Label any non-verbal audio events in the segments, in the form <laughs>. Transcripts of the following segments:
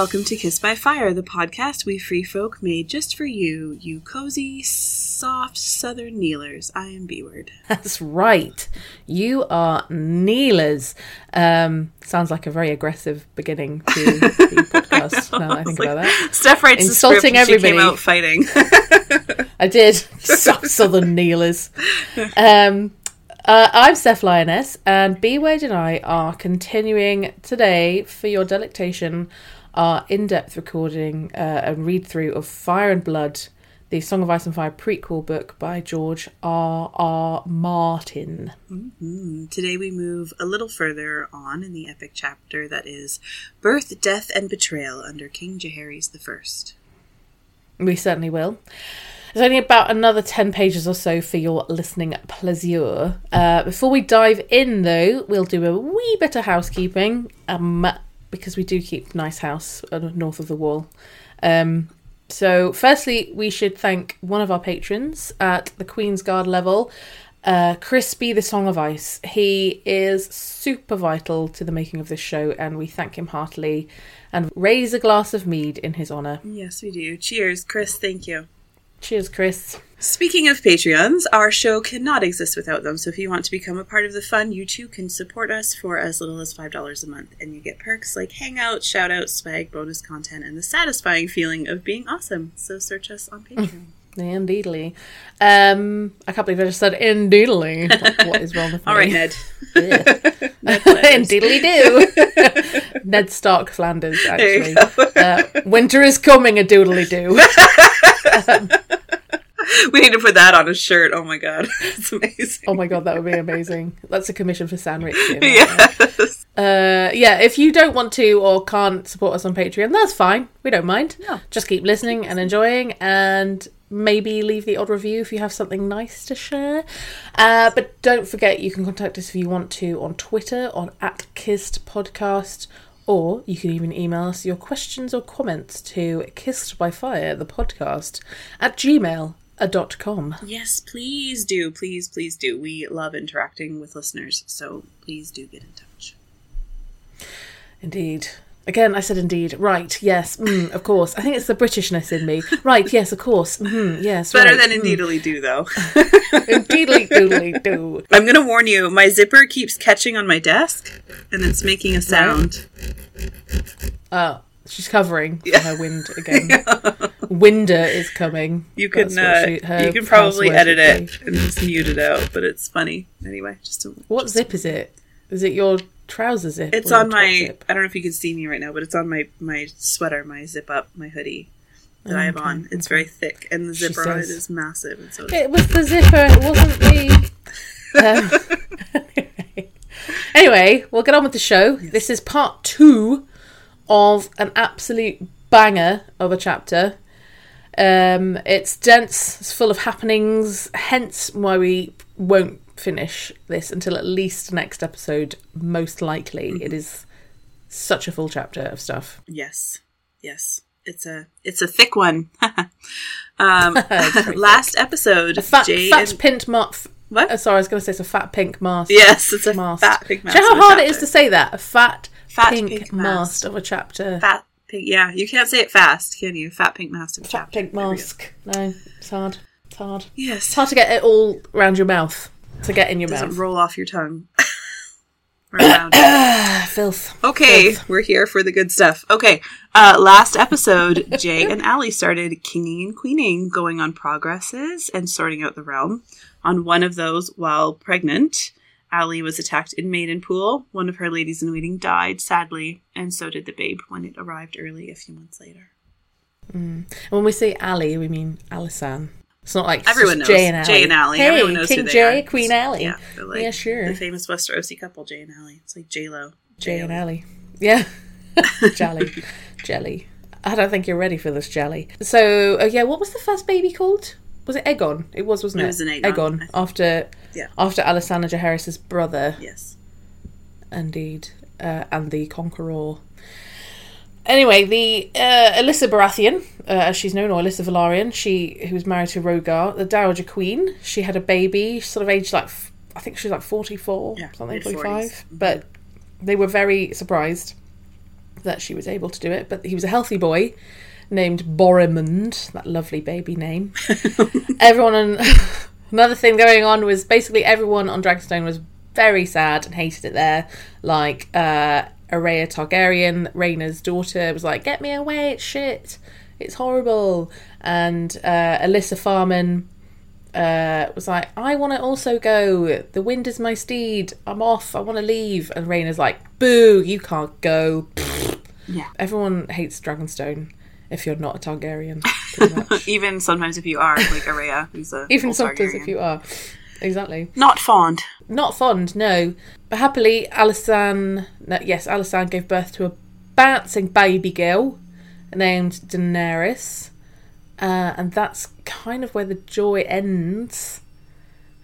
welcome to Kissed by Fire, the podcast we free folk made just for you, you cozy, soft southern kneelers. I am B Word. <laughs> That's right. You are kneelers. Um, sounds like a very aggressive beginning to the podcast. <laughs> now that I think Like, about that. Steph writes Insulting the script she came everybody. out fighting. <laughs> I did. Soft southern kneelers. Um, uh, I'm Steph Lyoness, and B Wade and I are continuing today for your delectation our in depth recording uh, and read through of Fire and Blood, the Song of Ice and Fire prequel book by George R. R. Martin. Today we move a little further on in the epic chapter that is Birth, Death, and Betrayal under King Jaehaerys the First. We certainly will. There's only about another 10 pages or so for your listening pleasure. Uh, before we dive in, though, we'll do a wee bit of housekeeping um, because we do keep nice house uh, north of the wall. Um, so, firstly, we should thank one of our patrons at the Queen's Guard level, uh, Crispy the Song of Ice. He is super vital to the making of this show, and we thank him heartily and raise a glass of mead in his honour. Yes, we do. Cheers, Chris. Thank you. Cheers, Chris. Speaking of Patreons, our show cannot exist without them. So if you want to become a part of the fun, you too can support us for as little as $5 a month. And you get perks like hangouts, shoutouts, swag, bonus content, and the satisfying feeling of being awesome. So search us on <laughs> Patreon. Indeedly. Um, I can't believe I just said indeedly. Like, what is wrong with me? All right, Ned. <laughs> Ned. Indeedly do. <laughs> Ned Stark Flanders, actually. Uh, winter is coming, a doodly do. <laughs> we need to put that on a shirt. Oh my god. <laughs> It's amazing. Oh my god, that would be amazing. That's a commission for San Ritchie. yes. Uh, yeah, if you don't want to or can't support us on Patreon, that's fine. We don't mind. No. Just keep listening and enjoying, and maybe leave the odd review if you have something nice to share. Uh, but don't forget, you can contact us if you want to on Twitter on at Kissed Podcast, or you can even email us your questions or comments to Kissed by Fire the podcast at gmail. Uh, dot com. Yes, please do. Please, please do. We love interacting with listeners, so please do get in touch. Indeed. Again, I said indeed. Right, yes, mm, of course. I think it's the Britishness in me. Right, yes, of course. Mm, yes, Better right, than mm. indeedly do, though. Indeedly doodly do. I'm gonna warn you, my zipper keeps catching on my desk, and it's making a sound. Oh, she's covering for her wind <laughs> again. Winder is coming. You can uh, she- you can probably edit it and just mute it out, but it's funny anyway. Just to. What zip is it? Is it your trouser zip? it's on my. zip? I don't know if you can see me right now, but it's on my my sweater, my zip up, my hoodie that I have on. It's very thick, and the zipper on it is massive, and so It was the zipper. It wasn't the. <laughs> Um, <laughs> anyway, we'll get on with the show. This is part two of an absolute banger of a chapter. Um, it's dense. It's full of happenings. Hence, why we won't finish this until at least next episode. Most likely, Mm-hmm. it is such a full chapter of stuff. Yes, yes, it's a it's a thick one. <laughs> um, <laughs> <laughs> last episode, A fat, Jay fat and pink mask. what? Uh, sorry, I was going to say it's a fat pink mask. yes, it's a mast. fat pig Do mask. you know how hard it is to say that? A fat, Fat pink, pink mast. mast. of a chapter. Fat pink. Yeah, you can't say it fast, can you? Fat pink mask. of a Fat chapter. pink There mask. No, it's hard. It's hard. Yes, It's hard to get it all around your mouth. To get in your doesn't mouth. roll off your tongue. <laughs> <clears throat> Filth. Okay, we're here for the good stuff. Okay, uh, last episode, <laughs> Jay and Allie started kinging and queening, going on progresses and sorting out the realm. On one of those, while pregnant, Allie was attacked in Maidenpool. One of her ladies in waiting died, sadly, and so did the babe when it arrived early a few months later. When we say Ali, we mean Alisan. It's not like Everyone knows Jay and Ali. Jay and Allie. Hey, Everyone knows King who they Jay, are. Queen Ali. Yeah, like yeah, sure. the famous Westerosi couple, Jay and Allie. It's like J Lo. Jay and Ali. Yeah. <laughs> jelly. Jelly. I don't think you're ready for this jelly. So, uh, yeah, what was the first baby called? Was it Aegon? It was, wasn't it? It was an I think. after Yeah. after Alessandra Jaehaerys' brother, Yes. indeed, uh, and the Conqueror. Anyway, the uh, Alyssa Baratheon, uh, as she's known, or Alyssa Velaryon, she who was married to Rogar, the Dowager Queen. She had a baby, sort of aged like I think she was like forty four, Yeah, something forty five. But they were very surprised that she was able to do it, but he was a healthy boy named Boremund, that lovely baby name. <laughs> everyone on <laughs> another thing going on was basically everyone on Dragonstone was very sad and hated it there. Like uh Aerea Targaryen, Rhaena's daughter, was like, "Get me away! It's shit. It's horrible." And uh, Alyssa Farman uh, was like, "I want to also go. The wind is my steed. I'm off. I want to leave." And Rhaena's like, "Boo! You can't go." <laughs> Yeah. Everyone hates Dragonstone if you're not a Targaryen. <laughs> Even sometimes if you are, like Aerea, who's a Even sometimes Targaryen. if you are. Exactly. Not fond. Not fond, no. But happily, Alysanne, no, yes, Alysanne gave birth to a bouncing baby girl named Daenerys. Uh, and that's kind of where the joy ends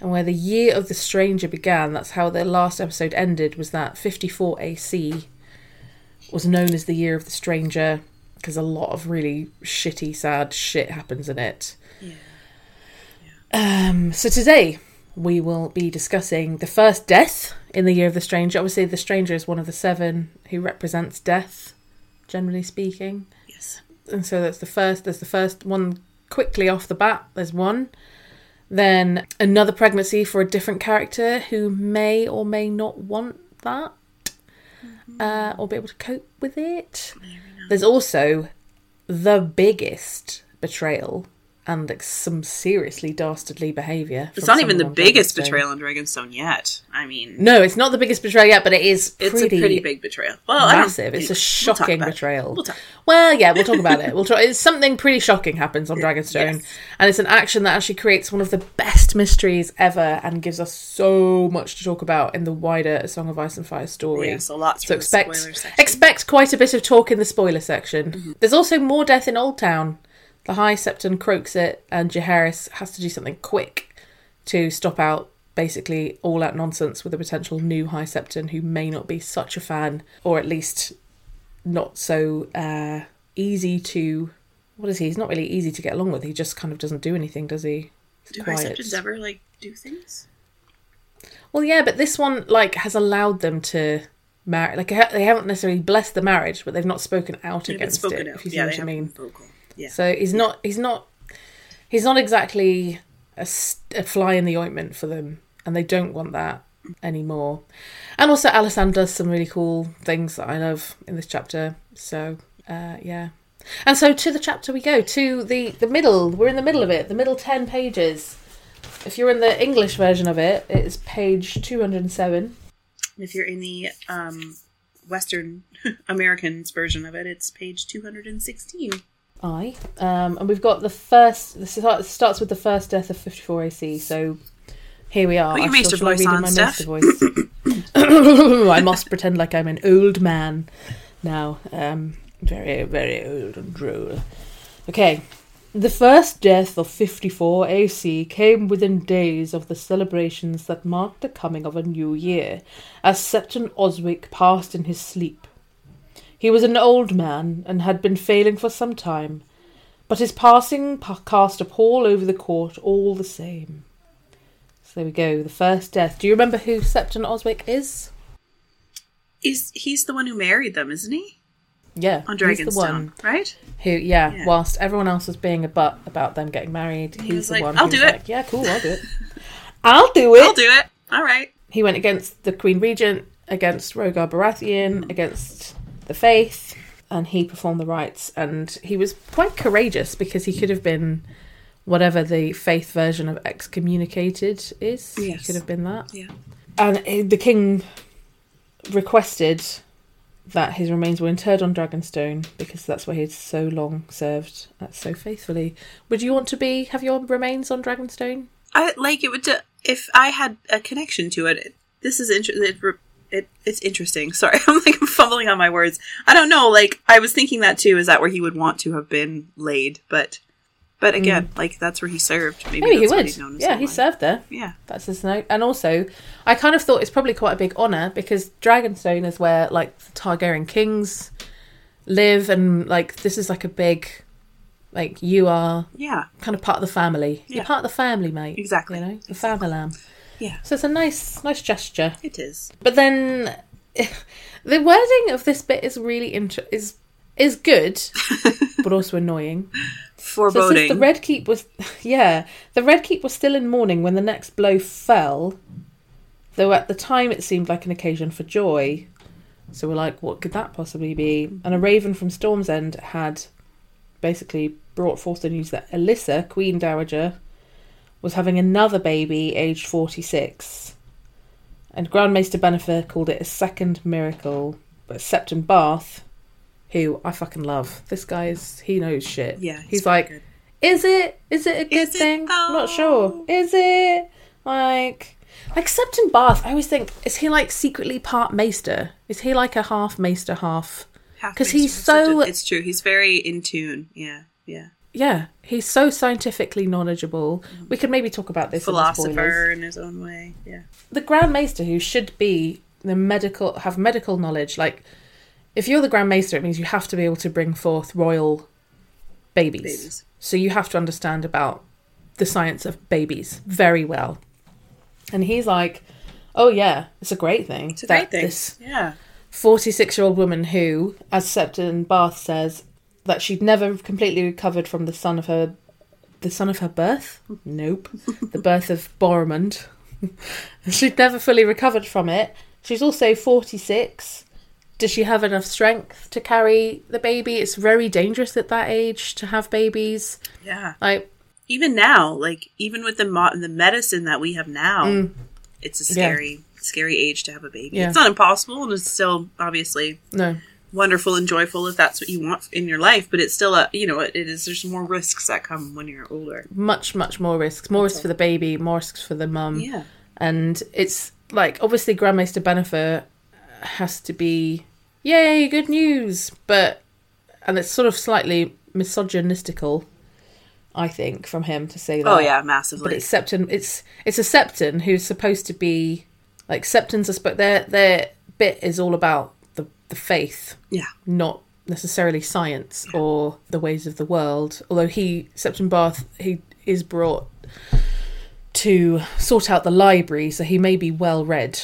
and where the year of the stranger began. That's how the last episode ended, was that 54 AC was known as the year of the stranger because a lot of really shitty, sad shit happens in it. Um, so today we will be discussing the first death in the year of the stranger. Obviously, the stranger is one of the seven who represents death, generally speaking. Yes. And so that's the first. There's the first one quickly off the bat. There's one. Then another pregnancy for a different character who may or may not want that, uh, or be able to cope with it. There's also the biggest betrayal and like, some seriously dastardly behaviour. It's not even the biggest betrayal on Dragonstone yet. I mean, No, it's not the biggest betrayal yet, but it is it's pretty, a pretty big betrayal. Well, I massive. It's a we'll shocking betrayal. We'll. Well, yeah, we'll talk about it. We'll talk. <laughs> It's something pretty shocking happens on Dragonstone, Yes. and it's an action that actually creates one of the best mysteries ever, and gives us so much to talk about in the wider A Song of Ice and Fire story. Yeah, so lots So expect the spoiler section. expect quite a bit of talk in the spoiler section. Mm-hmm. There's also more death in Old Town. The High Septon croaks it, and Jaehaerys has to do something quick to stop out basically all out nonsense with a potential new High Septon who may not be such a fan, or at least not so uh, easy to. What is he? He's not really easy to get along with. He just kind of doesn't do anything, does he? He's Do High ever like do things? Well, yeah, but this one like has allowed them to marry. Like they haven't necessarily blessed the marriage, but they've not spoken out They've against spoken it. If you see Yeah, what they I mean. vocal. Yeah. So he's not. He's not. He's not exactly a fly in the ointment for them, and they don't want that anymore. And also, Alysanne does some really cool things that I love in this chapter. So uh, yeah. And so to the chapter we go to the the middle. We're in the middle of it. The middle ten pages. If you're in the English version of it, it's page two hundred and seven. if you're in the um, Western <laughs> Americans version of it, it's page 216. Aye. Um, and we've got the first. This starts with the first death of 54 AC. So here we are. Put your I maester shall- shall I voice on, my Steph. voice. <coughs> I must pretend like I'm an old man now. Um, very, very old and droll. Okay. The first death of 54 AC came within days of the celebrations that marked the coming of a new year, as Septon Oswick passed in his sleep. He was an old man and had been failing for some time, but his passing cast a pall over the court all the same. So there we go, the first death. Do you remember who Septon Oswick is? He's he's the one who married them, isn't he? Yeah, On the Dragonstone, one right? who, yeah, Yeah. whilst everyone else was being a butt about them getting married, He he's was the like, one "I'll do it." like, yeah, cool, I'll do it. <laughs> I'll do it. I'll do it. All right. He went against the Queen Regent, against Rogar Baratheon, hmm. against the Faith, and he performed the rites. And he was quite courageous because he could have been whatever the Faith version of excommunicated is. He could have been that. Yeah. And the king requested that his remains were interred on Dragonstone because that's where he'd so long served uh, so faithfully. Would you want to be have your remains on Dragonstone? I like it would do, if I had a connection to it. This is interesting. It, it, it's interesting. <laughs> Sorry, <laughs> I'm like fumbling on my words. I don't know. Like I was thinking that too. Is that where he would want to have been laid? But, but again, like that's where he served. Maybe, Mm. Maybe he would. he's known his Yeah, he life. served there. Yeah. That's his note. And also, I kind of thought it's probably quite a big honour because Dragonstone is where like the Targaryen kings live, and like this is like a big, like you are Yeah. kind of part of the family. You're part of the family, mate. Exactly. You know, the family lamb. Yeah. So it's a nice, nice gesture. It is. But then <laughs> the wording of this bit is really inter- is is good, <laughs> but also annoying. Foreboding. So Foreboding. the Red Keep was, <laughs> yeah, the Red Keep was still in mourning when the next blow fell. Though at the time it seemed like an occasion for joy. So we're like, what could that possibly be? And a raven from Storm's End had basically brought forth the news that Alyssa, Queen Dowager, was having another baby aged 46. And Grandmaster Benifer called it a second miracle. But Septon Barth, who I fucking love, this guy is, he knows shit. yeah, He's very like, good. is it? Is it a good Is it thing? I'm not oh. sure. Is it? Like, like Septon Barth, I always think, is he like secretly part maester? Is he like a half maester, half. Because he's so- It's true. He's very in tune. Yeah, yeah. Yeah, he's so scientifically knowledgeable. Mm. We could maybe talk about this in. Philosopher in his own way. Yeah. the Grand Maester who should be the medical have medical knowledge. Like, if you're the Grand Maester, it means you have to be able to bring forth royal babies. Babies. So you have to understand about the science of babies very well. And he's like, "Oh yeah, it's a great thing. It's a great thing. This Yeah. 46 year old woman who, as Septon Barth says, that she'd never completely recovered from the son of her, the son of her birth. Nope, <laughs> the birth of Boremund. <laughs> she'd never fully recovered from it. She's also 46. Does she have enough strength to carry the baby? It's very dangerous at that age to have babies. Yeah. Like, Even now, like even with the mo- the medicine that we have now, Mm. it's a scary, scary age to have a baby. Yeah. It's not impossible, and it's still obviously no. Wonderful and joyful if that's what you want in your life. But it's still a you know it is. There's more risks that come when you're older. Much, much more risks. More risks for the baby, more risks for the mum. Yeah. and it's like obviously Grandmaster Benifer has to be yay good news but and it's sort of slightly misogynistical I think from him to say oh, that Oh yeah, massively. but it's Septon it's it's a Septon who's supposed to be like Septons are sp- their their bit is all about the the faith yeah. not necessarily science or the ways of the world. Although he, Septon Barth, he is brought to sort out the library, so he may be well read.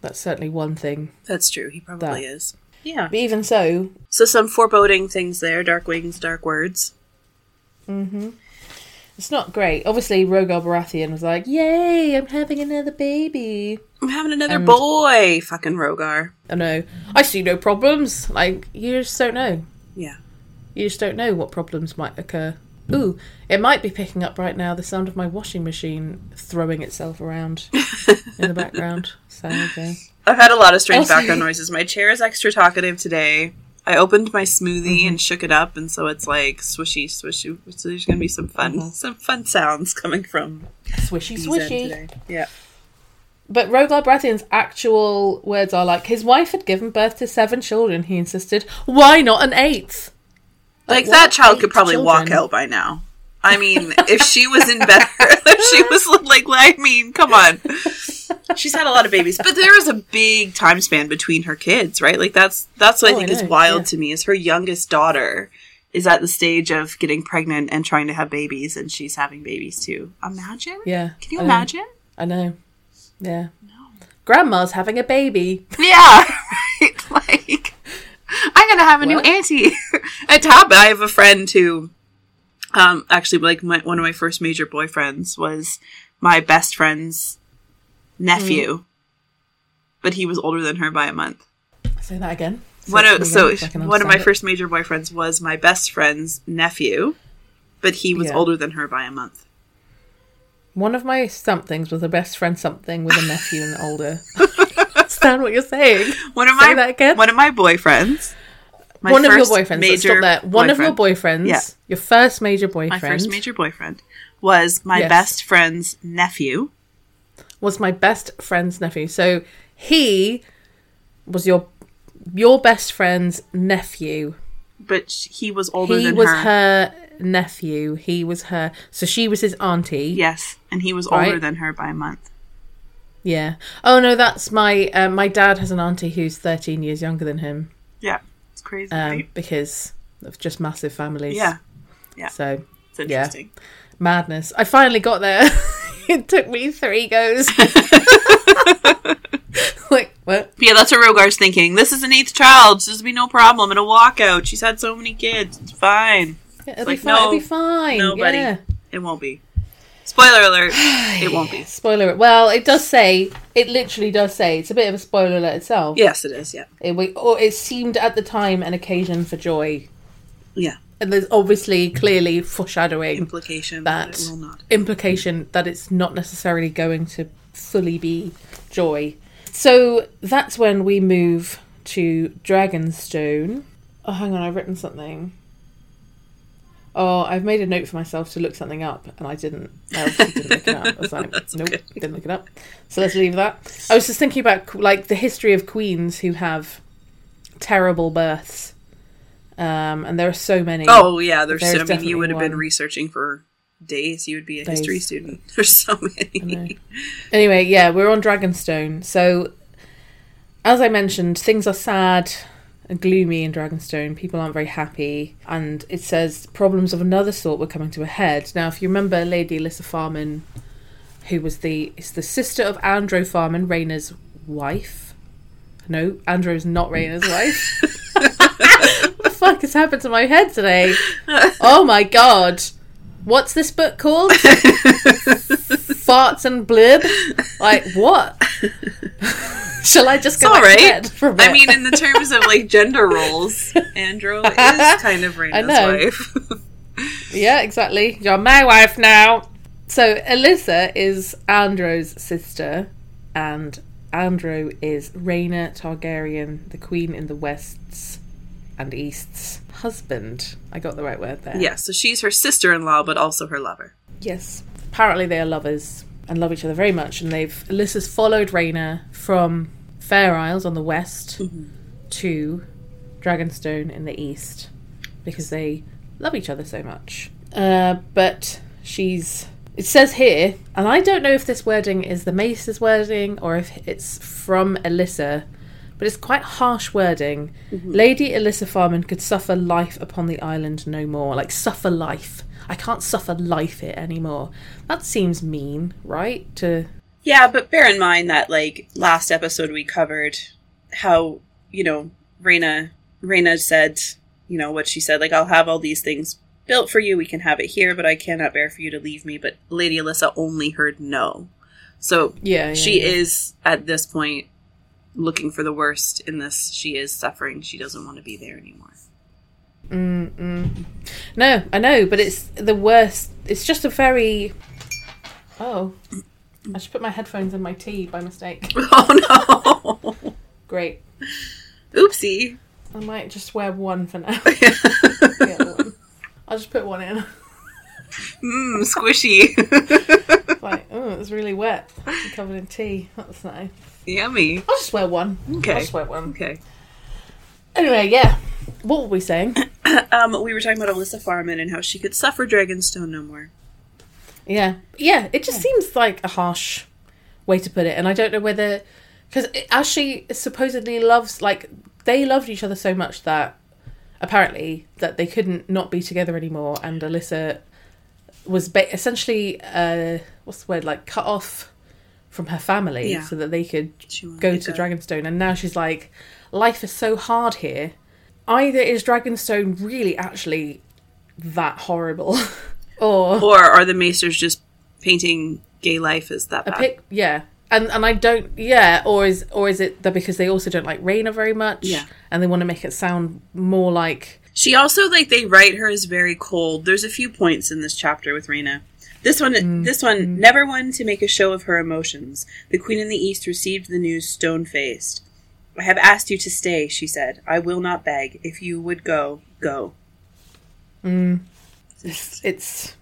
That's certainly one thing. That's true. He probably That. is. Yeah. But even so, So some foreboding things there. Dark wings, dark words. Mm-hmm. It's not great. Obviously, Rogar Baratheon was like, "Yay, I'm having another baby." I'm having another And- boy. Fucking Rogar. I know. I see no problems. Like you just don't know. Yeah. You just don't know what problems might occur. Ooh, it might be picking up right now the sound of my washing machine throwing itself around <laughs> in the background. So okay. I've had a lot of strange background noises. My chair is extra talkative today. I opened my smoothie Mm-hmm. and shook it up, and so it's like swishy, swishy. So there's gonna be some fun, Mm-hmm. some fun sounds coming from Swishy swishy. today. Yeah, But Rogar Baratheon's actual words are like his wife had given birth to seven children. He insisted, "Why not an eighth? like what? that child could probably walk out by now. I mean, if she was in better, <laughs> if she was like, I mean, come on. She's had a lot of babies, but there is a big time span between her kids, right? Like that's that's what I Oh, I think is wild yeah. to me. Is her youngest daughter is at the stage of getting pregnant and trying to have babies, and she's having babies too. Imagine? Yeah. Can you I know. imagine? I know. Yeah. Grandma's having a baby. Yeah, <laughs> right. Like, I'm gonna have a new auntie. <laughs> At top, I have a friend who, um, actually, like my, one of my first major boyfriends was my best friend's nephew, Mm. but he was older than her by a month. Say that again. Say One of so again I can one of my it. first major boyfriends was my best friend's nephew, but he was Yeah. older than her by a month. One of my somethings was a best friend something with a nephew and older. <laughs> Understand what you're saying? One of Say my that again? one of my boyfriends. my one of your boyfriends. There. One of your boyfriends. Yeah. Your first major boyfriend my first major boyfriend was my Yes. best friend's nephew. was my best friend's nephew. So he was your your best friend's nephew. but he was older he than was her. her. Nephew. He was her. So she was his auntie. Yes, and he was Right. older than her by a month. Yeah. Oh no, that's my uh, my dad has an auntie who's 13 years younger than him. Yeah, it's crazy. Um, right? because of just massive families. Yeah, Yeah. So it's interesting. madness. I finally got there. <laughs> it took me three goes. <laughs> like What? Yeah, that's what Rogar's thinking. This is an eighth child. This will be no problem. It'll walk out. She's had so many kids. It's fine. Yeah, it'll Like, be fine. no, it'll be fine. nobody. Yeah. It won't be. Spoiler alert. <sighs> it won't be. Spoiler. Alert. Well, it does say. It literally does say. It's a bit of a spoiler alert itself. Yes, it is. Yeah. It, we, or it seemed at the time an occasion for joy, Yeah. and there's obviously clearly foreshadowing Implication that that it will not. implication that it's not necessarily going to fully be joy. So that's when we move to Dragonstone. Oh, hang on, I've written something. Oh, I've made a note for myself to look something up, and I didn't. I didn't look it up. I was like, nope, didn't look it up. So let's leave that. I was just thinking about like the history of queens who have terrible births, um, and there are so many. Oh yeah, there's. There's so, I mean, you would have been researching for days. You would be a Days. history student. <laughs> There's so many. Anyway, yeah, we're on Dragonstone. So, as I mentioned, things are sad and gloomy in Dragonstone. People aren't very happy, and it says problems of another sort were coming to a head. Now, if you remember Lady Alyssa Farman, who was the is the sister of Androw Farman, Rhaena's wife. No, Androw's not Rhaena's wife. <laughs> what the fuck has happened to my head today? Oh my god. What's this book called? <laughs> Farts and blib? Like, what? <laughs> Shall I just go It's to bed for a bit? I mean, in the terms of like gender roles, <laughs> Androw is kind of Rhaena's wife. yeah, exactly. You're my wife now. So, Alyssa is Androw's sister, and Androw is Rhaena Targaryen, the queen in the Wests and Easts husband. I got the right word there. yeah, so she's her sister-in-law, but also her lover. Yes. Apparently they are lovers and love each other very much and they've Alyssa's followed Rhaena from Fair Isles on the west to Dragonstone in the east because they love each other so much. Uh, but she's it says here, and I don't know if this wording is the Mace's wording or if it's from Alyssa, but it's quite harsh wording. Lady Alyssa Farman could suffer life upon the island no more. Like, suffer life. I can't suffer life it anymore. That seems mean, right? To Yeah, but bear in mind that like last episode we covered how you know Rhaena Rhaena said you know what she said like I'll have all these things built for you. We can have it here, but I cannot bear for you to leave me. But Lady Alyssa only heard no, so yeah, yeah she yeah. is at this point looking for the worst in this. She is suffering. She doesn't want to be there anymore. Mm-mm. No, I know, but it's the worst. It's just a very. Oh, I should put my headphones in my tea by mistake. <laughs> Oh no! Great. Oopsie. I might just wear one for now. <laughs> One. I'll just put one in. Mmm, squishy. <laughs> Like, oh, it's really wet. Covered in tea. That's nice. Yummy. I'll just wear one. Okay. I'll just wear one. Okay. Anyway, yeah. What were we saying? <coughs> Um, we were talking about Alyssa Farman and how she could suffer Dragonstone no more. Yeah, yeah. It just seems like a harsh way to put it, and I don't know whether because as she supposedly loves, like they loved each other so much that apparently that they couldn't not be together anymore, and Alyssa was ba- essentially uh, what's the word like cut off from her family Yeah. so that they could go to Dragonstone, and now she's like, life is so hard here. Either is Dragonstone really actually that horrible, <laughs> or Or are the Maesters just painting gay life as that a bad? pic yeah and and i don't yeah or is or is it that because they also don't like Rhaena very much Yeah. and they want to make it sound more like She also like they write her as very cold. There's a few points in this chapter with Rhaena. This one, Mm, this one, never one to make a show of her emotions. The Queen in the East received the news stone faced. I have asked you to stay, she said. I will not beg. If you would go, go. Mm. it's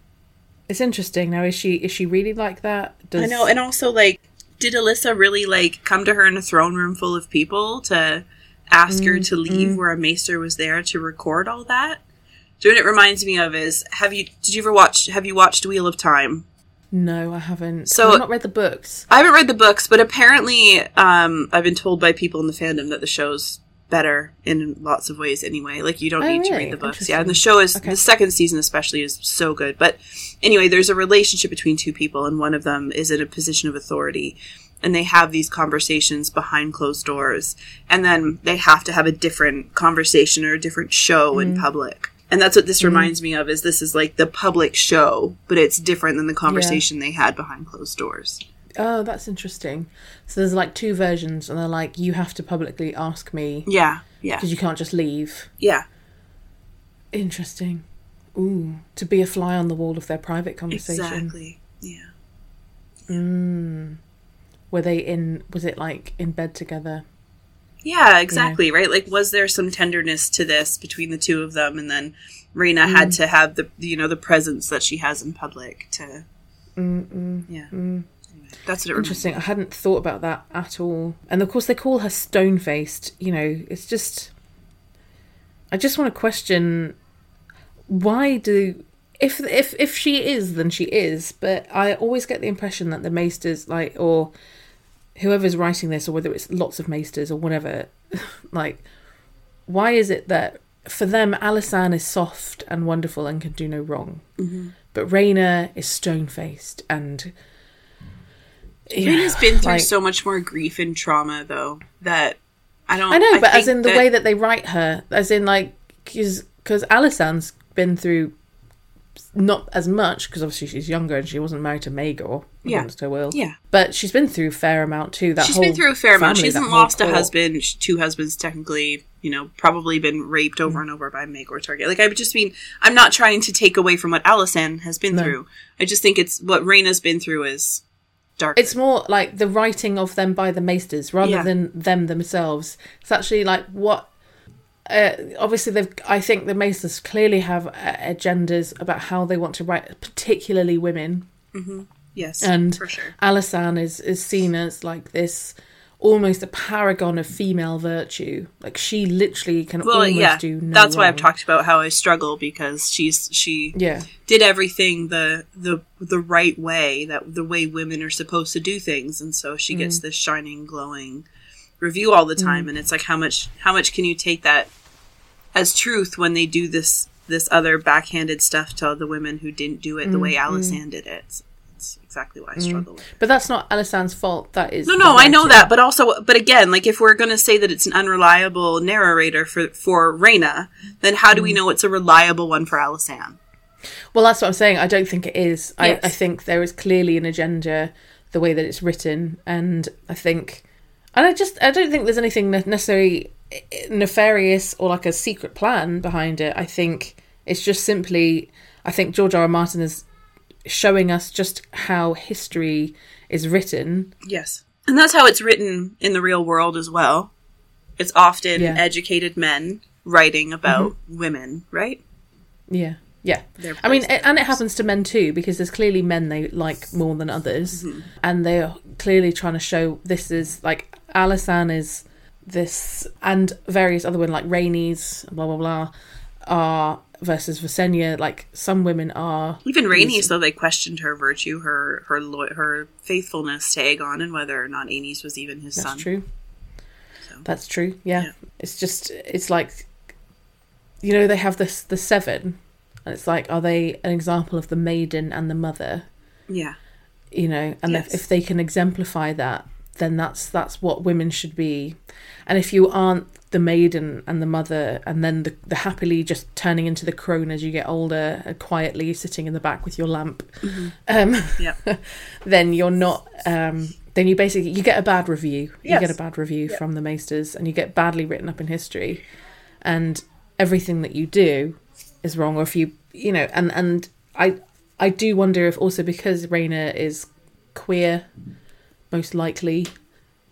it's interesting now is she is she really like that Does, I know, and also like, did Alyssa really like come to her in a throne room full of people to ask her to mm, leave mm. where a maester was there to record all that? So what it reminds me of is have you did you ever watch have you watched Wheel of Time? No i haven't So- i've not read the books I haven't read the books, but apparently um, I've been told by people in the fandom that the show's better in lots of ways anyway. Like you don't Oh, need to read the books. Yeah, and the show is Okay. the second season especially is so good. But anyway, there's a relationship between two people and one of them is in a position of authority and they have these conversations behind closed doors and then they have to have a different conversation or a different show in public and that's what this mm-hmm. reminds me of is this is like the public show but it's different than the conversation they had behind closed doors Oh, that's interesting. So there's like two versions, and they're like, you have to publicly ask me yeah yeah because you can't just leave. yeah Interesting. Ooh, to be a fly on the wall of their private conversation. exactly yeah mm. Were they in? Was it like in bed together? Yeah, exactly, right? Like was there some tenderness to this between the two of them and then Rhaena Mm. had to have the you know the presence that she has in public to Yeah. Anyway, that's what it reminds Interesting. I hadn't thought about that at all. And of course, they call her stone faced. You know, it's just. I just want to question why do if if if she is then she is but i always get the impression that the maesters like or whoever's writing this or whether it's lots of maesters or whatever <laughs> like why is it that for them alysanne is soft and wonderful and can do no wrong mm-hmm. but Rhaena is stone faced and yeah, Rhaena's been through like- so much more grief and trauma though that I don't I know, but as in the that- way that they write her, as in like, because Alysanne's been through not as much because obviously she's younger and she wasn't married to Maegor Yeah. against her will. Yeah. but she's been through a fair amount too. That She's been through a fair amount. family, She hasn't lost a court. husband, two husbands technically, you know, probably been raped Mm. over and over by Maegor Target. Like I just mean I'm not trying to take away from what Alysanne has been No. through. I just think it's what Rhaena's been through is dark. It's more like the writing of them by the maesters rather Yeah. than them themselves. It's actually like what. Uh, obviously, they've. I think the maesters clearly have uh, agendas about how they want to write, particularly women. yes, and for sure. Alysanne is is seen as like this almost a paragon of female virtue. Like she literally can Well, almost yeah, do no that's why I've talked about how I struggle because she's she Yeah, did everything the the the right way that the way women are supposed to do things and so she gets this shining glowing review all the time and it's like how much how much can you take that as truth when they do this this other backhanded stuff to the women who didn't do it the way mm-hmm. Alysanne did it it's, it's exactly why I mm-hmm. struggle with it. but that's not Alysanne's fault. That is No, no, I know that, but also, but again, like if we're going to say that it's an unreliable narrator for for Rhaena, then how do we mm. know it's a reliable one for Alysanne? Well, that's what I'm saying. I don't think it is. Yes. I, I think there is clearly an agenda the way that it's written, and I think, and I just I don't think there's anything ne- necessarily nefarious or like a secret plan behind it. I think it's just simply. I think George R. R. Martin is showing us just how history is written. Yes. And that's how it's written in the real world as well. It's often Yeah. educated men writing about women, right? Yeah. Yeah. I mean, it, and it happens to men too, because there's clearly men they like more than others, Mm-hmm. and they're clearly trying to show this is like Alysanne is this, and various other women like Rhaenys, blah blah blah, are versus Visenya. Like some women are Even Rhaenys, though they questioned her virtue, her her lo- her faithfulness to Aegon, and whether or not Aenys was even his son. That's son. true. So. That's true. Yeah. Yeah. It's just it's like you know they have this the seven, and it's like are they an example of the maiden and the mother? Yeah, You know, and if, if they can exemplify that, then that's that's what women should be. And if you aren't the maiden and the mother, and then the, the happily just turning into the crone as you get older, and quietly sitting in the back with your lamp, um, yeah, <laughs> then you're not um then you basically you get a bad review. You get a bad review from the maesters and you get badly written up in history. And everything that you do is wrong or if you you know and and i i do wonder if also because Rhaena is queer most likely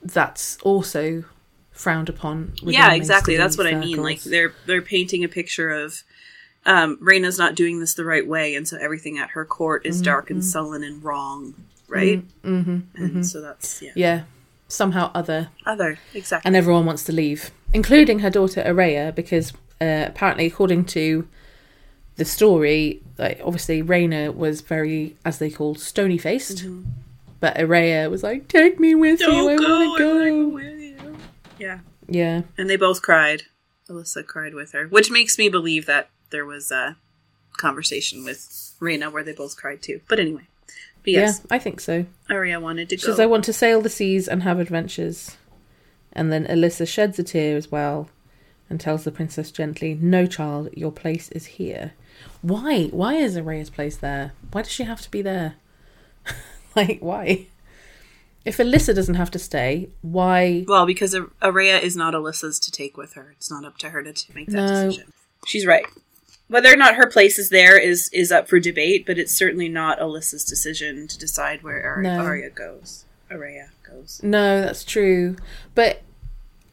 that's also frowned upon yeah, exactly. That's what I mean. Like they're they're painting a picture of um, Rhaena's not doing this the right way, and so everything at her court is dark and sullen and wrong, right? Mm-hmm, and so that's yeah, yeah. Somehow other. Other exactly. and everyone wants to leave, including her daughter Aerea, because uh, apparently, according to the story, like obviously Rhaena was very, as they call, stony faced, but Aerea was like, "Take me with you, I want to go." with you. Yeah, Yeah, and they both cried. Alyssa cried with her, which makes me believe that there was a conversation with Rhaena where they both cried too. But anyway, But yes, Yeah, I think so. Arya wanted to She go. says, I want to sail the seas and have adventures. And then Alyssa sheds a tear as well and tells the princess gently, No, child, your place is here. Why? Why is Aerea's place there? Why does she have to be there? Like, why? If Alyssa doesn't have to stay, why? well, because Ar- Arya is not Alyssa's to take with her. It's not up to her to make that No. decision. She's right. Whether or not her place is there is is up for debate, but it's certainly not Alyssa's decision to decide where Ar- No. Arya goes. Arya goes. No, that's true. But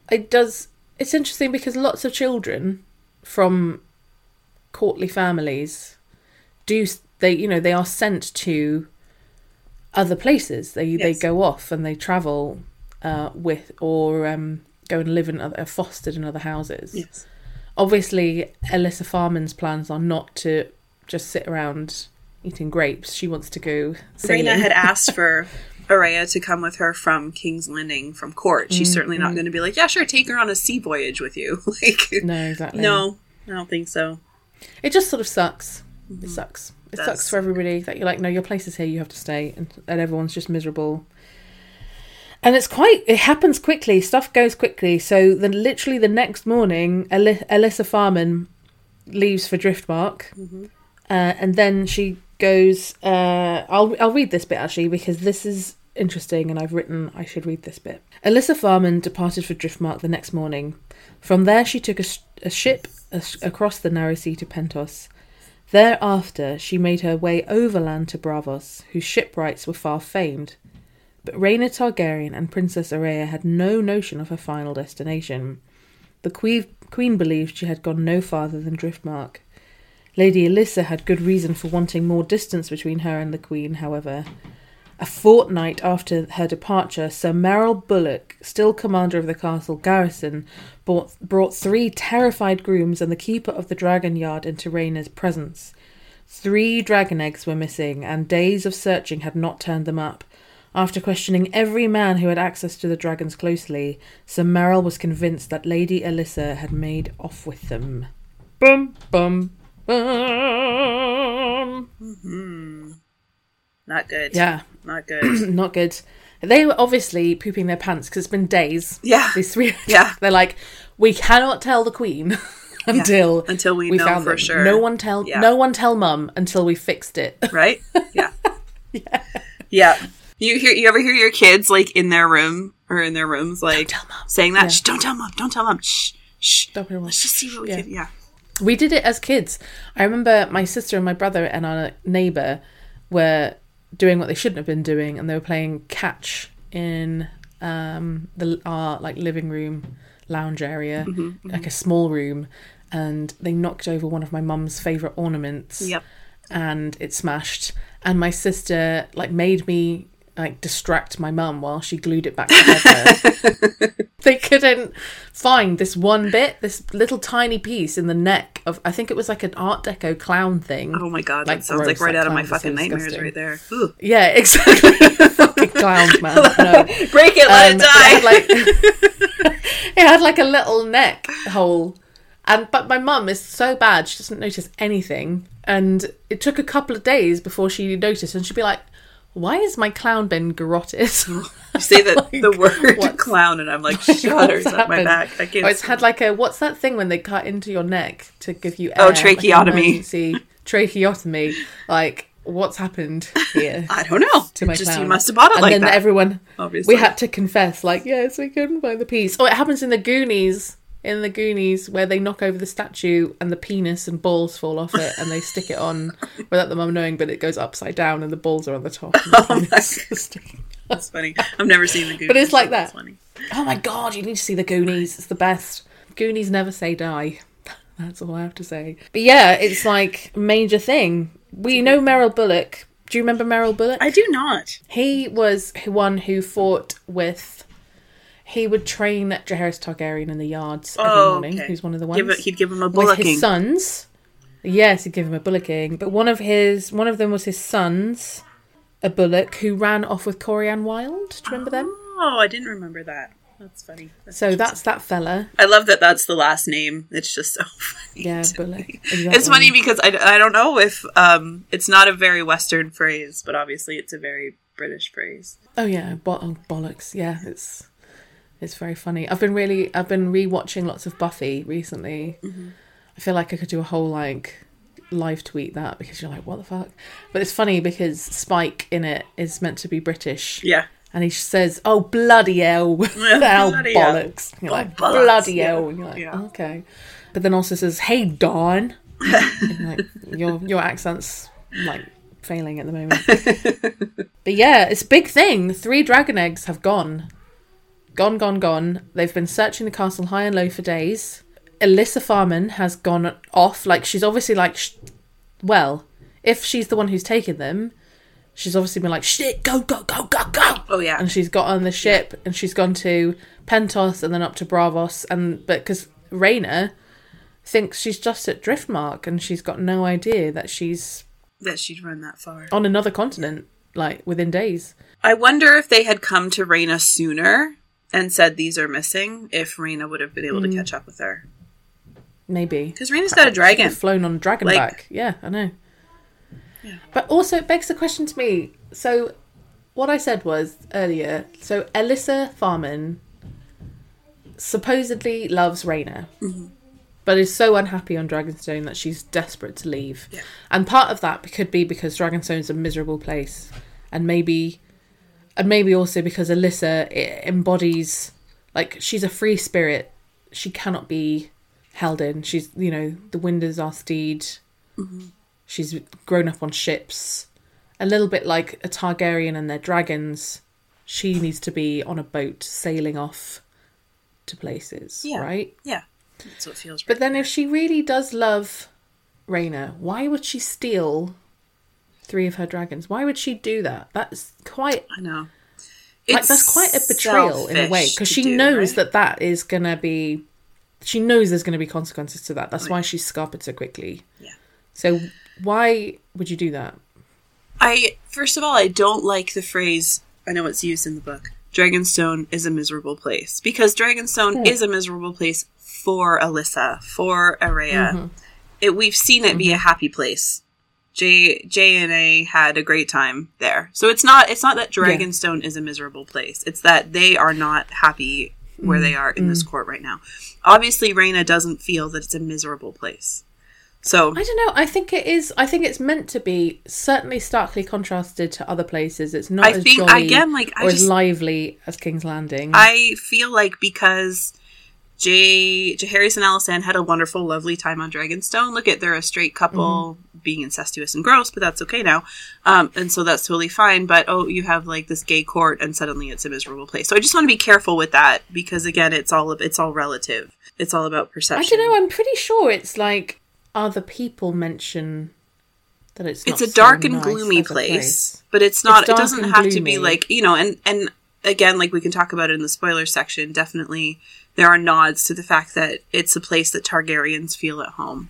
it does. It's interesting because lots of children from courtly families do they you know they are sent to other places. They they go off and they travel uh, with or um, go and live in other are fostered in other houses. Yes. Obviously, Alyssa Farman's plans are not to just sit around eating grapes. She wants to go sailing. Rhaena had <laughs> asked for Aerea to come with her from King's Landing from court. She's certainly not going to be like, yeah, sure, take her on a sea voyage with you. <laughs> like, no, exactly. no, I don't think so. It just sort of sucks. It sucks. It Does. sucks for everybody that you're like, no, your place is here. You have to stay, and, and everyone's just miserable. And it's quite. It happens quickly. Stuff goes quickly. So then, literally the next morning, Aly- Alyssa Farman leaves for Driftmark, uh, and then she goes. Uh, I'll I'll read this bit actually because this is interesting, and I've written I should read this bit. Alyssa Farman departed for Driftmark the next morning. From there, she took a, sh- a ship as- across the narrow sea to Pentos. Thereafter, she made her way overland to Braavos, whose shipwrights were far famed. But Rhaena Targaryen and Princess Aerea had no notion of her final destination. The queen, queen believed she had gone no farther than Driftmark. Lady Alyssa had good reason for wanting more distance between her and the Queen, however. A fortnight after her departure, Sir Merrell Bullock, still commander of the castle garrison, brought, brought three terrified grooms and the keeper of the dragon yard into Rhaena's presence. Three dragon eggs were missing, and days of searching had not turned them up. After questioning every man who had access to the dragons closely, Sir Merrell was convinced that Lady Alyssa had made off with them. Bum bum bum. Hmm. Not good. Yeah, Not good. <clears throat> not good. They were obviously pooping their pants because it's been days. Yeah. These three. Yeah. <laughs> They're like, we cannot tell the queen <laughs> until Until we we know for them. sure. No one tell. Yeah. No one tell mum until we fixed it. <laughs> right? Yeah. yeah. Yeah. You hear you ever hear your kids like in their room or in their rooms like mum. saying that? Yeah. Shh, don't tell mom. Don't tell mom. Shh. Shh. Don't tell mum. Let's just see what we Yeah. can. Yeah. We did it as kids. I remember my sister and my brother and our neighbour were doing what they shouldn't have been doing, and they were playing catch in um, the our like living room lounge area, like a small room, and they knocked over one of my mum's favourite ornaments. Yep. and it smashed. And my sister like made me like distract my mum while she glued it back together. <laughs> they couldn't find this one bit, this little tiny piece in the neck of I think it was like an Art Deco clown thing. Oh my god, Like that sounds like right out of my so fucking nightmares right there. Ooh. Yeah, exactly. <laughs> <laughs> Fucking clowns, man. No. Break it, let Um, it it die. had like it had like a little neck hole, and but my mum is so bad she doesn't notice anything, and it took a couple of days before she noticed, and she'd be like, "Why is my clown been garroted?" <laughs> you say that <laughs> Like, the word <laughs> clown, and I'm like shudders What's up my back. I can't. Oh, it's had like a what's that thing when they cut into your neck to give you Oh, air, like an tracheotomy. emergency tracheotomy. Like what's happened here? I don't know. to my Just you clown. must have bought it and like then that. everyone obviously. we had to confess like yes we couldn't find the piece oh it happens in the goonies in the goonies where they knock over the statue and the penis and balls fall off it and they stick it on <laughs> without the mum knowing but it goes upside down and the balls are on the top and oh, the Oh my <laughs> That's funny. I've never seen the Goonies. But it's like that. Funny. oh my god you need to see the goonies it's the best goonies never say die <laughs> that's all i have to say but yeah it's like major thing we know meryl bullock do you remember meryl bullock I do not. He was one who fought with. He would train Jaehaerys Targaryen in the yards every Oh, morning. okay. He's one of the ones Give it, he'd give him a bullocking. with his sons. Yes, he'd give him a bullocking, but one of his one of them was his sons, a bullock who ran off with Corian Wild. Do you remember them? Oh, I didn't remember that. That's funny. So that's that fella. I love that that's the last name. It's just so <laughs> funny. Yeah, Bullock. Exactly. It's funny because I, I don't know if um it's not a very Western phrase, but obviously it's a very British phrase. Oh yeah, bo- oh, bollocks. Yeah, it's it's very funny. I've been really I've been rewatching lots of Buffy recently. Mm-hmm. I feel like I could do a whole like live tweet that because you're like, what the fuck? But it's funny because Spike in it is meant to be British. Yeah. And he says, "Oh bloody hell, <laughs> <laughs> hell bloody hell. bollocks!" You're Oh, like, bollocks. "Bloody Yeah. hell!" And you're like, Yeah. "Okay," but then also says, "Hey, Dawn." <laughs> Like, your your accent's like failing at the moment. but yeah, it's a big thing. Three dragon eggs have gone, gone, gone, gone. They've been searching the castle high and low for days. Elissa Farman has gone off. Like she's obviously like, sh- well, if she's the one who's taken them, she's obviously been like, shit, go, go, go, go, go Oh yeah. and she's got on the ship and she's gone to Pentos and then up to Braavos and but because Rhaena thinks she's just at Driftmark and she's got no idea that she's that she'd run that far. on another continent like within days. I wonder if they had come to Rhaena sooner and said these are missing, if Rhaena would have been able to catch up with her. Maybe Because Rhaena's got a dragon. flown on dragon Like- back. Yeah, I know. But also it begs the question to me. So what I said was earlier, so Elissa Farman supposedly loves Rhaena. Mm-hmm. But is so unhappy on Dragonstone that she's desperate to leave. Yeah. And part of that could be because Dragonstone's a miserable place. And maybe and maybe also because Elissa embodies like she's a free spirit. She cannot be held in. She's you know, the wind is our steed. Mm-hmm. She's grown up on ships. A little bit like a Targaryen and their dragons. She needs to be on a boat sailing off to places, Yeah. right? Yeah. That's what feels But then if she really does love Rhaena, why would she steal three of her dragons? Why would she do that? That's quite I know. like that's quite a betrayal in a way because she knows that that is gonna be she knows there's gonna be consequences to that. That's why she scarpered so quickly. Yeah. So why would you do that? I first of all, I don't like the phrase. I know it's used in the book. Dragonstone is a miserable place because Dragonstone hmm. is a miserable place for Elissa, for Aerea. Mm-hmm. It, we've seen it be mm-hmm. a happy place. J J and A had a great time there. So it's not it's not that Dragonstone is a miserable place. It's that they are not happy where they mm-hmm. are in this mm. court right now. Obviously, Rhaena doesn't feel that it's a miserable place. So I don't know. I think it is. I think it's meant to be certainly starkly contrasted to other places. It's not I as think- jolly again, like, I or just- as lively as King's Landing. I feel like because Jay, Jaehaerys and Alysanne had a wonderful, lovely time on Dragonstone. Look at they're a straight couple being incestuous and gross, but that's okay now. Um, and so that's totally fine. But oh, you have like this gay court, and suddenly it's a miserable place. So I just want to be careful with that because again, it's all it's all relative. It's all about perception. I don't know. I'm pretty sure it's like other people mention that it's. it's a dark so and nice gloomy a place, but it's not. It's it doesn't have to be like you know. And and again, like we can talk about it in the spoiler section. Definitely, there are nods to the fact that it's a place that Targaryens feel at home,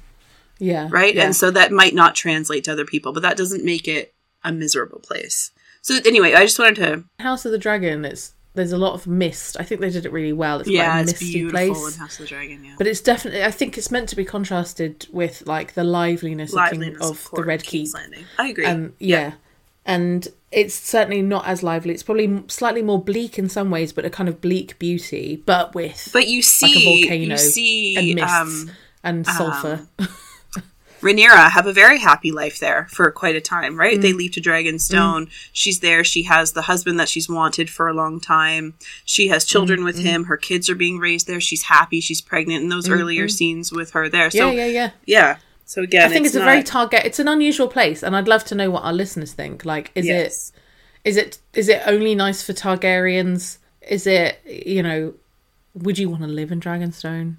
Yeah. right? Yeah. And so that might not translate to other people, but that doesn't make it a miserable place. So anyway, I just wanted to. House of the Dragon. It's there's a lot of mist. I think they did it really well. It's Yeah, quite a it's misty beautiful place. in House of the Dragon. Yeah, But it's definitely. I think it's meant to be contrasted with like the liveliness, of, King, liveliness of the Red King's Keep. Landing. I agree. Um, yeah. And it's certainly not as lively. It's probably slightly more bleak in some ways, but a kind of bleak beauty, but with but you see, like a volcano you see, and mists um, and sulfur. Rhaenyra have a very happy life there for quite a time, right? Mm. They leave to Dragonstone. She's there. She has the husband that she's wanted for a long time. She has children Mm, with him. Her kids are being raised there. She's happy. She's pregnant. In those earlier scenes with her there, so Mm, yeah, yeah, yeah. yeah. So again, I think it's, a not- very target. It's an unusual place, and I'd love to know what our listeners think. Like, is Yes. it is it is it only nice for Targaryens? Is it you know? Would you want to live in Dragonstone?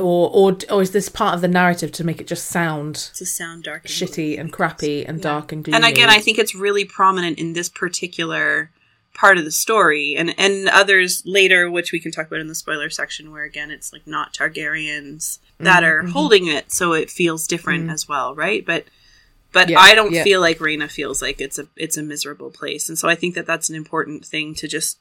Or, or or is this part of the narrative to make it just sound to sound dark, and shitty and crappy and dark and gloomy? and again i think it's really prominent in this particular part of the story and and others later which we can talk about in the spoiler section where again it's like not targaryens that Mm-hmm, are holding it so it feels different as well right but but Yeah, i don't yeah. feel like Rhaena feels like it's a it's a miserable place and so i think that that's an important thing to just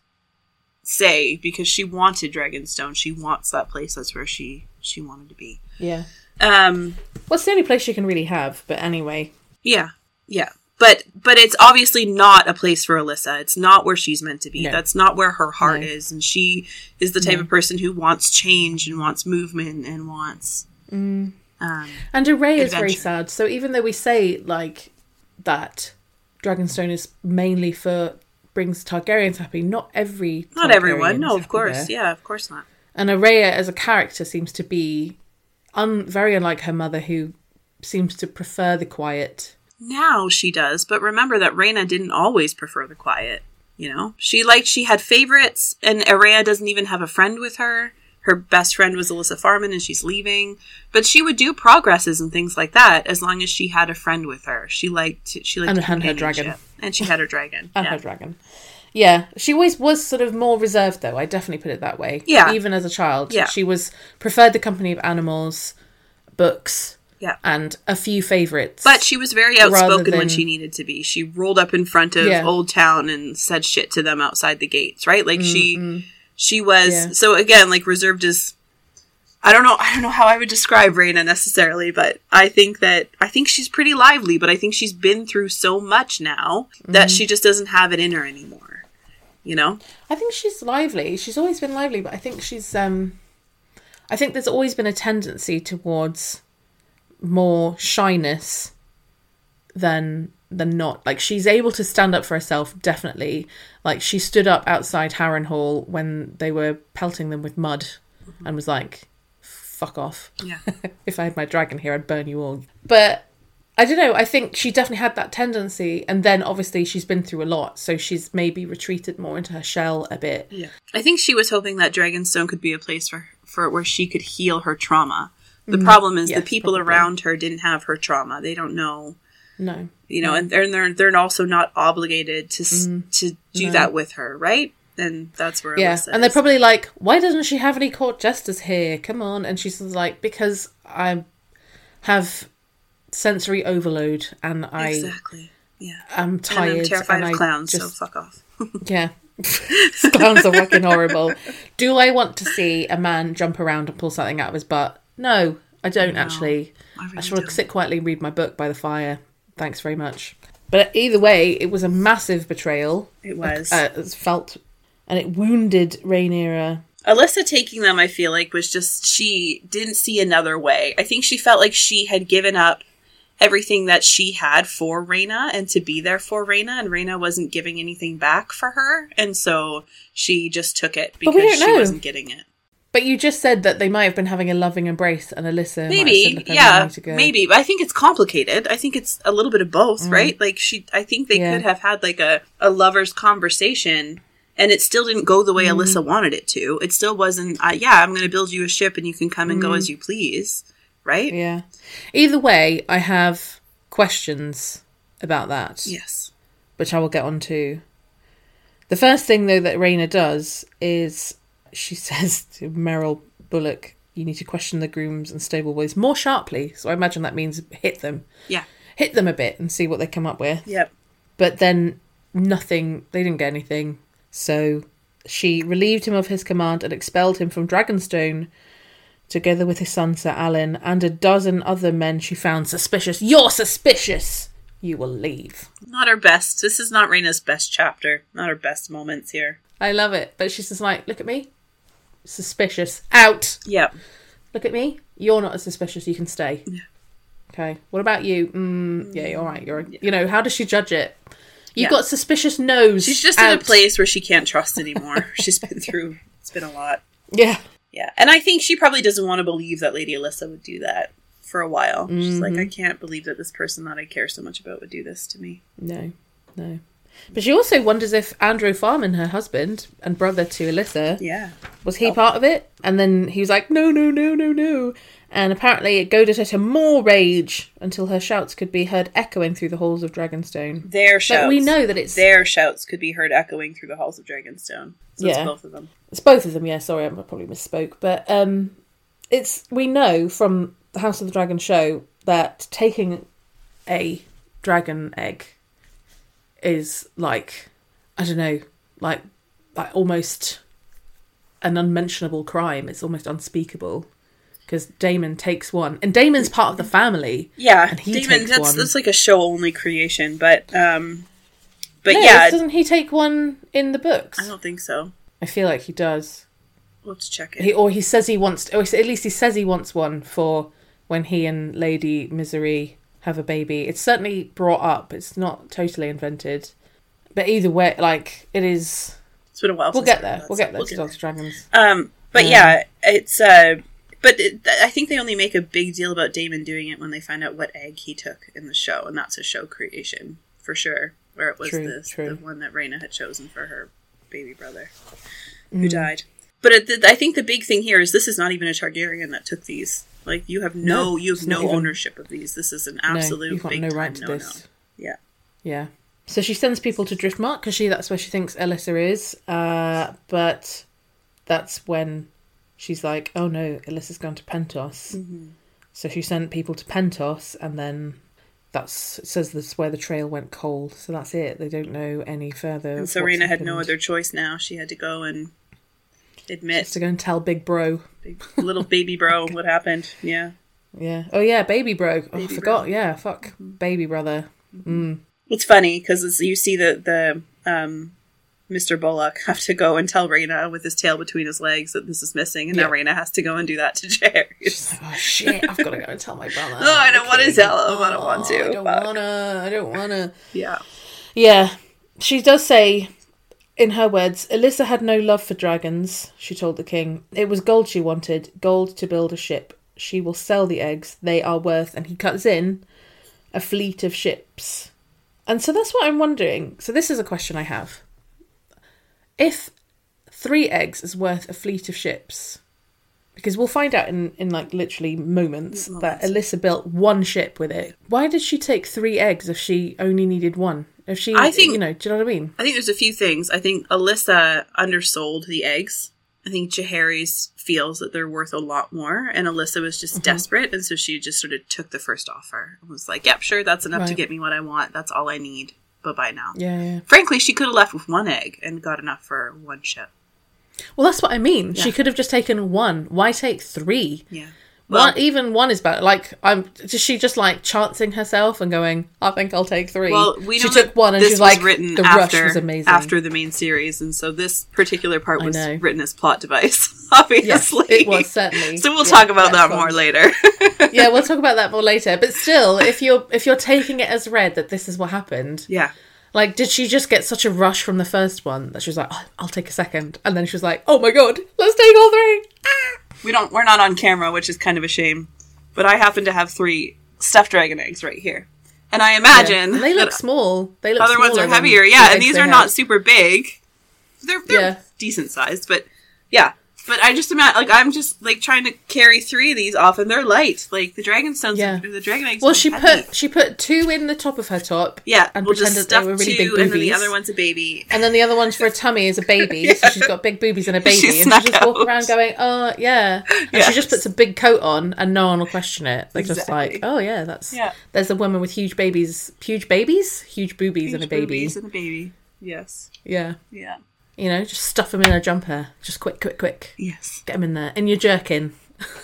say because she wanted Dragonstone. She wants that place. That's where she she wanted to be. Yeah. Um, Well, it's the only place she can really have. But anyway, yeah, yeah. But but it's obviously not a place for Elissa. It's not where she's meant to be. No. That's not where her heart No. is. And she is the type No. of person who wants change and wants movement and wants. Um, and Aerea is very sad. So even though we say like that, Dragonstone is mainly for brings Targaryens happy. Not every not Targaryen everyone. No, of course. there. Yeah, of course not. And Aerea as a character seems to be un- very unlike her mother, who seems to prefer the quiet. Now she does, but remember that Rhaena didn't always prefer the quiet. You know, she liked she had favorites, and Aerea doesn't even have a friend with her. Her best friend was Elissa Farman, and she's leaving. But she would do progresses and things like that as long as she had a friend with her. She liked she liked And- and her dragon. and she had her dragon. And yeah. her dragon. Yeah, she always was sort of more reserved, though. I definitely put it that way. Yeah. even as a child, Yeah. she was preferred the company of animals, books, Yeah. and a few favorites. But she was very outspoken when she needed to be. She rolled up in front of Yeah. Old Town and said shit to them outside the gates, right? Like she she was Yeah. so again, like reserved is I don't know I don't know how I would describe Rhaena necessarily, but I think that I think she's pretty lively, but I think she's been through so much now that she just doesn't have it in her anymore. You know? I think she's lively. She's always been lively, but I think she's um I think there's always been a tendency towards more shyness than than not. Like she's able to stand up for herself definitely. Like she stood up outside Harrenhal when they were pelting them with mud and was like fuck off. Yeah. <laughs> if I had my dragon here I'd burn you all. But I don't know. I think she definitely had that tendency, and then obviously she's been through a lot, so she's maybe retreated more into her shell a bit. Yeah. I think she was hoping that Dragonstone could be a place for for where she could heal her trauma. The problem is Mm-hmm. Yes, the people probably. around her didn't have her trauma. They don't know, No, you know, and they're they're they're also not obligated to s to do that with her, right? And that's where Mm-hmm. yeah, Elissa and they're is. probably like, "Why doesn't she have any court justice here? Come on!" And she's like, "Because I have sensory overload, and I exactly yeah. am And I'm terrified and of I clowns, so just fuck off. <laughs> yeah." <laughs> Clowns are fucking horrible. Do I want to see a man jump around and pull something out of his butt? No, I don't actually. I really I should don't. sit quietly and read my book by the fire. Thanks very much. But either way, it was a massive betrayal. It was. Uh, it was felt, and it wounded Rhaenyra. Elissa taking them, I feel like, was just she didn't see another way. I think she felt like she had given up everything that she had for Rhaena and to be there for Rhaena, and Rhaena wasn't giving anything back for her, and so she just took it because she wasn't getting it. But you just said that they might have been having a loving embrace, and Elissa Maybe, said, yeah, need to go." maybe. But I think it's complicated. I think it's a little bit of both, right? Like she, I think they Mm. Yeah. could have had like a a lovers conversation. And it still didn't go the way Mm. Elissa wanted it to. It still wasn't, uh, yeah, I'm going to build you a ship and you can come and Mm. go as you please, right? Yeah. Either way, I have questions about that, Yes. which I will get on to. The first thing, though, that Rhaena does is she <laughs> says to Merrell Bullock, "You need to question the grooms and stable boys more sharply." So I imagine that means hit them, Yeah. hit them a bit, and see what they come up with. Yep. but then nothing they didn't get anything so she relieved him of his command and expelled him from dragonstone together with his son sir alan and a dozen other men she found suspicious you're suspicious you will leave Not our best. This is not Rhaena's best chapter. Not her best moments here. i love it but she's just like look at me suspicious out Yep. look at me you're not as suspicious you can stay okay what about you mm, yeah you're all right you're you know how does she judge it you've Yeah. got suspicious nose She's just in a place where she can't trust anymore. <laughs> She's been through, it's been a lot. yeah Yeah. And I think she probably doesn't want to believe that Lady Elissa would do that for a while. She's like, I can't believe that this person that I care so much about would do this to me. No, no. But she also wonders if Androw Farman, her husband and brother to Elissa, Yeah. was he part of it? And then he was like, no, no, no, no, no. And apparently it goaded her to more rage until her shouts could be heard echoing through the halls of Dragonstone. Their shouts. But we know that it's Their shouts could be heard echoing through the halls of Dragonstone. So Yeah. it's both of them. it's both of them. Yeah, sorry, I probably misspoke, but um, it's we know from the House of the Dragon show that taking a dragon egg is like I don't know, like like almost an unmentionable crime. It's almost unspeakable because Daemon takes one, and Daemon's part of the family. Yeah, And he Daemon. takes That's one. that's like a show only creation, but um, but No, yeah, doesn't he take one in the books? I don't think so. I feel like he does. To check it. He or he says he wants, or at least he says he wants one for when he and Lady Misery have a baby. It's certainly brought up. It's not totally invented, but either way, like it is. It's been a while. We'll get there. We'll get there Dogs Dragons. Um, but Um, yeah, it's uh, but it, I think they only make a big deal about Daemon doing it when they find out what egg he took in the show, and that's a show creation for sure. Where it was True, this true. the one that Rhaena had chosen for her baby brother Mm. who died. But it, I think the big thing here is this is not even a Targaryen that took these. Like you have no, No, you have no even- ownership of these. This is an absolute No, you've got no right to this. Yeah. Yeah. So she sends people to Driftmark because she that's where she thinks Elissa is. Uh, but that's when she's like, "Oh no, Elissa's gone to Pentos." Mm-hmm. So she sent people to Pentos, and then that's it says that's where the trail went cold. So that's it. They don't know any further. And of so what's Rhaena had no other choice now. She had to go and admit Just to go and tell Big Bro. big, little baby bro <laughs> what happened. Yeah. Yeah. Oh yeah, Baby Bro. Oh, I forgot. bro. Yeah. Fuck. Baby brother. Mm. It's funny because you see the the um, Mr. Bullock have to go and tell Rhaena with his tail between his legs that this is missing, and now Yeah. Rhaena has to go and do that to Jerry. Like, oh shit! I've got to go and tell my brother. <laughs> Oh, I don't wanna tell him. I don't want to. I don't wanna. I don't wanna. yeah, Yeah, she does say, in her words, Elissa had no love for dragons. She told the king it was gold she wanted, gold to build a ship. She will sell the eggs. They are worth, and he cuts in a fleet of ships. And so that's what I'm wondering. So this is a question I have. If three eggs is worth a fleet of ships, because we'll find out in, in like literally moments that Elissa built one ship with it. Why did she take three eggs if she only needed one? If she, I think- you know, do you know what I mean? I think there's a few things. I think Elissa undersold the eggs. I think Jaehaerys feels that they're worth a lot more, and Elissa was just Mm-hmm. desperate, and so she just sort of took the first offer and was like, "Yep, sure, that's enough to get me what I want. That's all I need. Bye bye now." Yeah, yeah. Frankly, she could have left with one egg and got enough for one ship. Well, that's what I mean. She could have just taken one. Why take three? Yeah. One, even one is better. Like, I'm. Is she just like chancing herself and going? I think I'll take three. Well, we she took one and this she's like, written the after rush was amazing. after the main series, and so this particular part was written as plot device. <laughs> yes, Obviously, it was certainly. So we'll Yeah, talk about that more later. <laughs> yeah, we'll talk about that more later. But still, if you're if you're taking it as read that this is what happened, yeah. Like, did she just get such a rush from the first one that she was like, oh, "I'll take a second. and then she was like, "Oh my god, let's take all three. Ah! We don't. We're not on camera, which is kind of a shame. But I happen to have three stuffed dragon eggs right here, and I imagine And they look small. They look other ones are heavier. the Yeah, and these are have. not super big. They're they're Yeah. decent sized, but yeah. But I just imagine, like, I'm just like trying to carry three of these off, and they're light. Like the dragon stones, Yeah. the dragon eggs. Well, she heavy. put she put two in the top of her top. yeah, and we'll just pretended stuff they were really two, big boobies. and then the other one's a baby. And then the other one's for a tummy is a <laughs> baby, so she's got big boobies and a <laughs> baby, She and she just walk out. around going, "Oh yeah," and Yes. she just puts a big coat on, and no one will question it. They're just like, "Oh yeah, that's Yeah. there's a woman with huge babies, huge babies, huge boobies, and a Huge baby." boobies and a baby. Yes. Yeah, Yeah. You know, just stuff them in a jumper, just quick, quick, quick, Yes. get them in there, and you're jerking.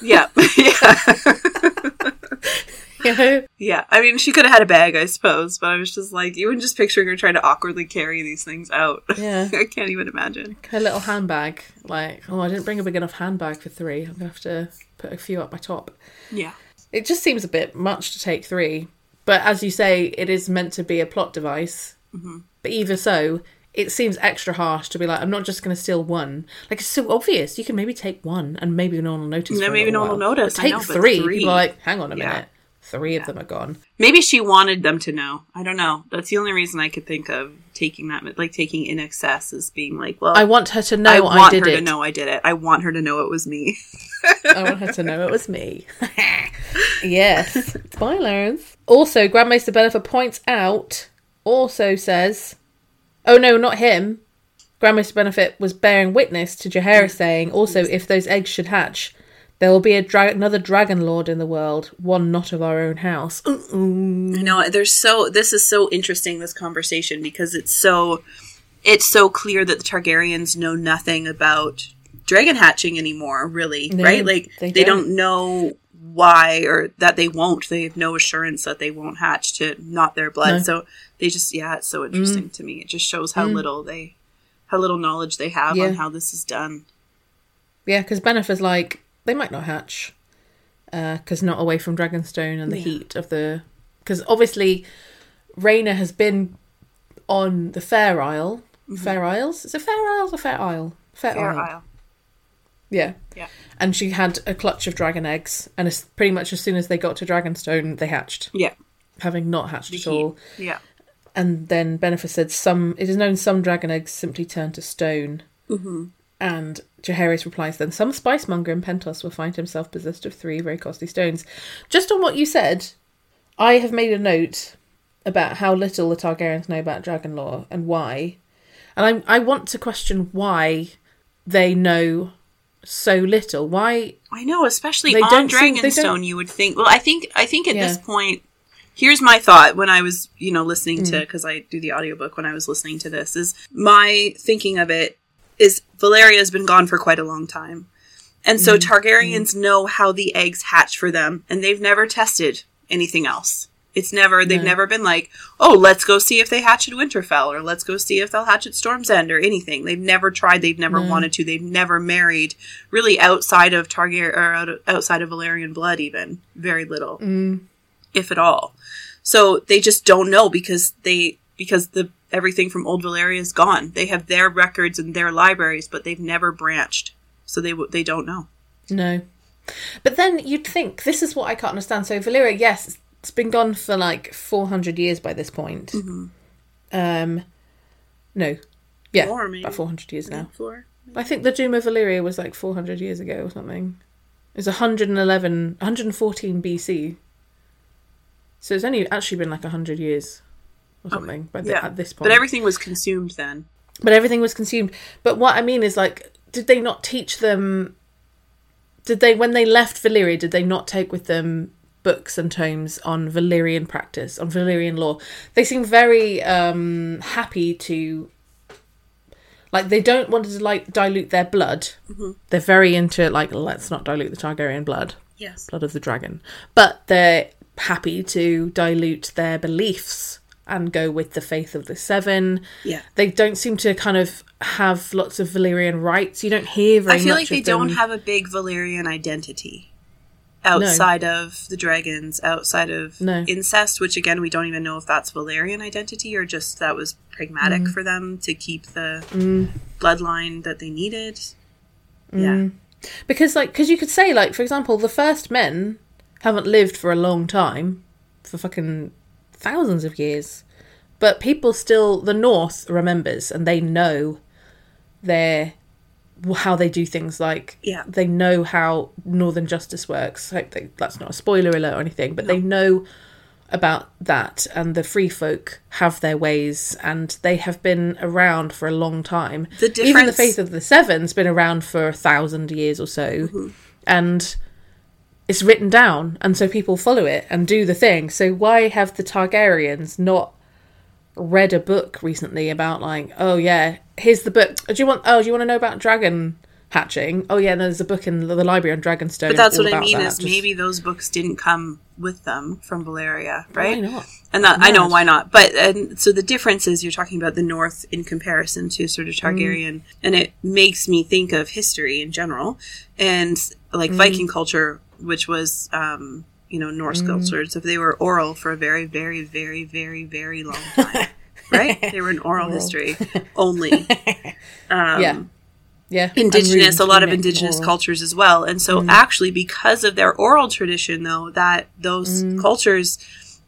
Yeah. yeah. <laughs> <laughs> You know, Yeah, I mean, she could have had a bag, I suppose, but I was just like, even just picturing her trying to awkwardly carry these things out. <laughs> Yeah. I can't even imagine. her little handbag. Like, oh, I didn't bring a big enough handbag for three. I'm gonna have to put a few up my top. Yeah. It just seems a bit much to take three. But as you say, it is meant to be a plot device. Mm-hmm. But even so, it seems extra harsh to be like, I'm not just going to steal one. Like, it's so obvious. You can maybe take one and maybe no one will notice. No, maybe no one will notice, But I take know, three. three. Like, hang on a Yeah. minute. Three of them are gone. Maybe she wanted them to know. I don't know. That's the only reason I could think of taking that, like taking in excess as being like, well, I want her to know I I, want did her it. to know I did it. I want her to know it was me. <laughs> I want her to know it was me. <laughs> yes. Spoilers. Also, Grand Maester Benifer points out, also says, oh no, not him. Grand Maester Benifer was bearing witness to Jaehaerys mm. saying, also, if those eggs should hatch, there will be a dra- another dragon lord in the world, one not of our own house. Mm-mm. I know there's so this is so interesting this conversation because it's so it's so clear that the Targaryens know nothing about dragon hatching anymore, really, No, right? Like they they, don't. don't. know why or that they won't. They have no assurance that they won't hatch to not their blood. No. So they just yeah, it's so mm. interesting to me. It just shows how mm. little they how little knowledge they have Yeah. on how this is done. Yeah, because Benifer's like they might not hatch, uh, because not away from Dragonstone and the Yeah. heat of the. Because obviously, Rhaena has been on the Fair Isle. Mm-hmm. Fair Isles? Is it Fair Isles or Fair Isle? Fair, Fair Isle. Isle. Yeah. Yeah. And she had a clutch of dragon eggs, and as, pretty much as soon as they got to Dragonstone, they hatched, Yeah. having not hatched at all. Yeah. And then Benifer said, "Some it is known some dragon eggs simply turn to stone." Mm-hmm. And Jaehaerys replies, "Then some spicemonger in Pentos will find himself possessed of three very costly stones." Just on what you said, I have made a note about how little the Targaryens know about dragon lore and why, and I I want to question why they know so little. Why? I know, especially They on don't seem- they Dragonstone, you would think. Well, I think I think at this point, here's my thought when I was, you know, listening Mm. to because I do the audiobook when I was listening to this is my thinking of it is Valyria has been gone for quite a long time, and Mm. so Targaryens know how the eggs hatch for them, and they've never tested anything else. It's never they've No. never been like, oh, let's go see if they hatch at Winterfell, or let's go see if they'll hatch at Storm's End, or anything. They've never tried. They've never No. wanted to. They've never married really outside of Targaryen or out- outside of Valyrian blood, even very little, Mm, if at all. So they just don't know because they because the everything from old Valyria is gone. They have their records and their libraries, but they've never branched, so they they don't know. no. But then you'd think this is what I can't understand. So Valyria, yes, it's been gone for like four hundred years by this point. Um, no, yeah, More, about four hundred years now. Floor. I think the Doom of Valyria was like 400 years ago or something. It was 111, 114 BC. So it's only actually been like 100 years or something by the, Yeah, at this point. but everything was consumed then. but everything was consumed. But what I mean is like, did they not teach them? Did they, when they left Valyria, did they not take with them books and tomes on Valyrian practice, on Valyrian law? They seem very um, happy to like they don't want to like dilute their blood. They're very into like let's not dilute the Targaryen blood, Yes. blood of the dragon. But they're happy to dilute their beliefs and go with the faith of the seven. Yeah. They don't seem to kind of have lots of Valyrian rights. You don't hear very I feel like they them. don't have a big Valyrian identity outside of the dragons, outside of No. incest, which again we don't even know if that's Valyrian identity or just that was pragmatic Mm. for them to keep the bloodline that they needed. Mm. Yeah. because like because you could say like for example the first men haven't lived for a long time for fucking thousands of years but people still the north remembers and they know their how they do things like Yeah. they know how northern justice works hope they, that's not a spoiler alert or anything but they know about that and the free folk have their ways and they have been around for a long time The even the faith of the seven's been around for a thousand years or so Mm-hmm. and it's written down and so people follow it and do the thing so why have the targaryens not read a book recently about like oh yeah here's the book do you want oh do you want to know about dragon hatching oh yeah there's a book in the library on dragonstone But that's what I mean that. is Just- maybe those books didn't come with them from Valyria, right? why not And that I know why not. But and so the difference is you're talking about the North in comparison to sort of Mm. Targaryen, and it makes me think of history in general and like Mm. Viking culture, which was um, you know Mm. Norse culture. So they were oral for a very, very, very, very, very long <laughs> time. Right? <laughs> They were an oral, Oral. history <laughs> only. Um, yeah yeah indigenous a lot of indigenous oral. cultures as well and so Mm. actually because of their oral tradition though that those Mm. cultures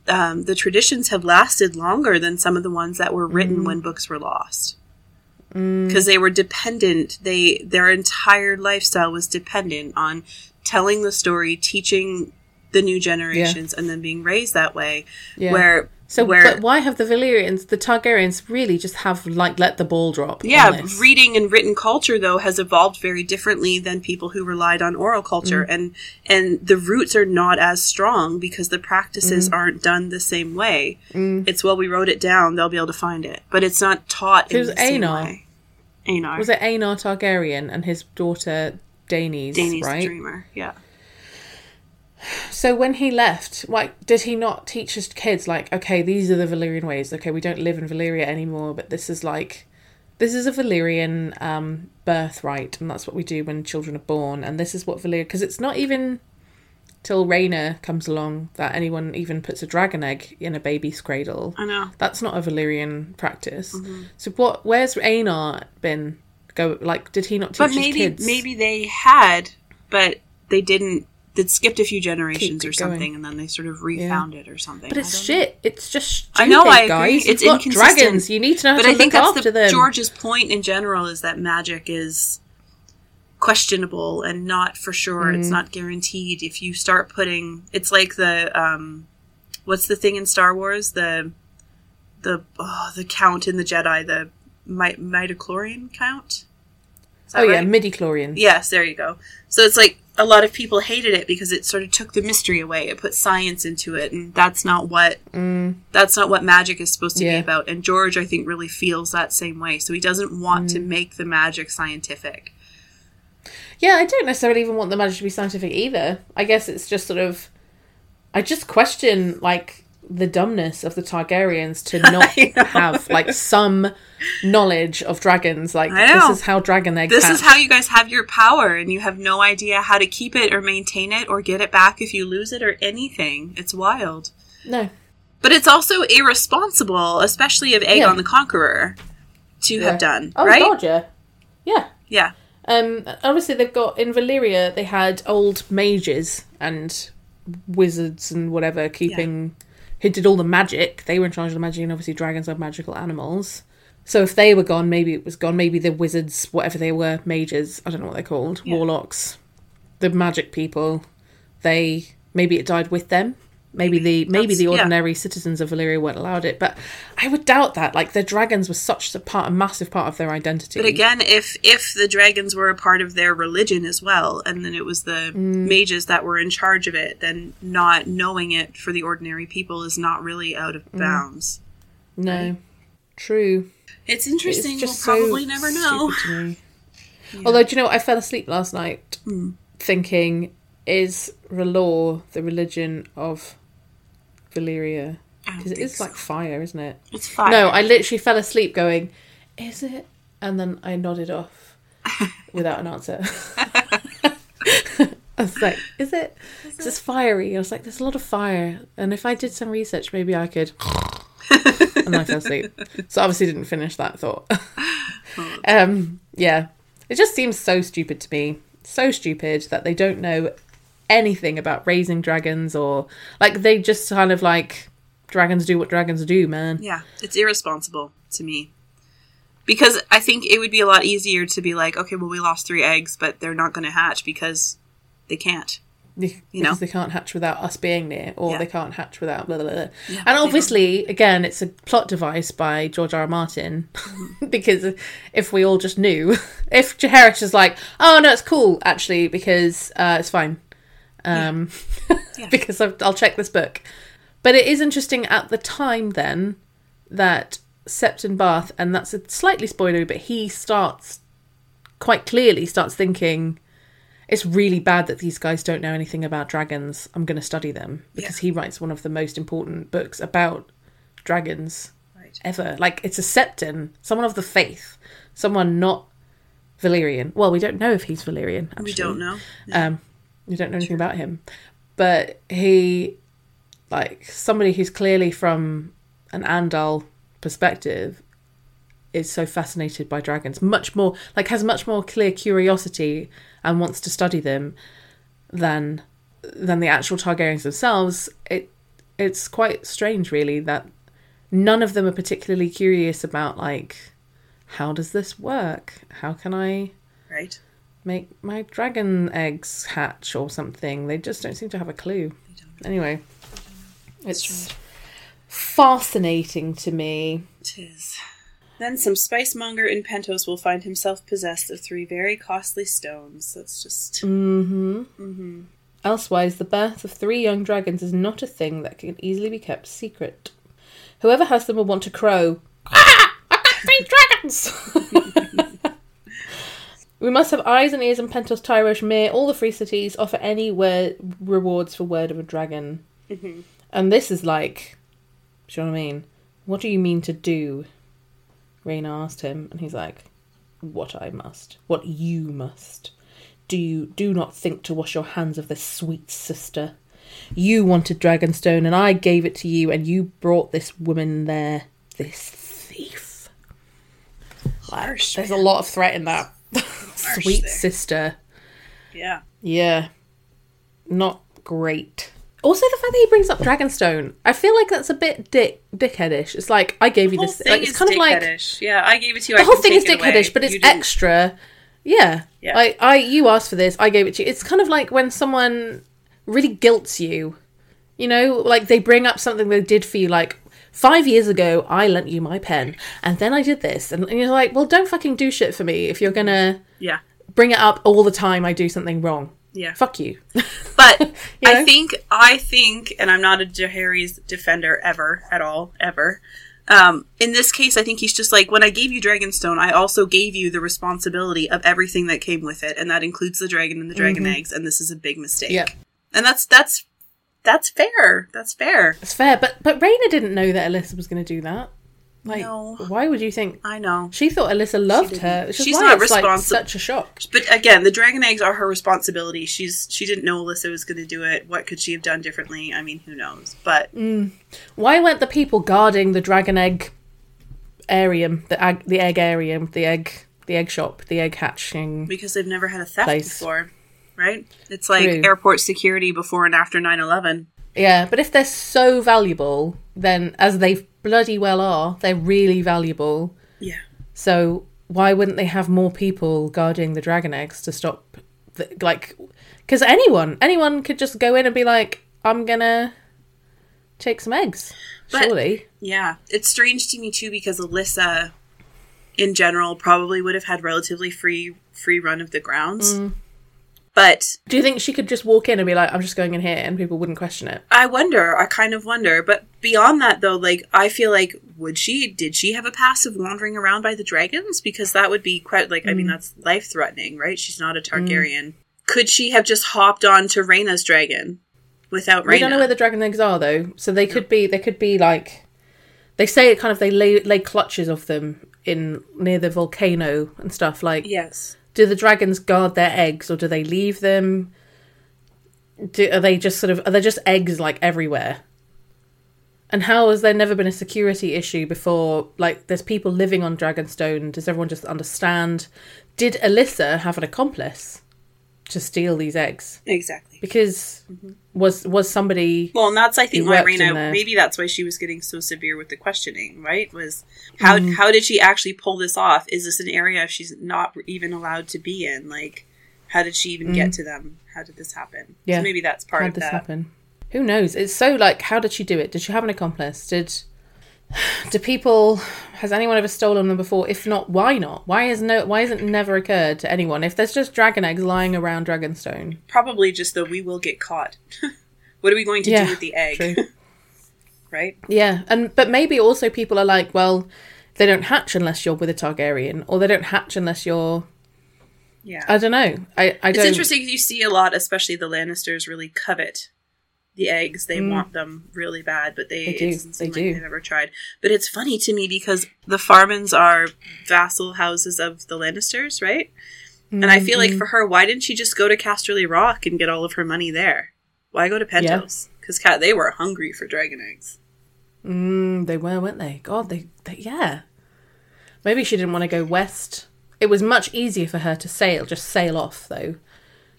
um, the traditions have lasted longer than some of the ones that were written Mm. when books were lost because they were dependent they their entire lifestyle was dependent on telling the story teaching the new generations and then being raised that way Yeah. where So, where but why have the Valyrians, the Targaryens, really just have like let the ball drop? on Yeah, reading and written culture though has evolved very differently than people who relied on oral culture Mm. and and the roots are not as strong because the practices Mm. aren't done the same way. It's well we wrote it down, they'll be able to find it. But it's not taught the same way. Aenar. Was it Aenar Targaryen and his daughter Daenerys, Danny's right? dreamer. Yeah. So when he left, like, did he not teach his kids like, okay, these are the Valyrian ways. Okay, we don't live in Valyria anymore, but this is like, this is a Valyrian um, birthright, and that's what we do when children are born. And this is what Valyria, because it's not even till Rhaena comes along that anyone even puts a dragon egg in a baby's cradle. I know. That's not a Valyrian practice. Mm-hmm. So what? Where's Aenar been? Go like, did he not teach But his kids? maybe they had, but they didn't. They'd skipped a few generations Keep or something, going. and then they sort of refound it or something. But it's don't know. shit. It's just stupid, I know, I agree. guys. It's You've inconsistent. dragons. You need to know how But to I think that's the them. George's point in general is that magic is questionable and not for sure. It's Mm. not guaranteed. If you start putting, it's like the um, what's the thing in Star Wars? The the oh, the count in the Jedi, the mi- midichlorian count. Oh yeah, right? midi chlorians. Yes, there you go. So it's like a lot of people hated it because it sort of took the mystery away. It put science into it, and that's not what that's not what magic is supposed to Mm. Yeah. be about. And George, I think, really feels that same way. So he doesn't want Mm. to make the magic scientific. Yeah, I don't necessarily even want the magic to be scientific either. I guess it's just sort of. I just question like the dumbness of the Targaryens to <laughs> not have like some knowledge of dragons. Like this is how dragon eggs. This is how you guys have your power, and you have no idea how to keep it or maintain it or get it back if you lose it or anything. It's wild. No. But it's also irresponsible, especially of Aegon Yeah. the Conqueror, to have done. Oh right? god, yeah. Yeah. Yeah. Um, obviously, they've got in Valyria. They had old mages and wizards and whatever keeping who did all the magic. They were in charge of the magic, and obviously, dragons are magical animals. So if they were gone, maybe it was gone. Maybe the wizards, whatever they were, mages. I don't know what they're called. Yeah. Warlocks, the magic people. They maybe it died with them. Maybe the maybe That's- the yeah. ordinary citizens of Valyria weren't allowed it, but I would doubt that. Like the dragons were such a part, a massive part of their identity. But again, if if the dragons were a part of their religion as well, and then it was the Mm. mages that were in charge of it, then not knowing it for the ordinary people is not really out Mm. of bounds. no, true. It's It's interesting. just we'll so probably never know. me. <laughs> Although, do you know what? I fell asleep last night Hmm. thinking, is R'hllor the religion of Valyria? Because it is so. like fire, isn't it? it's fine. No, I literally fell asleep going, is it? And then I nodded off <laughs> without an answer. <laughs> <laughs> I was like, is it? Because it's fiery. I was like, there's a lot of fire. And if I did some research, maybe I could. and I fell asleep. So obviously didn't finish that thought. um, yeah. It just seems so stupid to me. So stupid that they don't know anything about raising dragons or like they just kind of like dragons do what dragons do, man. Yeah, it's irresponsible to me. Because I think it would be a lot easier to be like, okay, well, we lost three eggs, but they're not going to hatch because they can't. You know? they can't hatch without us being near, or Yeah. they can't hatch without blah blah blah. Yeah, and obviously, again, it's a plot device by George R. R. Martin, Mm-hmm. <laughs> because if we all just knew, <laughs> if Jaehaerys is like, oh no, it's cool actually because uh, it's fine, um, <laughs> Yeah. because I've, I'll check this book. But it is interesting at the time then that Septon Barth, and that's a slightly spoiler, but he starts quite clearly starts thinking it's really bad that these guys don't know anything about dragons. I'm going to study them because he writes one of the most important books about dragons Right. ever. Like it's a Septon, someone of the faith, someone not Valyrian. Well, we don't know if he's Valyrian. Actually. We don't know. Um, we don't know anything about him, but he, like somebody who's clearly from an Andal perspective, is so fascinated by dragons. Much more, like, has much more clear curiosity and wants to study them than than the actual Targaryens themselves. It it's quite strange, really, that none of them are particularly curious about like how does this work? How can I Right? Make my dragon eggs hatch or something. They just don't seem to have a clue. Anyway, it's fascinating to me. Tis. Then some spicemonger in Pentos will find himself possessed of three very costly stones. That's just. Mm-hmm. Elsewise, the birth of three young dragons is not a thing that can easily be kept secret. Whoever has them will want to crow. Ah! I got three <laughs> dragons! <laughs> We must have eyes and ears in Pentos, Tyrosh, Myr, all the free cities, offer any word, rewards for word of a dragon. Mm-hmm. And this is like, do you know what I mean? What do you mean to do? Rhaena asked him, and he's like, What I must. What you must. Do you do not think to wash your hands of this sweet sister. You wanted Dragonstone, and I gave it to you, and you brought this woman there. This thief. Harsh. There's a lot of threat in that. Sweet there. sister. Yeah. Yeah. Not great. Also, the fact that he brings up Dragonstone, I feel like that's a bit dick dickheadish. It's like I gave you this. thing Like, it's kind of like. Yeah, I gave it to you. the I whole thing is take it away. dickheadish, but it's extra. Yeah. Yeah. Like I, you asked for this, I gave it to you. It's kind of like when someone really guilts you. You know, like they bring up something they did for you, like five years ago, I lent you my pen, and then I did this, and, and you're like, well, don't fucking do shit for me if you're gonna Yeah. bring it up all the time. I do something wrong. Yeah. Fuck you. <laughs> But <laughs> You I think I think, and I'm not a Jaehaerys defender ever at all, ever. Um, in this case, I think he's just like when I gave you Dragonstone, I also gave you the responsibility of everything that came with it, and that includes the dragon and the dragon eggs. And this is a big mistake. Mm-hmm. Yep. And that's that's that's fair. That's fair. It's fair, but but Rhaena didn't know that Elissa was going to do that. Like, No. why would you think? I know. She thought Elissa loved didn't. her. She's not responsible. like such a shock. But again, the dragon eggs are her responsibility. She's she didn't know Elissa was going to do it. What could she have done differently? I mean, who knows? But Mm. Why weren't the people guarding the dragon egg arium, the egg, the egg arium, the egg, the egg shop, the egg hatching? because they've never had a theft Place. before, right? It's like True. airport security before and after 9/11. Yeah, but if they're so valuable, then as they bloody well are, they're really valuable. Yeah. So why wouldn't they have more people guarding the dragon eggs to stop, the, like, because anyone, anyone could just go in and be like, I'm gonna take some eggs. But- Surely, Yeah, it's strange to me too because Elissa, in general, probably would have had relatively free free run of the grounds. Mm. But do you think she could just walk in and be like, I'm just going in here, and people wouldn't question it? I wonder. I kind of wonder. But beyond that, though, like I feel like would she? Did she have a pass of wandering around by the dragons? Because that would be quite like I Mm. mean that's life threatening, right? She's not a Targaryen. Could she have just hopped on to Rhaena's dragon without Rhaena? We don't know where the dragon eggs are though, so they could be. They could be like. They say it kind of. They lay lay clutches of them in near the volcano and stuff. Like, yes. Do the dragons guard their eggs or do they leave them? Do, are they just sort of are there just eggs like everywhere? And how has there never been a security issue before? Like, there's people living on Dragonstone. Does everyone just understand? Did Elissa have an accomplice to steal these eggs? Exactly. Because was was somebody Well, and that's I think why Rhaena maybe that's why she was getting so severe with the questioning, right? Was how Mm-hmm. how did she actually pull this off? Is this an area she's not even allowed to be in? Like, how did she even get to them? How did this happen? Mm. Yeah. so maybe that's part how of did this that. happen? Who knows? It's so like, how did she do it? Did she have an accomplice? Did do people? Has anyone ever stolen them before? If not, why not? Why has no? Why has it never occurred to anyone? If there's just dragon eggs lying around Dragonstone, Probably just though we will get caught. <laughs> what are we going to Yeah, do with the egg? <laughs> right? yeah, and but maybe also people are like, well, they don't hatch unless you're with a Targaryen, or they don't hatch unless you're. Yeah. I don't know. I I it's don't. interesting. You see a lot, especially the Lannisters, really covet the eggs. They want them really bad, but they, Mm. They do, it doesn't seem they like do. they've ever tried. But it's funny to me because the Farmans are vassal houses of the Lannisters, right? And I feel Mm-hmm. like for her, why didn't she just go to Casterly Rock and get all of her money there? Why go to Pentos? Because they were hungry for dragon eggs. Mm, they were, weren't they? God, they, they yeah. Maybe she didn't want to go west. It was much easier for her to sail, just sail off though.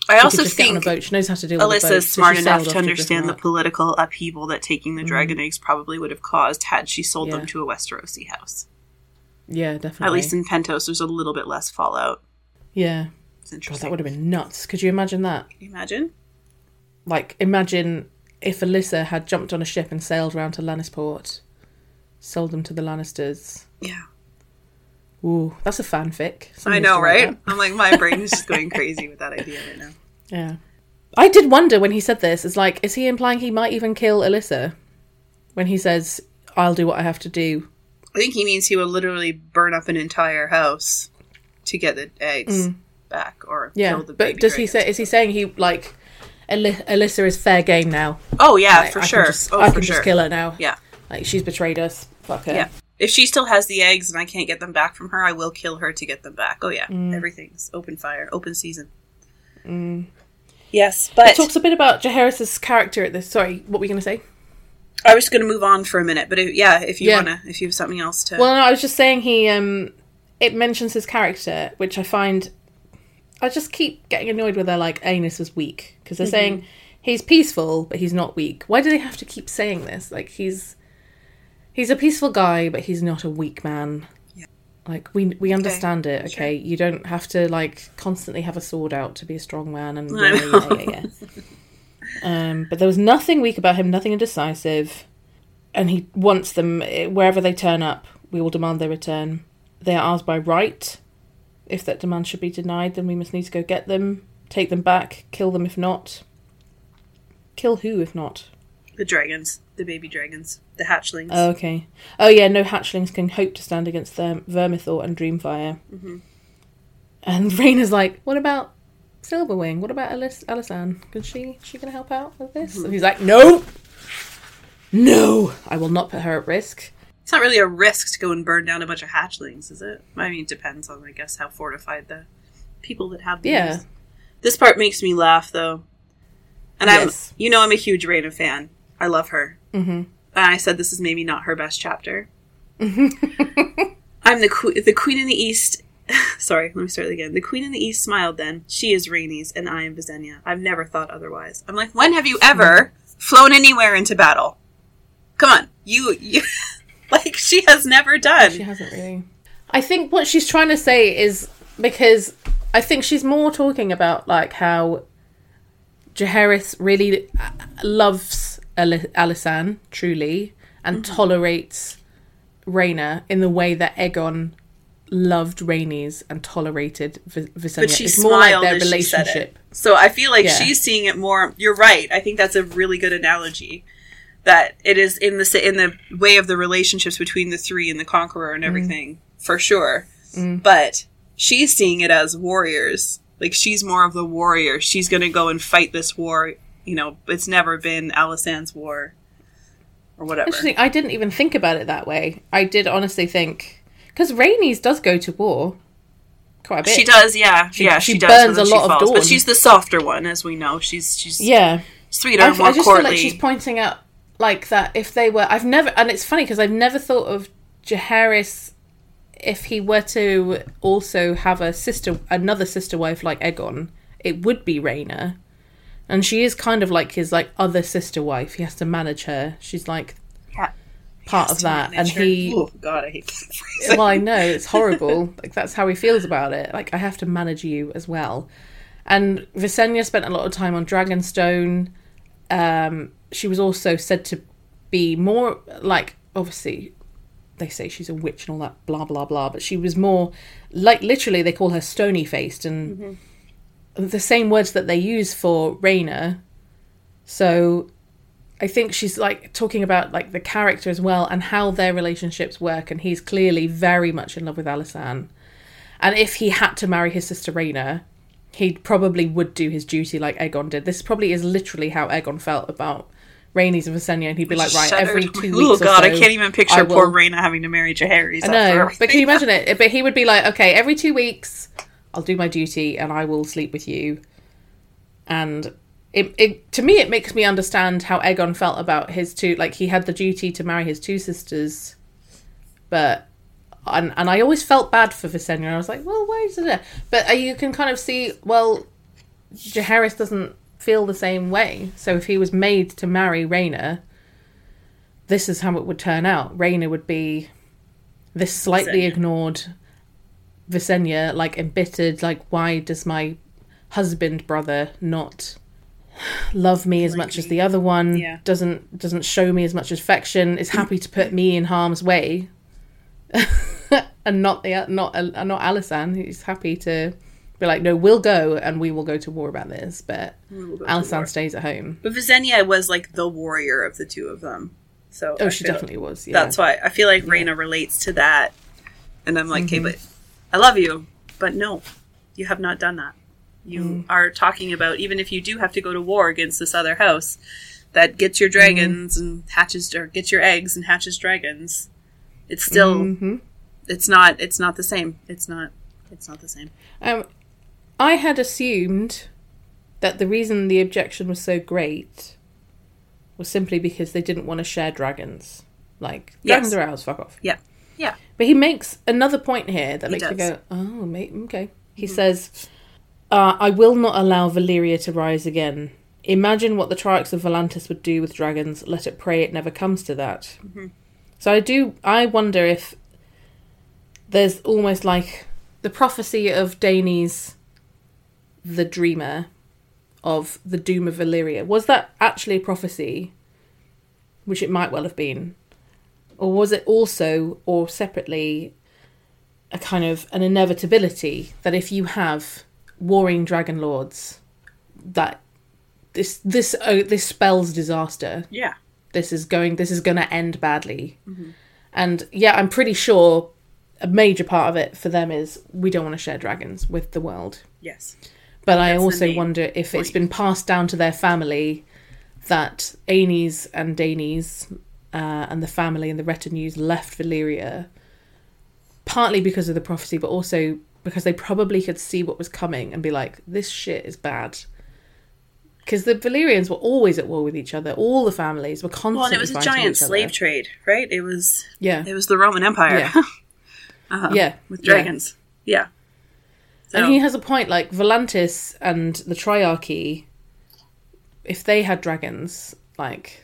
I She also just on a think boat. She knows how to deal with a boat. Elissa's so smart enough to understand the political upheaval that taking the dragon mm. eggs probably would have caused had she sold Yeah. them to a Westerosi house. Yeah, definitely. At least in Pentos, there's a little bit less fallout. yeah. It's God, that would have been nuts. Could you imagine that? Can you imagine? Like, imagine if Elissa had jumped on a ship and sailed round to Lannisport, sold them to the Lannisters. Yeah. Ooh, that's a fanfic. I know, needs to write right? I'm like, my brain is just going <laughs> crazy with that idea right now. Yeah. I did wonder when he said this. It's like, is he implying he might even kill Elissa when he says, "I'll do what I have to do"? I think he means he will literally burn up an entire house to get the eggs. Mm. back or Yeah, kill the but baby does he say? Is he saying he like Aly- Elissa is fair game now? Oh yeah, Like, for I sure. Just, oh, I for can sure. just kill her now. Yeah. like she's betrayed us. Fuck her. Yeah. If she still has the eggs and I can't get them back from her, I will kill her to get them back. Oh yeah, Mm. everything's open fire, open season. Yes, but It talks a bit about Jaehaerys's character at this. Sorry, what were you going to say? I was going to move on for a minute. But if, yeah, if you Yeah. wanna, if you have something else to, Well, no, I was just saying he. um It mentions his character, which I find. I just keep getting annoyed with their like anus is weak because they're saying he's peaceful but he's not weak. Why do they have to keep saying this? Like he's he's a peaceful guy but he's not a weak man. Yeah. Like we we understand it. Sure. Okay, you don't have to like constantly have a sword out to be a strong man and yeah, yeah, yeah, yeah. um, but there was nothing weak about him, nothing indecisive, and he wants them eh, wherever they turn up. We will demand their return. They are ours by right. If that demand should be denied, then we must need to go get them, take them back, kill them if not. Kill who if not? the dragons, the baby dragons, the hatchlings. Oh, okay. Oh yeah, no hatchlings can hope to stand against them, Vermithor and Dreamfire. Mm-hmm. And <laughs> Rhaena's like, what about Silverwing? What about Alice Alysanne? Can she she gonna help out with this? Mm-hmm. And he's like, No No, I will not put her at risk. It's not really a risk to go and burn down a bunch of hatchlings, is it? I mean, it depends on, I guess, how fortified the people that have these. Yeah. This part makes me laugh, though. And Yes. I'm, you know, I'm a huge Raina fan. I love her. Mm-hmm. And I said this is maybe not her best chapter. <laughs> I'm the que- the queen in the east. <laughs> Sorry, let me start again. The queen in the east smiled. Then she is Rhaenys, and I am Visenya. I've never thought otherwise. I'm like, when have you ever flown anywhere into battle? Come on, you, you <laughs> like she has never done. She hasn't really. I think what she's trying to say is because I think she's more talking about like how Jaehaerys really uh, loves Alysanne truly and tolerates Rhaena in the way that Aegon loved Rhaenys and tolerated v- Visenya. but she it's smiled more like their as she said it. relationship. So I feel like Yeah. she's seeing it more. You're right. I think that's a really good analogy. That it is in the in the way of the relationships between the three and the conqueror Mm. and everything for sure. But she's seeing it as warriors. Like she's more of the warrior. She's going to go and fight this war. You know, it's never been Alysanne's war or whatever. Interesting. I didn't even think about it that way. I did honestly think because Rhaenys does go to war quite a bit. She does, yeah, yeah. she She, does. burns a she lot of falls. Dorne. but she's the softer one, as we know. She's she's Yeah. sweeter, I, more I just courtly. feel like she's pointing out like that if they were I've never and it's funny because I've never thought of Jaehaerys if he were to also have a sister another sister wife like Aegon it would be Rhaena and she is kind of like his like other sister wife he has to manage her she's like Yeah. part of that and her. he Oh God, I hate that phrase. well, I know it's horrible. like that's how he feels about it. Like I have to manage you as well. And Visenya spent a lot of time on Dragonstone. Um, she was also said to be more like obviously they say she's a witch and all that blah blah blah, but she was more like literally they call her stony faced and the same words that they use for Rhaena. So I think she's like talking about like the character as well and how their relationships work, and he's clearly very much in love with Alysanne. And if he had to marry his sister Rhaena, he probably would do his duty like Aegon did. This probably is literally how Aegon felt about Rhaenys and Visenya, and he'd be like, right, every two weeks. Oh God, I so, can't even picture I poor will- Rhaena having to marry Jaehaerys. I know, but can you imagine it? But he would be like, okay, every two weeks, I'll do my duty and I will sleep with you. And it, it to me, it makes me understand how Aegon felt about his two. Like he had the duty to marry his two sisters, but and and I always felt bad for Visenya. I was like, well, why is it? there? But uh, you can kind of see, well, Jaehaerys doesn't feel the same way. So if he was made to marry Rhaena, this is how it would turn out. Rhaena would be this slightly ignored Visenya, like embittered, like why does my husband brother not love me as Like much as the other one? Yeah. Doesn't doesn't show me as much affection. Is happy to put me in harm's way, <laughs> and not the not uh, not Alysanne, who's happy to be like, no, we'll go and we will go to war about this, but We will go to war. Alysanne stays at home. But Visenya was like the warrior of the two of them. So Oh, I she definitely was. Yeah. That's why I feel like Rhaena relates to that, and I'm like, okay, Mm-hmm. but I love you, but no, You have not done that. You Mm. are talking about even if you do have to go to war against this other house that gets your dragons and hatches or gets your eggs and hatches dragons. It's still Mhm. it's not it's not the same. It's not it's not the same. Um, I had assumed that the reason the objection was so great was simply because they didn't want to share dragons. Like dragons Yes. are ours, fuck off. Yeah. Yeah. But he makes another point here that He makes me does. go, oh, mate, okay. He says, uh, I will not allow Valyria to rise again. Imagine what the Triarchs of Volantis would do with dragons. Let it pray it never comes to that. So I do, I wonder if there's almost like the prophecy of Daenys, the dreamer, of the doom of Valyria. Was that actually a prophecy? Which it might well have been. Or was it also, or separately, a kind of an inevitability that if you have warring dragon lords, that this this oh, this spells disaster. Yeah. This is going this is going to end badly. Mm-hmm. And yeah, I'm pretty sure a major part of it for them is we don't want to share dragons with the world. Yes. But I That's the also wonder if it's been passed down to their family that Aenys and Daenys uh, and the family and the retinues left Valyria partly because of the prophecy, but also because they probably could see what was coming and be like, this shit is bad. Because the Valyrians were always at war with each other. All the families were constantly Well, and it was a giant other. slave trade, right? It was Yeah, it was the Roman Empire. Yeah. <laughs> uh-huh. yeah, With dragons. Yeah. And So- he has a point. Like Volantis and the Triarchy, if they had dragons, like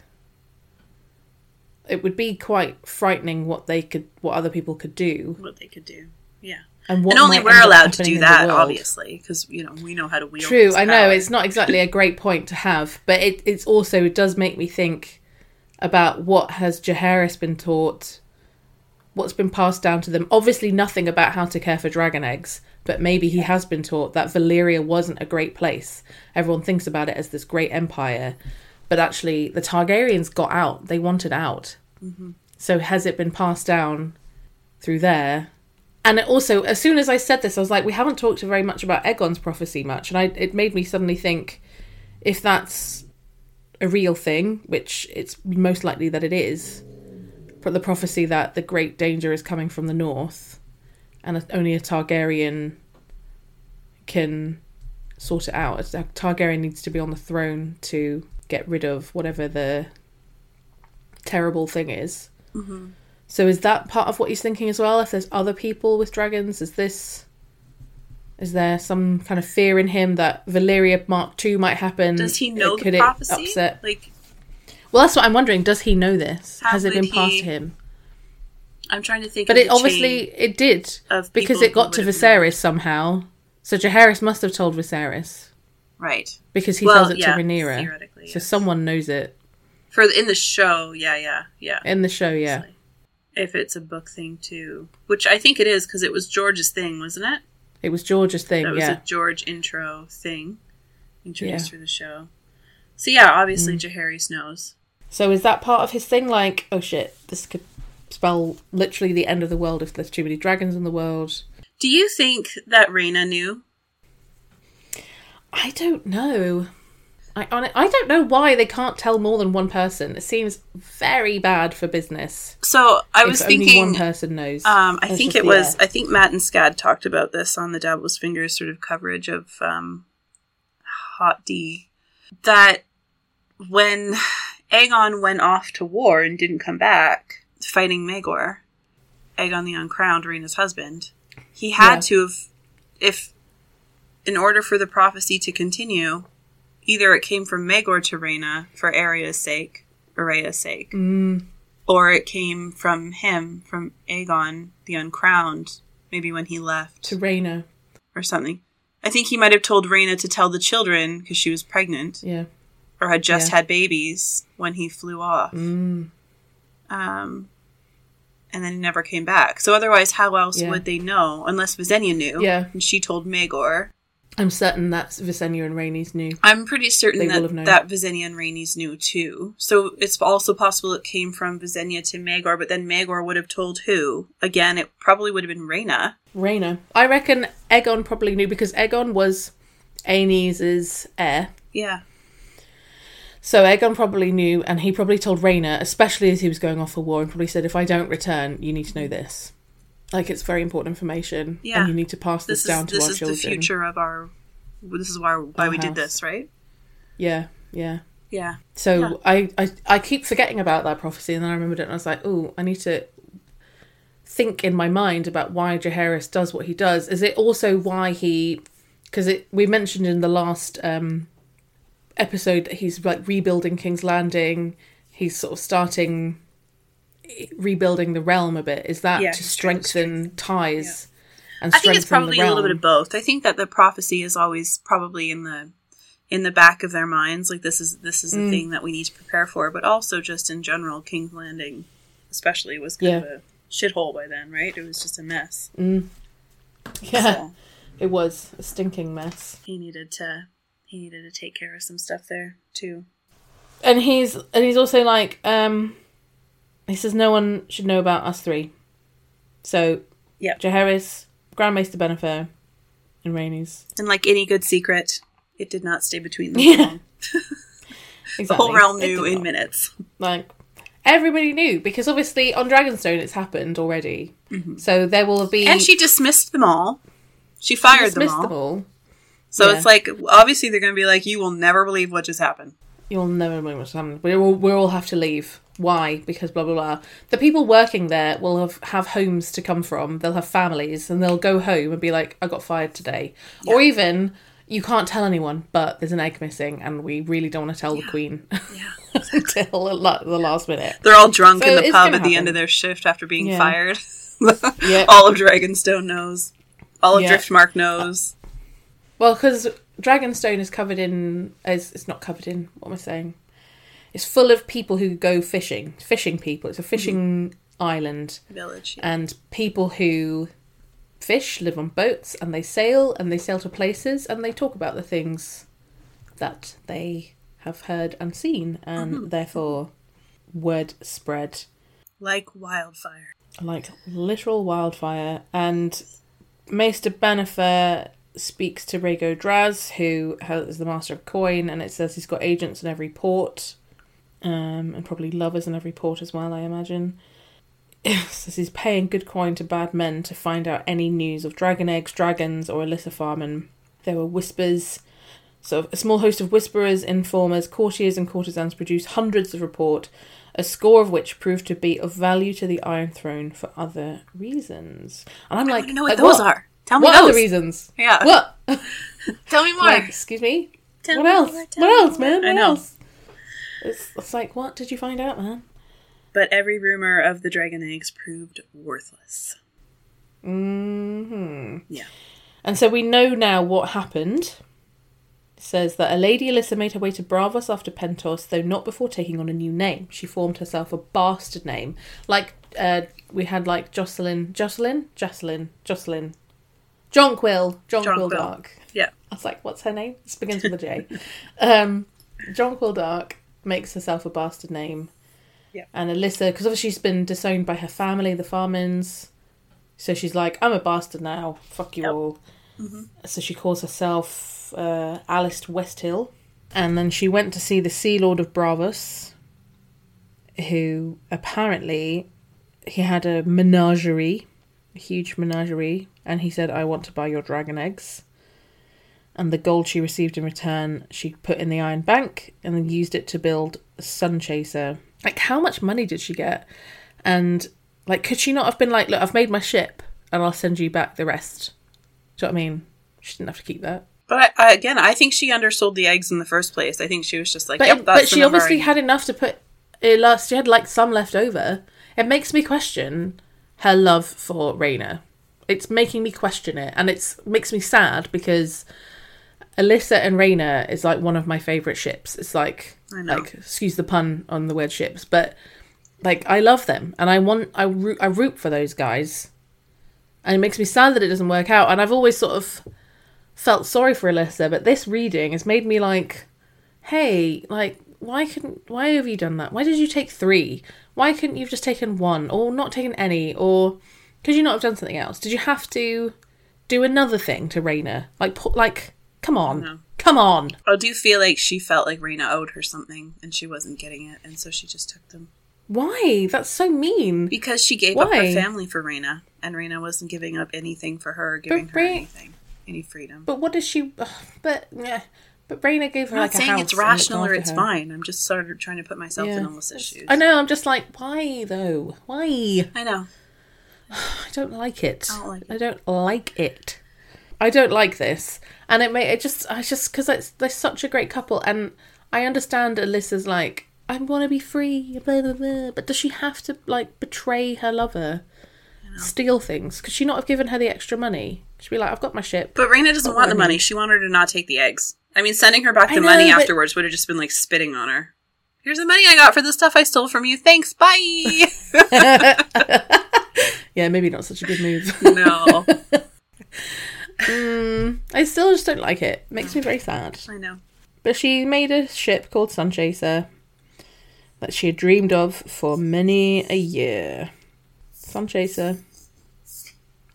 it would be quite frightening what they could, what other people could do, what they could do. Yeah. and what and only we're allowed to do that, obviously, because you know we know how to wield. True, I know it's not exactly a great point to have, but it it's also it does make me think about what has Jaehaerys been taught, what's been passed down to them. Obviously, nothing about how to care for dragon eggs, but maybe he has been taught that Valyria wasn't a great place. Everyone thinks about it as this great empire, but actually, the Targaryens got out. They wanted out. Mm-hmm. So has it been passed down through there? And it also, as soon as I said this, I was like, we haven't talked very much about Aegon's prophecy much, and I, it made me suddenly think, if that's a real thing, which it's most likely that it is, but the prophecy that the great danger is coming from the north, and only a Targaryen can sort it out. A Targaryen needs to be on the throne to get rid of whatever the terrible thing is. Mm-hmm. So is that part of what he's thinking as well? If there's other people with dragons, is this is there some kind of fear in him that Valyria Mark II might happen? Does he know Could the prophecy? upset? Like, Well, that's what I'm wondering. Does he know this? Has it been passed he- to him? I'm trying to think. But of it obviously it did because it got to. Viserys somehow. So Jaehaerys must have told Viserys right? because he Well, tells it yeah, to Rhaenyra. So yes. someone knows it For in the show, yeah, yeah, yeah. in the show. Yeah, If it's a book thing too, which I think it is because it was George's thing, wasn't it? it was George's thing. That was yeah, a George intro thing introduced Yeah. for the show. So yeah, obviously Mm. Jaehaerys knows. So is that part of his thing? Like, oh shit, this could spell literally the end of the world if there's too many dragons in the world. Do you think that Rhaena knew? I don't know. I on I don't know why they can't tell more than one person. It seems very bad for business. So I was thinking. one person knows. Um, I think it was. air. I think Matt and Scad talked about this on the Dabble's Fingers sort of coverage of um, Hot D. That when Aegon went off to war and didn't come back, fighting Maegor, Aegon the Uncrowned, Rhaena's husband, he had Yeah. to have, if in order for the prophecy to continue, either it came from Maegor to Rhaena for Arya's sake, Arya's sake, Mm, or it came from him, from Aegon the Uncrowned, maybe when he left to Rhaena. or something. I think he might have told Rhaena to tell the children because she was pregnant Yeah. or had just Yeah. had babies when he flew off. Mm, Um, and then he never came back. So otherwise, how else Yeah. would they know? Unless Visenya knew. Yeah. And she told Maegor. I'm certain that's Visenya and Rhaenys knew. I'm pretty certain They will have that known. that Visenya and Rhaenys knew too. So it's also possible it came from Visenya to Maegor, but then Maegor would have told who? Again, it probably would have been Rhaena. Rhaena. I reckon Aegon probably knew because Aegon was Aenys' heir. Yeah. So Aegon probably knew, and he probably told Rhaena, especially as he was going off for war, and probably said, "If I don't return, you need to know this. Like it's very important information, Yeah. and you need to pass this, This down is to this our is children." the future of our. This is why why Our we did this, right? Yeah, yeah. Yeah. So Yeah. I, I I keep forgetting about that prophecy, and then I remembered it, and I was like, "Oh, I need to think in my mind about why Jaehaerys does what he does. Is it also why he? Because it we mentioned in the last um, episode that he's like rebuilding King's Landing. He's sort of starting rebuilding the realm a bit. Is that Yeah, to he's trying to strengthen ties? And I think it's probably a little bit of both. I think that the prophecy is always probably in the in the back of their minds, like this is this is the Mm. thing that we need to prepare for, but also just in general, King's Landing, especially, was kind of a shithole by then, right? It was just a mess. Yeah, So <laughs> it was a stinking mess. he needed to he needed to take care of some stuff there too. and he's and he's also like um he says no one should know about us three so yeah, Jaehaerys, Grand Maester Benifer and Rainey's. And like any good secret, it did not stay between them <laughs> Yeah. exactly. <laughs> The whole realm knew in not. minutes. like everybody knew because obviously on Dragonstone it's happened already so there will be Mm-hmm. And she dismissed them all. She fired them dismissed all. them all So Yeah. it's like obviously they're going to be like, "You will never believe what just happened." you'll never know what's happening we all we all have to leave why because blah blah blah the people working there will have have homes to come from they'll have families and they'll go home and be like i got fired today or even you can't tell anyone but there's an egg missing and we really don't want to tell the queen <laughs> Yeah. <laughs> until the last minute They're all drunk So in the pub at the end of their shift after being Yeah. fired. <laughs> Yeah. all of Dragonstone knows. All of Yeah. Driftmark knows. well because dragonstone is covered in is it's not covered in what am i saying it's full of people who go fishing fishing people. It's a fishing island. Village. and people who fish live on boats and they sail and they sail to places and they talk about the things that they have heard and seen and uh-huh. therefore word spread. Like wildfire. like literal wildfire. And Maester Benifer speaks to Rego Draz who is the master of coin and it says he's got agents in every port um, and probably lovers in every port as well I imagine says he's paying good coin to bad men to find out any news of dragon eggs, dragons, or Elissa Farman. There were whispers. So a small host of whisperers, informers, courtiers, and courtesans produced hundreds of report, a score of which proved to be of value to the Iron Throne for other reasons. And I'm I like, to know what like, those are. Tell me What those. other reasons? Yeah. What? <laughs> Tell me more. like, excuse me? Tell what me else? more, What else, man? I What know. else? It's, it's like, what did you find out, man? But every rumor of the dragon eggs proved worthless. hmm Yeah. And so we know now what happened. It says that a lady Elissa made her way to Braavos after Pentos, though not before taking on a new name. She formed herself a bastard name. Like uh, we had like Jocelyn, Jocelyn, Jocelyn, Jocelyn, Jonquil, Jonquil. Dark. Yeah. I was like, what's her name? This begins with a J. <laughs> um, Jonquil Dark makes herself a bastard name. Yeah. And Elissa, because obviously she's been disowned by her family, the Farmans. So she's like, I'm a bastard now. Fuck you Yep. all. So she calls herself uh, Alys Westhill. And then she went to see the Sea Lord of Braavos, who apparently he had a menagerie, a huge menagerie, and he said, I want to buy your dragon eggs. And the gold she received in return, she put in the Iron Bank and then used it to build a Sun Chaser. Like, how much money did she get? And, like, could she not have been like, look, I've made my ship and I'll send you back the rest? Do you know what I mean? She didn't have to keep that. But I, I, again, I think she undersold the eggs in the first place. I think she was just like, But, yep, that's but she obviously I had enough to put it last. She had like some left over. It makes me question her love for Rhaena. It's making me question it, and it's makes me sad because Elissa and Rhaena is like one of my favorite ships. It's like like excuse the pun on the word ships, but like I love them, and I want I root I root for those guys, and it makes me sad that it doesn't work out. And I've always sort of felt sorry for Elissa, but this reading has made me like, hey, like, why couldn't, why have you done that? Why did you take three? Why couldn't you have just taken one or not taken any? Or could you not have done something else? Did you have to do another thing to Rhaena? Like, pu- like, come on, come on. I do feel like she felt like Rhaena owed her something and she wasn't getting it, and so she just took them. Why? That's so mean. Because she gave up her family for Rhaena, and Rhaena wasn't giving up anything for her, giving her Ra- anything, any freedom. But what does she? ugh, but yeah, but Rhaena gave her I'm not like a saying house it's rational or it's her. fine. I'm just sort of trying to put myself in Yeah. Elissa's shoes. I know. I'm just like, why though? Why? I know. <sighs> I don't like it. I don't like it. I don't like it. I don't like this, and it may it just I just because it's they're such a great couple, and I understand Elissa's like I want to be free, blah blah blah, but does she have to like betray her lover, steal things? Could she not have given her the extra money? She'd be like, I've got my ship. But Rhaena doesn't want the I money. She wanted her to not take the eggs. I mean, sending her back I the know, money but- afterwards would have just been like spitting on her. Here's the money I got for the stuff I stole from you. Thanks. Bye. <laughs> <laughs> Yeah, maybe not such a good move. no. <laughs> Mm, I still just don't like it. Makes me very sad. I know. But she made a ship called Sunchaser that she had dreamed of for many a year. Sunchaser.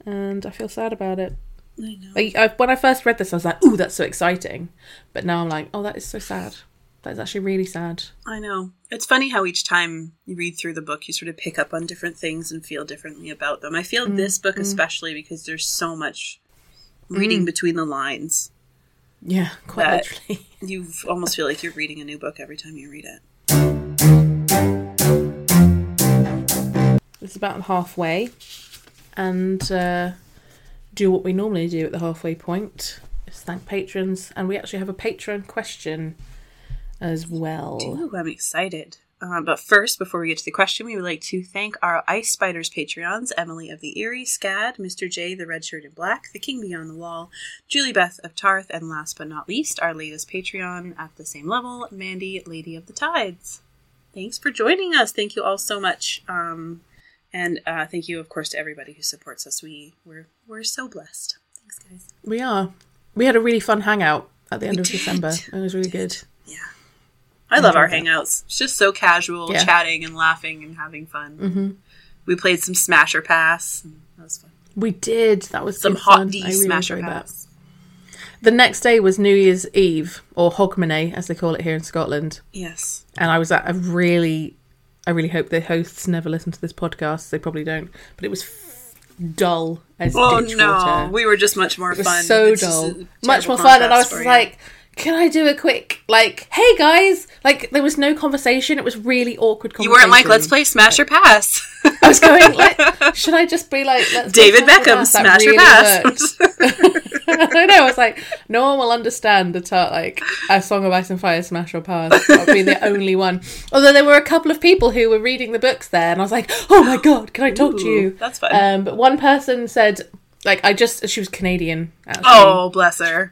And I feel sad about it. I know. Like, I, when I first read this, I was like, ooh, that's so exciting. But now I'm like, oh, that is so sad. That is actually really sad. I know. It's funny how each time you read through the book, you sort of pick up on different things and feel differently about them. I feel this book especially because there's so much reading between the lines. Yeah, quite literally. <laughs> You almost feel like you're reading a new book every time you read it. It's about halfway. And uh, do what we normally do at the halfway point is thank patrons. And we actually have a patron question as well. Ooh, I'm excited. Uh, but first, before we get to the question, we would like to thank our Ice Spiders Patreons Emily of the Eyrie, Scad, Mr. J, the Red Shirt in Black, The King Beyond the Wall, Julie Beth of Tarth, and last but not least, our latest Patreon at the same level, Mandy, Lady of the Tides. Thanks for joining us. Thank you all so much. Um, and uh, thank you, of course, to everybody who supports us. We, we're, we're so blessed. Thanks, guys. We are. We had a really fun hangout at the end We of did. December. It was really good. I love our hangouts. It's just so casual, Yeah. chatting and laughing and having fun. Mm-hmm. We played some Smasher Pass. And that was fun. We did. That was Some hot fun. D really Smasher enjoyed that. Pass. The next day was New Year's Eve, or Hogmanay, as they call it here in Scotland. Yes. And I was at a really, I really hope the hosts never listen to this podcast. They probably don't. But it was f- dull as Oh ditch no, water. we were just much more It fun. so It's dull, much more fun. And I was like, "Can I do a quick like, hey guys?" Like there was no conversation. It was really awkward. you weren't like, let's play Smasher Pass. I was going, like, <laughs> should I just be like, let's David Smash or Beckham, Smasher really Pass. <laughs> <laughs> I know. I was like, no one will understand the ta- like a song of ice and fire, smash or pass. I'll be the only one. Although there were a couple of people who were reading the books there, and I was like, oh my god, can I talk to you? that's fine. Um, but one person said, like, I just she was Canadian. Actually. oh, bless her.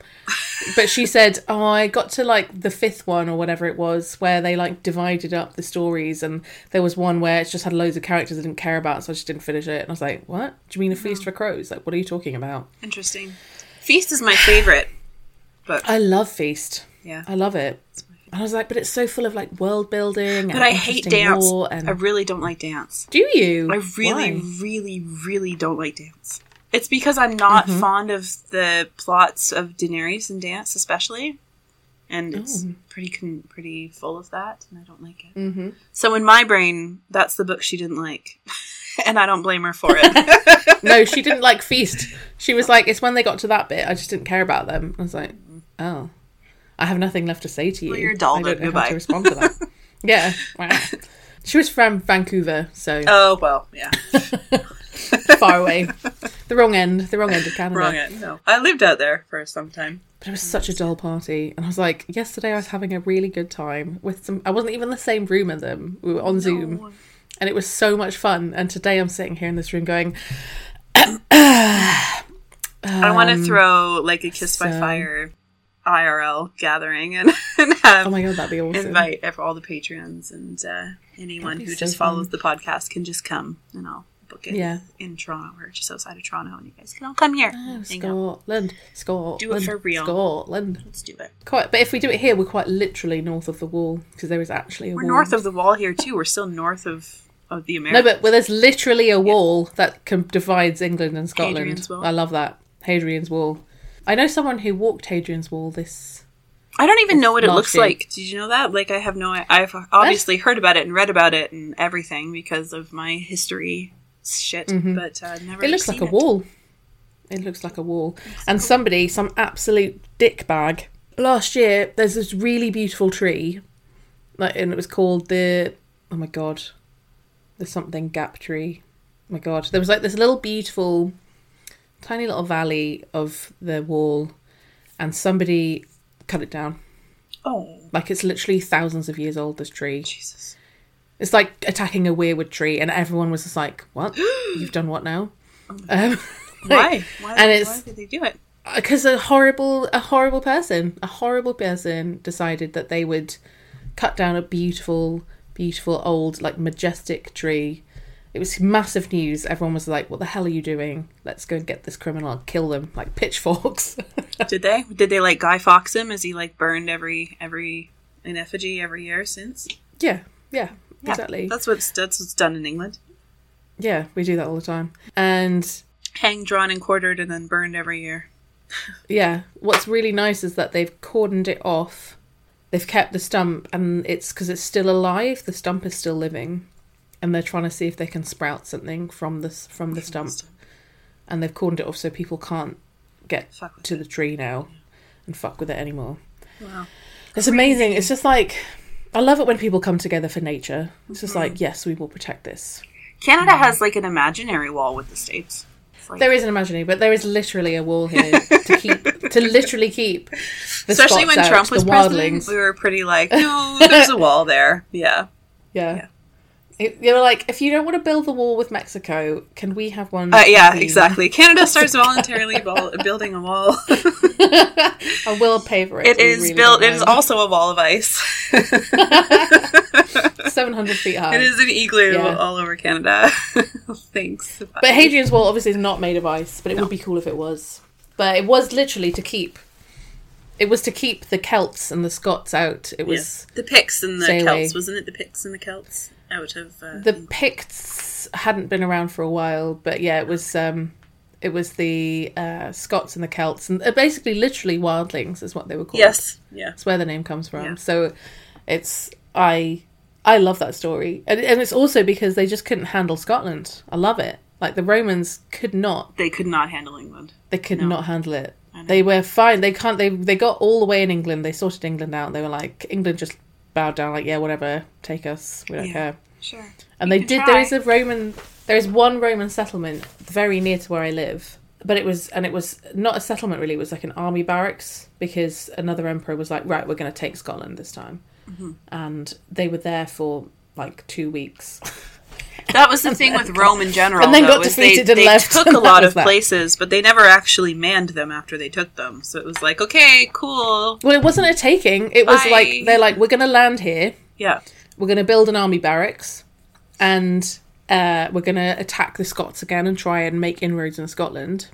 But she said, "Oh, I got to like the fifth one or whatever it was, where they like divided up the stories, and there was one where it just had loads of characters I didn't care about, so I just didn't finish it." And I was like, "What? Do you mean a oh. feast for crows? Like, what are you talking about?" Interesting. Feast is my favorite. But I love Feast. yeah. I love it. And I was like, but it's so full of like world building. But I hate dance. And... I really don't like dance. do you? I really, Why? really, really don't like dance. It's because I'm not Mm-hmm. fond of the plots of Daenerys and dance, especially, and it's Oh. pretty con- pretty full of that, and I don't like it. Mm-hmm. So in my brain, that's the book she didn't like, <laughs> and I don't blame her for it. <laughs> no, she didn't like <laughs> Feast. She was like, it's when they got to that bit, I just didn't care about them. I was like, oh, I have nothing left to say to you. Well, you're dull, I don't know how to respond to that. yeah, wow. She was from Vancouver, so oh well, yeah, far away. The wrong end, the wrong end of Canada. wrong it. No, I lived out there for some time. But it was such a dull party. And I was like, yesterday I was having a really good time with some. I wasn't even in the same room as them. We were on Zoom. No. And it was so much fun. And today I'm sitting here in this room going, I want to Um, throw like a kiss by so- fire IRL gathering and, <laughs> and have oh my god, that'd be awesome. invite all the patrons and uh, anyone who so just fun. follows the podcast can just come and I'll book it Yeah. in Toronto or just outside of Toronto, and you guys can all come here. Ah, oh, out. Scotland, Scotland, for real. Scotland. Let's do it. Quite, but if we do it here, we're quite literally north of the wall because there is actually a wall We're wall. north of the wall here too. We're still north of of the American. No, but well, there's literally a wall that com- divides England and Scotland. Hadrian's Wall. I love that. Hadrian's Wall. I know someone who walked Hadrian's Wall this. I don't even know what it looks year. like. Did you know that? Like, I have no. I've obviously heard about it and read about it and everything because of my history shit, but uh, never. Mm-hmm. It looks like a wall. It looks like a wall. And somebody, some absolute dickbag. Last year, there's this really beautiful tree, like, and it was called the. Oh my god, the something gap tree. Oh my god, there was like this little beautiful, tiny little valley of the wall, and somebody cut it down. Oh, Like it's literally thousands of years old. This tree. Jesus! It's like attacking a weirwood tree, and everyone was just like, "What? <gasps> You've done what now?" Um, <laughs> Why? Why, and it's- why did they do it? because a horrible a horrible person a horrible person decided that they would cut down a beautiful beautiful old like majestic tree it was massive news everyone was like what the hell are you doing let's go and get this criminal and kill them like pitchforks <laughs> Did they? Did they like Guy Fawkes him? Is he like burned every every in effigy every year since? yeah yeah Yeah, exactly. That's what's that's what's done in England. yeah we do that all the time. And Hanged, drawn, and quartered, and then burned every year. yeah what's really nice is that they've cordoned it off. They've kept the stump and it's because it's still alive the stump is still living. And they're trying to see if they can sprout something from this from the stump. and they've cordoned it off so people can't get to the tree now and fuck with it anymore. Wow. it's amazing. It's just like i love it when people come together for nature it's just Mm-hmm. like yes we will protect this Canada has like an imaginary wall with the states. Like, there is an imaginary but there is literally a wall here <laughs> to keep to literally keep especially when out, Trump was president, wildlings. we were pretty like, no, there's a wall there. <laughs> Yeah. Yeah. Yeah. It, they were like, if you don't want to build the wall with Mexico, can we have one? Uh, yeah, exactly. Canada <laughs> starts voluntarily building a wall. <laughs> I will pay for it. It is really built. It is also a wall of ice. <laughs> 700 feet high. It is an igloo Yeah. all over Canada. Thanks. But Hadrian's Wall obviously is not made of ice, but it would be cool if it was. But it was literally to keep. It was to keep the Celts and the Scots out. It was Yes. the Picts and the Celts, away. wasn't it? The Picts and the Celts out of uh, the Picts hadn't been around for a while, but yeah, it was. um It was the uh, Scots and the Celts, and uh, basically, literally, wildlings is what they were called. yes, yeah. That's where the name comes from. Yeah. So it's I I love that story, and, and it's also because they just couldn't handle Scotland. I love it. Like the Romans could not, They could not handle England. they could No. not handle it. They were fine. They can't. They they got all the way in England. They sorted England out. They were like England just bowed down. Like yeah, whatever, take us. We don't Yeah. care. Sure. And You they did. try. There is a Roman. There is one Roman settlement very near to where I live, but it was and it was not a settlement really. It was like an army barracks because another emperor was like, right, we're going to take Scotland this time, Mm-hmm. and they were there for like two weeks. <laughs> That was the thing with Rome in general. and then though, got defeated they, and they left. took <laughs> a lot of that. places, but they never actually manned them after they took them. So it was like, okay, cool. well, it wasn't a taking. It was like they're like, we're going to land here. Yeah. We're going to build an army barracks, and uh, we're going to attack the Scots again and try and make inroads in Scotland.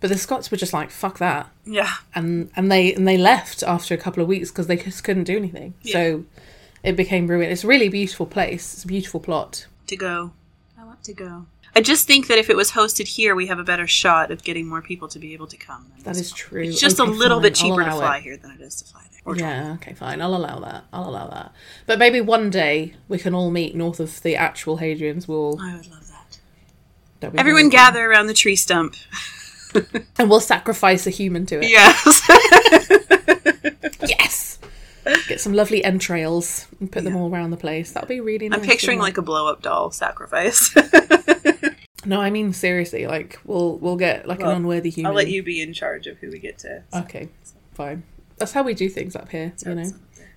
But the Scots were just like, fuck that. Yeah. and and they and they left after a couple of weeks because they just couldn't do anything. So it became ruined. It's a really beautiful place. It's a beautiful plot. To go. I want to go. I just think that if it was hosted here, we have a better shot of getting more people to be able to come. than That one. true. It's just Okay, a little fine. bit cheaper to fly it. here than it is to fly there. Or drive. Yeah. Okay. Fine. I'll allow that. I'll allow that. But maybe one day we can all meet north of the actual Hadrian's Wall. I would love that. That'd Everyone amazing. gather around the tree stump. and we'll sacrifice a human to it. <laughs> Yes. <laughs> Get some lovely entrails and put them all around the place. That'll be really nice. I'm picturing like a blow up doll sacrifice. <laughs> no, I mean seriously. Like we'll we'll get like Well, an unworthy human. I'll let you be in charge of who we get to. Okay, fine. That's how we do things up here. You know.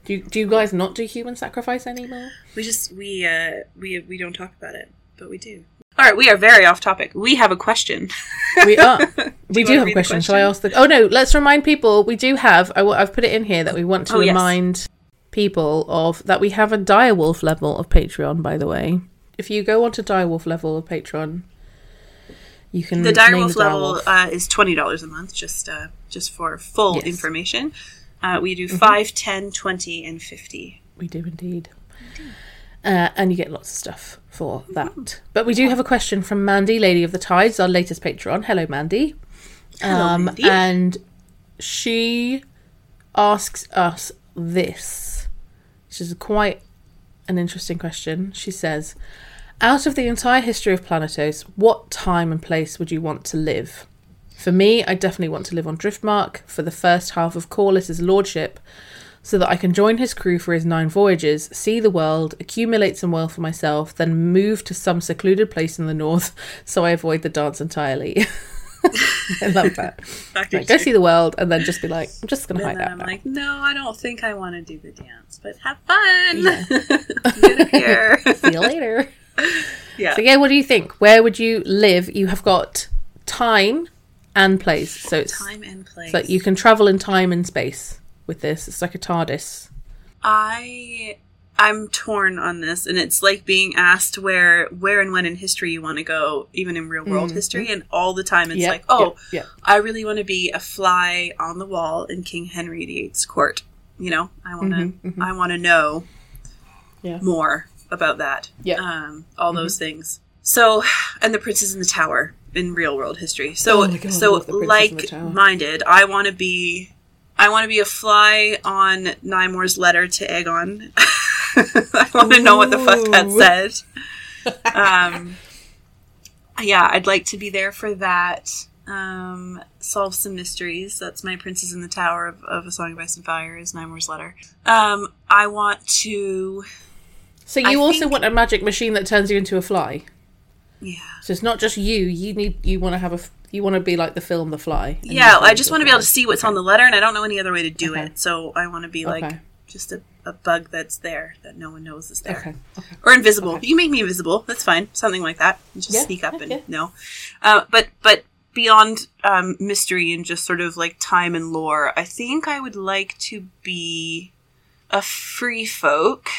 Do you, do you guys not do human sacrifice anymore? We just we uh we we don't talk about it, but we do. All right, we are very off topic. We have a question. <laughs> We are. <laughs> we you do have a question. Shall I ask the? Oh no! Let's remind people. We do have. I, have put it in here that we want to Oh, yes. remind people of that we have a direwolf level of Patreon. By the way, if you go on onto Direwolf level of Patreon, you can The Direwolf the level uh, is twenty dollars a month, just uh, just for full Yes. Mm-hmm. information. Uh, we do five, ten, twenty, and fifty. We do indeed. Uh, and you get lots of stuff for that. But we do have a question from Mandy, Lady of the Tides, our latest Patreon. Hello, Mandy. Hello, Um, Mandy. and she asks us this, which is quite an interesting question. She says, Out of the entire history of Planetos, what time and place would you want to live? For me, I definitely want to live on Driftmark for the first half of Corlys's lordship, so that I can join his crew for his nine voyages, see the world, accumulate some wealth for myself, then move to some secluded place in the north <laughs> so I avoid the dance entirely. <laughs> I love that. <laughs> Like, go see the world and then just be like, I'm just going to hide out I'm now. like, no, I don't think I want to do the dance, but have fun. Here. See you later. yeah. So yeah, what do you think? Where would you live? You have got time and place, so it's Time and place. so you can travel in time and space with this. It's like a TARDIS. I I'm torn on this, and it's like being asked where where and when in history you want to go, even in real world mm-hmm. history, and all the time it's Yep, like, oh, yep, yep. I really want to be a fly on the wall in King Henry VIII's court. You know, I want to mm-hmm, mm-hmm. I want to know Yeah. more about that. Yep. um, all those things. So, and the Princes in the Tower in real world history. So, Oh God, so love the Princes in the Tower. like minded, I want to be. I want to be a fly on Nymor's letter to Aegon. <laughs> I want to know what the fuck that said. <laughs> Um, yeah, I'd like to be there for that. Um, solve some mysteries. That's my Princess in the Tower of, of A Song of Ice and Fire is Nymor's letter. Um, I want to. So I you also think- want a magic machine that turns you into a fly. Yeah. So it's not just you. You need. You want to have a You want to be like the film The Fly. Yeah, I just want to be able to see what's on the letter, and I don't know any other way to do Okay. it. So I want to be like Okay. just a, a bug that's there that no one knows is there, Okay. Okay. or invisible. You make me invisible. That's fine. Something like that. Just Yeah, sneak up yeah, and yeah. no. Uh, but but beyond um, mystery and just sort of like time and lore, I think I would like to be a free folk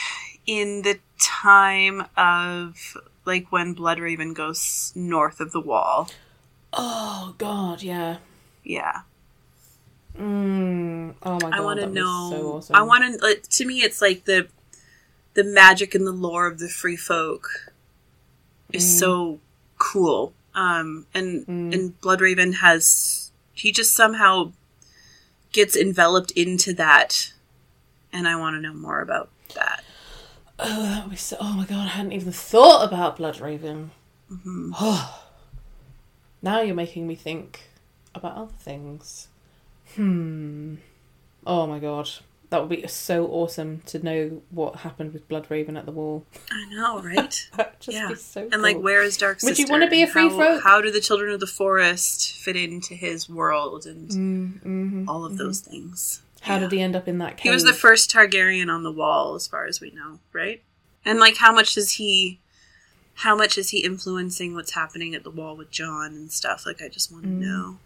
in the time of like when Bloodraven goes north of the wall. Oh God, yeah. Yeah. Mm. Oh my God. I want to know. So awesome. I want to. To me, it's like the the magic and the lore of the free folk is Mm. so cool. Um, and Mm. and Bloodraven has he just somehow gets enveloped into that, and I want to know more about that. Oh, that would be so. Oh my God, I hadn't even thought about Blood Raven. Mm-hmm. Oh. <sighs> now you're making me think about other things. Hmm. Oh my God. That would be so awesome to know what happened with Blood Raven at the wall. I know, right? <laughs> Yeah. so and like, where is Dark Sister? Would you wanna be a free how, folk? How do the children of the forest fit into his world and Mm, mhm. all of those things? How Yeah. did he end up in that cave? He was the first Targaryen on the wall, as far as we know, right? And like, how much is he? How much is he influencing what's happening at the wall with Jon and stuff? Like, I just want to know.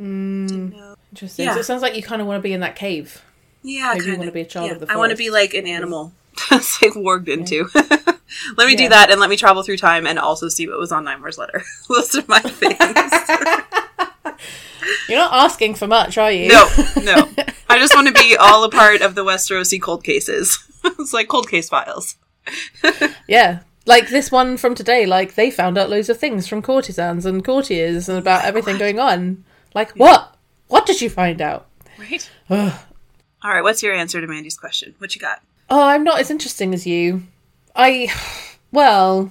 Mm, know. interesting. Yeah. So it sounds like you kind of want to be in that cave. Yeah, Maybe you kind wanna be a child of the I want to be like an animal, <laughs> like warged into. <laughs> let me do that, and let me travel through time, and also see what was on Nymor's letter. <laughs> Those are my things. You're not asking for much, are you? no, no. <laughs> I just want to be all a part of the Westerosi cold cases. <laughs> it's like cold case files. <laughs> Yeah. Like this one from today, like they found out loads of things from courtesans and courtiers and about everything going on. Like what? What did you find out? Right. Ugh. <sighs> All right. What's your answer to Mandy's question? What you got? Oh, I'm not as interesting as you. I, <sighs> well,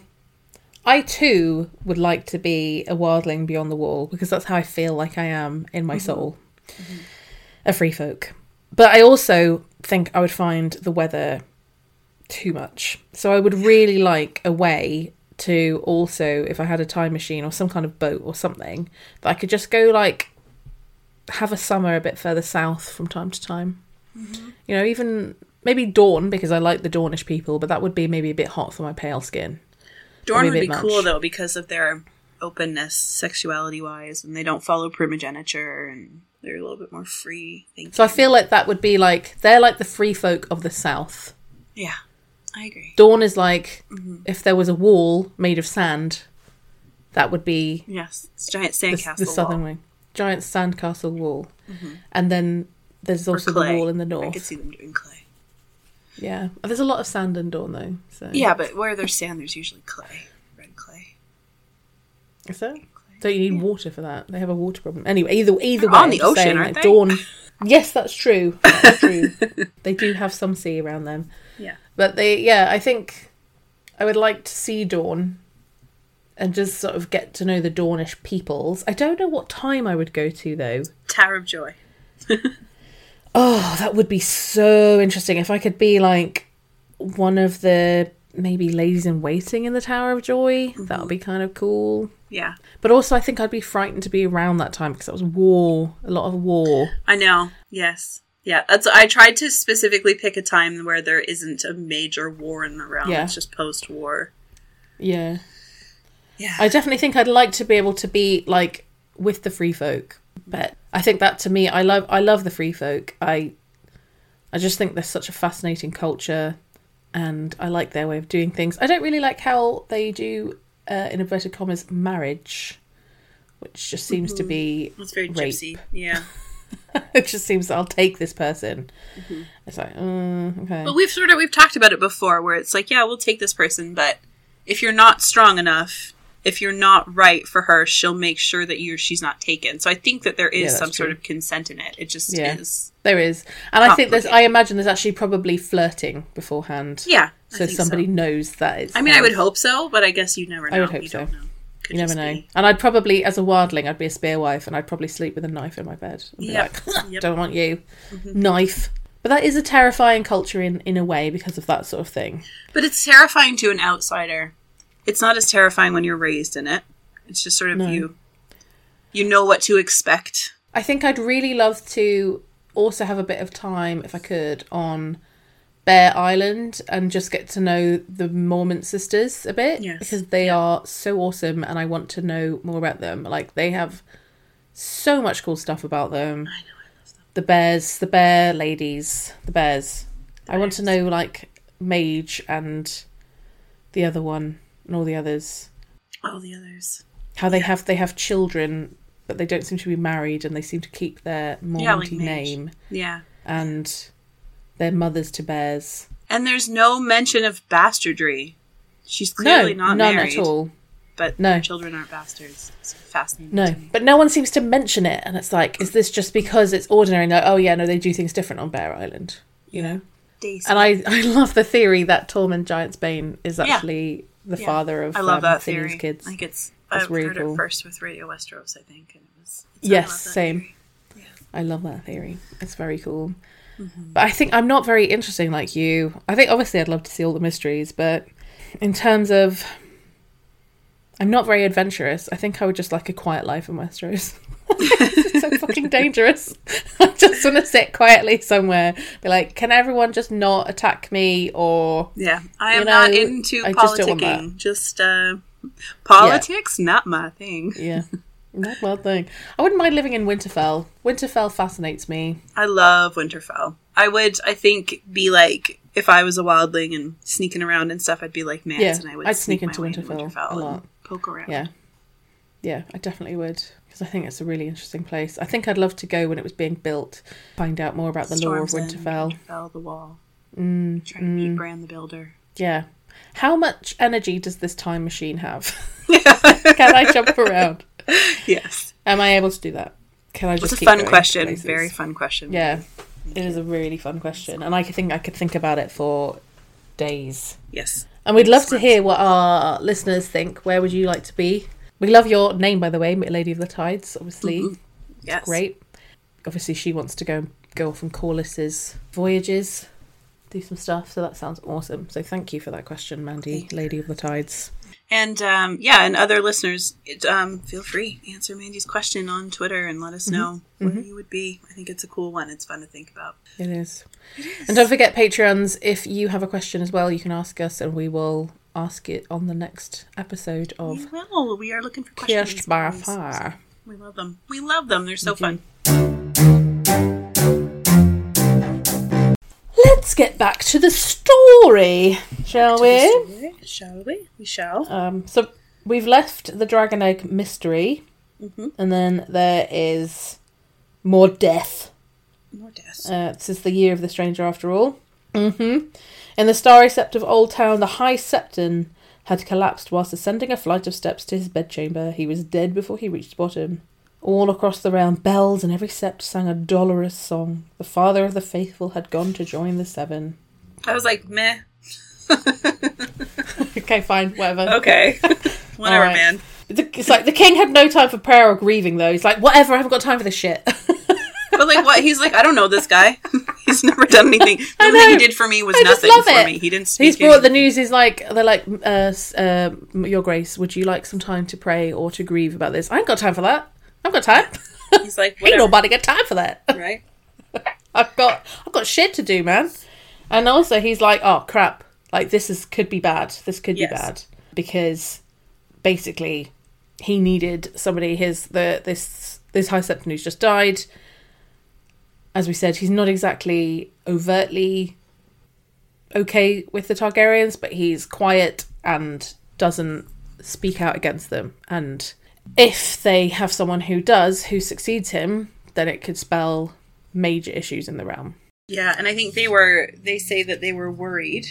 I too would like to be a wildling beyond the wall because that's how I feel like I am in my mm-hmm. soul. Mm-hmm. A free folk. But I also think I would find the weather too much. So I would really like a way to also, if I had a time machine or some kind of boat or something, that I could just go like have a summer a bit further south from time to time. Mm-hmm. You know, even maybe Dorne because I like the Dornish people, but that would be maybe a bit hot for my pale skin. A would be cool though because of their openness, sexuality wise, and they don't follow primogeniture, and they're a little bit more free. Thinking. So I feel like that would be like they're like the free folk of the south. yeah, I agree. Dorne is like Mm-hmm. if there was a wall made of sand, that would be Yes, it's giant the, sandcastle. the southern wall. wing. Giant sandcastle wall. And then there's also the wall in the I north. could see them doing clay. Yeah. Oh, there's a lot of sand in Dorne though. So Yeah, but where there's sand, there's usually clay, red clay. Is there? Don't you need water for that? They have a water problem. Anyway, either either They're way, on the ocean, saying, aren't like, they? Dorne. <laughs> Yes, that's true. That's true. <laughs> they do have some sea around them. Yeah. But they, yeah, I think I would like to see Dorne and just sort of get to know the Dornish peoples. I don't know what time I would go to though. Tower of Joy. <laughs> Oh, that would be so interesting if I could be like one of the maybe ladies in waiting in the Tower of Joy. That would mm-hmm. be kind of cool. Yeah, But also, I think I'd be frightened to be around that time because that was war, a lot of war. I know. Yes. Yeah, that's. I tried to specifically pick a time where there isn't a major war in the realm. Yeah. It's just post-war. Yeah. Yeah. I definitely think I'd like to be able to be like with the free folk. But I think that to me I love I love the free folk. I I just think they're such a fascinating culture and I like their way of doing things. I don't really like how they do uh, in inverted commas marriage, which just seems to be it's very rape. gypsy. Yeah. <laughs> it just seems that I'll take this person. It's like, mm, okay. But we've sort of we've talked about it before, where it's like, yeah, we'll take this person, but if you're not strong enough, if you're not right for her, she'll make sure that you she's not taken. So I think that there is Yeah, some sort of consent in it. It just Yeah. is. There is, and I think there's. I imagine there's actually probably flirting beforehand, Yeah. I so somebody knows that it's. I mean, I would hope so, but I guess you never know. I would hope you so. don't know. Could You never know. be- And I'd probably, as a wildling, I'd be a spear wife, and I'd probably sleep with a knife in my bed. And be Yep. like, Yep. don't want you, mm-hmm. knife. But that is a terrifying culture in in a way because of that sort of thing. But it's terrifying to an outsider. It's not as terrifying when you're raised in it. It's just sort of No. you. You know what to expect. I think I'd really love to also have a bit of time, if I could, on Bear Island and just get to know the Mormont sisters a bit Yes. because they are so awesome and I want to know more about them. Like they have so much cool stuff about them. I know. I love them. The bears, the bear ladies, the bears. I want to know like Maege and the other one and all the others. All the others. How they have they have children but they don't seem to be married and they seem to keep their Mormont like name Yeah. and their mothers to bears. And there's no mention of bastardry. She's clearly no, not none married. at all. But No. children aren't bastards. It's fascinating. No, but no one seems to mention it, and it's like, is this just because it's ordinary? Like, oh yeah, no, they do things different on Bear Island, you know. Daisy. And I, I love the theory that Tormund Giantsbane is Yeah. actually the Yeah. father of I love um, that Phineas theory. kids. I think it's. I've really heard cool. it first with Radio Westeros, I think, and it was. Yes, same. theory. I love that theory. It's very cool. Mm-hmm. But I think I'm not very interesting like you. I think obviously I'd love to see all the mysteries, but in terms of I'm not very adventurous. I think I would just like a quiet life in Westeros. <laughs> <laughs> fucking dangerous. <laughs> I just want to sit quietly somewhere. Be like, can everyone just not attack me or Yeah, I You am not into I just politicking. Just, uh, politics, not my thing. <laughs> yeah. Not my thing. I wouldn't mind living in Winterfell. Winterfell fascinates me. I love Winterfell. I would, I think, be like if I was a wildling and sneaking around and stuff. I'd be like Mance, Yeah, and I would I'd sneak my into way Winterfell a and lot. poke around. Yeah. Yeah, I definitely would. Because I think it's a really interesting place. I think I'd love to go when it was being built, find out more about the lore of Storm's Winterfell. Winterfell, the wall. Mm, Try to meet Bran the Builder. yeah. How much energy does this time machine have? <laughs> Can I jump around? yes, Am I able to do that? Can I just it's a fun question. Very fun question. Yeah. It is a really fun question. And I could think I could think about it for days. Yes. And we'd love to hear what our listeners think. Where would you like to be? We love your name, by the way, Lady of the Tides. Obviously, Yes. great. Obviously, she wants to go go off on Corlys's voyages, do some stuff. So that sounds awesome. So thank you for that question, Mandy, Lady of the Tides. And um, yeah, and other listeners, it, um, feel free answer Mandy's question on Twitter and let us Mm-hmm. know where you would be. I think it's a cool one. It's fun to think about. It is. And don't forget, Patreons, if you have a question as well, you can ask us, and we will ask it on the next episode of Well, we are looking for questions. Kissed by. Fire. We love them. We love them. They're so We do. fun. Let's get back to the story. story, shall we? Shall we? We shall. Um, so we've left the dragon egg mystery, Mhm. and then there is more death. More deaths. Uh, this is the year of the stranger, after all. hmm In the starry sept of Old Town, the High Septon had collapsed whilst ascending a flight of steps to his bedchamber. He was dead before he reached the bottom. All across the realm, bells in every sept sang a dolorous song. The father of the faithful had gone to join the seven. I was like, meh. <laughs> okay, fine, whatever. Okay. <laughs> Whatever, Alright. man. It's like the king had no time for prayer or grieving, though. He's like, whatever, I haven't got time for this shit. <laughs> But like, what? He's like, I don't know this guy. <laughs> He's never done anything. The <laughs> only thing he did for me was I just nothing love for it. me. He didn't speak. He's brought the news. Is like they're like, uh, uh, Your Grace, would you like some time to pray or to grieve about this? I ain't got time for that. I've got time. <laughs> He's like, Ain't nobody got time for that. Right? I've got I've got shit to do, man. And also, he's like, oh crap, like this is could be bad. This could Yes. be bad because basically he needed somebody. His the this this high septon who's just died. As we said, he's not exactly overtly okay with the Targaryens, but he's quiet and doesn't speak out against them. And if they have someone who does, who succeeds him, then it could spell major issues in the realm. Yeah, and I think they were. They say that they were worried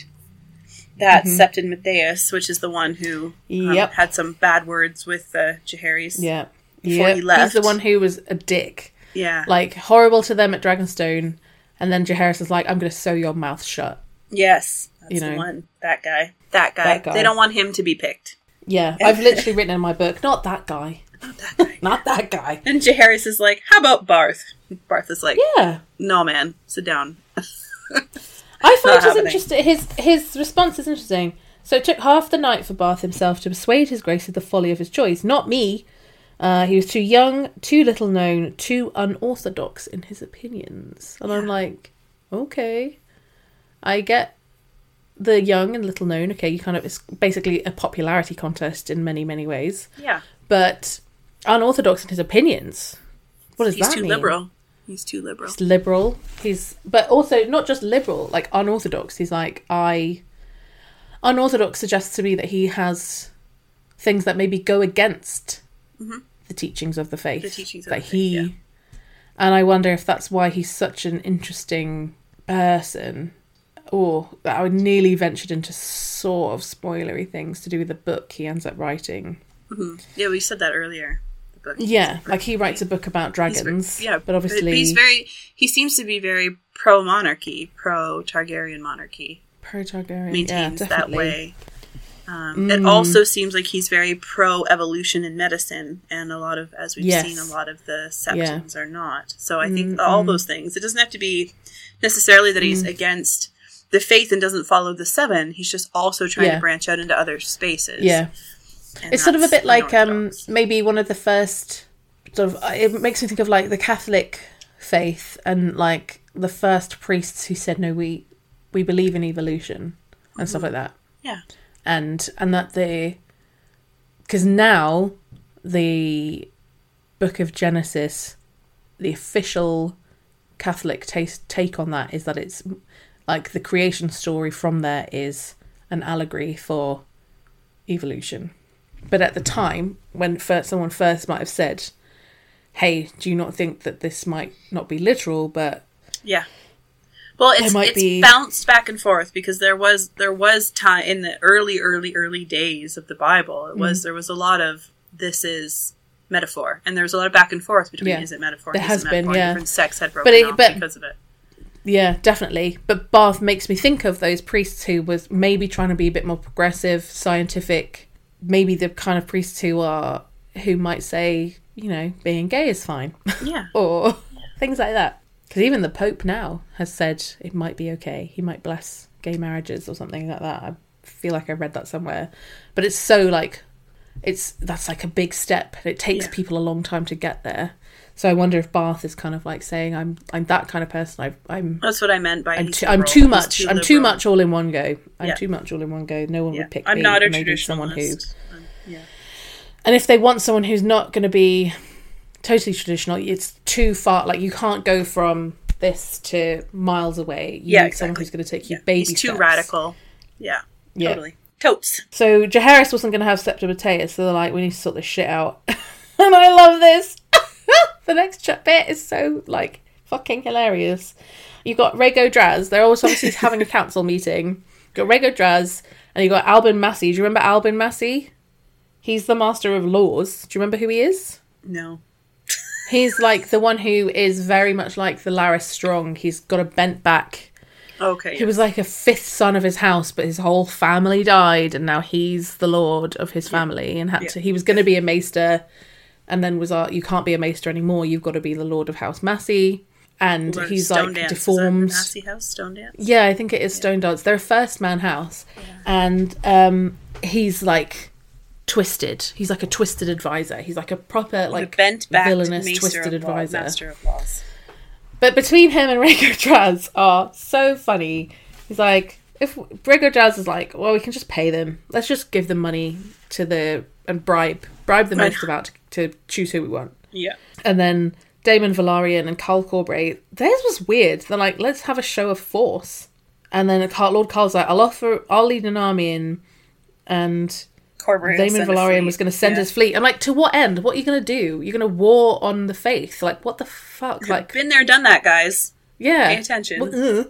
that Mhm. Septon Mattheus, which is the one who um, Yep. had some bad words with the Jaehaerys. Yeah. Before Yep. he left. He's the one who was a dick. Yeah. Like, horrible to them at Dragonstone. And then Jaehaerys is like, I'm going to sew your mouth shut. yes. That's You the know. one. That guy. That guy. That guy. They don't want him to be picked. Yeah. <laughs> I've literally written in my book, not that guy. Not that guy. <laughs> Not that guy. and Jaehaerys is like, "How about Barth?" Barth is like, Yeah. "No, man, sit down." I find <laughs> his interesting. His his response is interesting. So it took half the night for Barth himself to persuade his grace of the folly of his choice. Not me. Uh, he was too young, too little known, too unorthodox in his opinions. And I'm like, okay, I get the young and little known. Okay, you kind of it's basically a popularity contest in many many ways, Yeah. but unorthodox in his opinions. What does He's that too mean? liberal. He's too liberal. He's liberal. He's but also not just liberal, like unorthodox. He's like I unorthodox suggests to me that he has things that maybe go against Mhm. the teachings of the faith. The teachings of that the faith, he yeah. and I wonder if that's why he's such an interesting person. Or that I nearly ventured into sort of spoilery things to do with the book he ends up writing. hmm Yeah, we said that earlier. Yeah, like he writes a book about dragons. yeah, but obviously he's very. He seems to be very pro monarchy, pro Targaryen monarchy. pro Targaryen. Maintains yeah, that definitely. way. Um, It Mm. also seems like he's very pro evolution in medicine, and a lot of, as we've Yes. seen, a lot of the Yeah. are not. So I think Mm, all mm. those things. It doesn't have to be necessarily that he's against the faith and doesn't follow the seven. He's just also trying Yeah. to branch out into other spaces. Yeah. and it's sort of a bit like um maybe one of the first sort of it makes me think of like the catholic faith and like the first priests who said no we we believe in evolution and stuff like that Yeah. And and that they because now the book of genesis the official catholic taste, take on that is that it's like the creation story from there is an allegory for evolution but at the time, when first, someone first might have said, "Hey, do you not think that this might not be literal?" But Yeah. Well, it's, might it's be- bounced back and forth because there was there was time in the early early early days of the Bible. It Mm. was there was a lot of this is metaphor, and there was a lot of back and forth between Yeah. is it metaphor? There has it been, metaphor? yeah. Different sects had broken it- off but- because of it. yeah, definitely. But Barth makes me think of those priests who was maybe trying to be a bit more progressive, scientific. Maybe the kind of priests who are who might say, you know, being gay is fine, Yeah, <laughs> or things like that. Because even the Pope now has said it might be okay. He might bless gay marriages or something like that. I feel like I read that somewhere. But it's so like, it's that's like a big step. It takes Yeah. people a long time to get there. So I wonder if Barth is kind of like saying, "I'm I'm that kind of person. I, I'm that's what I meant by I'm too, I'm too much. I'm too much all in one go. I'm Yeah. too much all in one go. No one Yeah. would pick I'm me. not a maybe someone who. Um, yeah, and if they want someone who's not going to be totally traditional, it's too far. Like you can't go from this to miles away. You Yeah, need someone exactly. who's going to take you yeah. baby He's too steps. radical. Yeah. Yeah. Totally. Totes. So Jaehaerys wasn't going to have Septa Mattheus, so they're like, we need to sort this shit out. <laughs> and I love this. <laughs> the next ch- bit is so like fucking hilarious. You've got Rego Draz. They're always obviously <laughs> having a council meeting. You've got Rego Draz, and you've got Albin Massey. Do you remember Albin Massey? He's the master of laws. Do you remember who he is? No. He's like the one who is very much like the Larys Strong. He's got a bent back. Okay. He was like a fifth son of his house, but his whole family died, and now he's the lord of his family. And had Yeah. to. He was going to be a maester, and then was like, you can't be a maester anymore. You've got to be the lord of House Massey, and he's Stone like Dance. Deformed. Massey House Stone Dance. Yeah, I think it is Stone Dance. They're a first man house, and um, he's like twisted. He's like a twisted advisor. He's like a proper like bent back villainous twisted law- advisor. master of laws. But between him and <laughs> Rego Draz are so funny. He's like, if Rego Draz is like, well, we can just pay them. Let's just give them money to the and bribe bribe the most about to, to choose who we want. Yeah. And then Daemon Velaryon and Carl Corbray, theirs was weird. They're like, let's have a show of force. And then Lord Carl's like, I'll offer, I'll lead an army in, and Corbray Daemon sent a Velaryon fleet. was going to send Yeah. his fleet. I'm like, to what end? What are you going to do? You're going to war on the faith? Like, what the fuck? Like, Been there, done that, guys. yeah. Pay attention. Well, uh,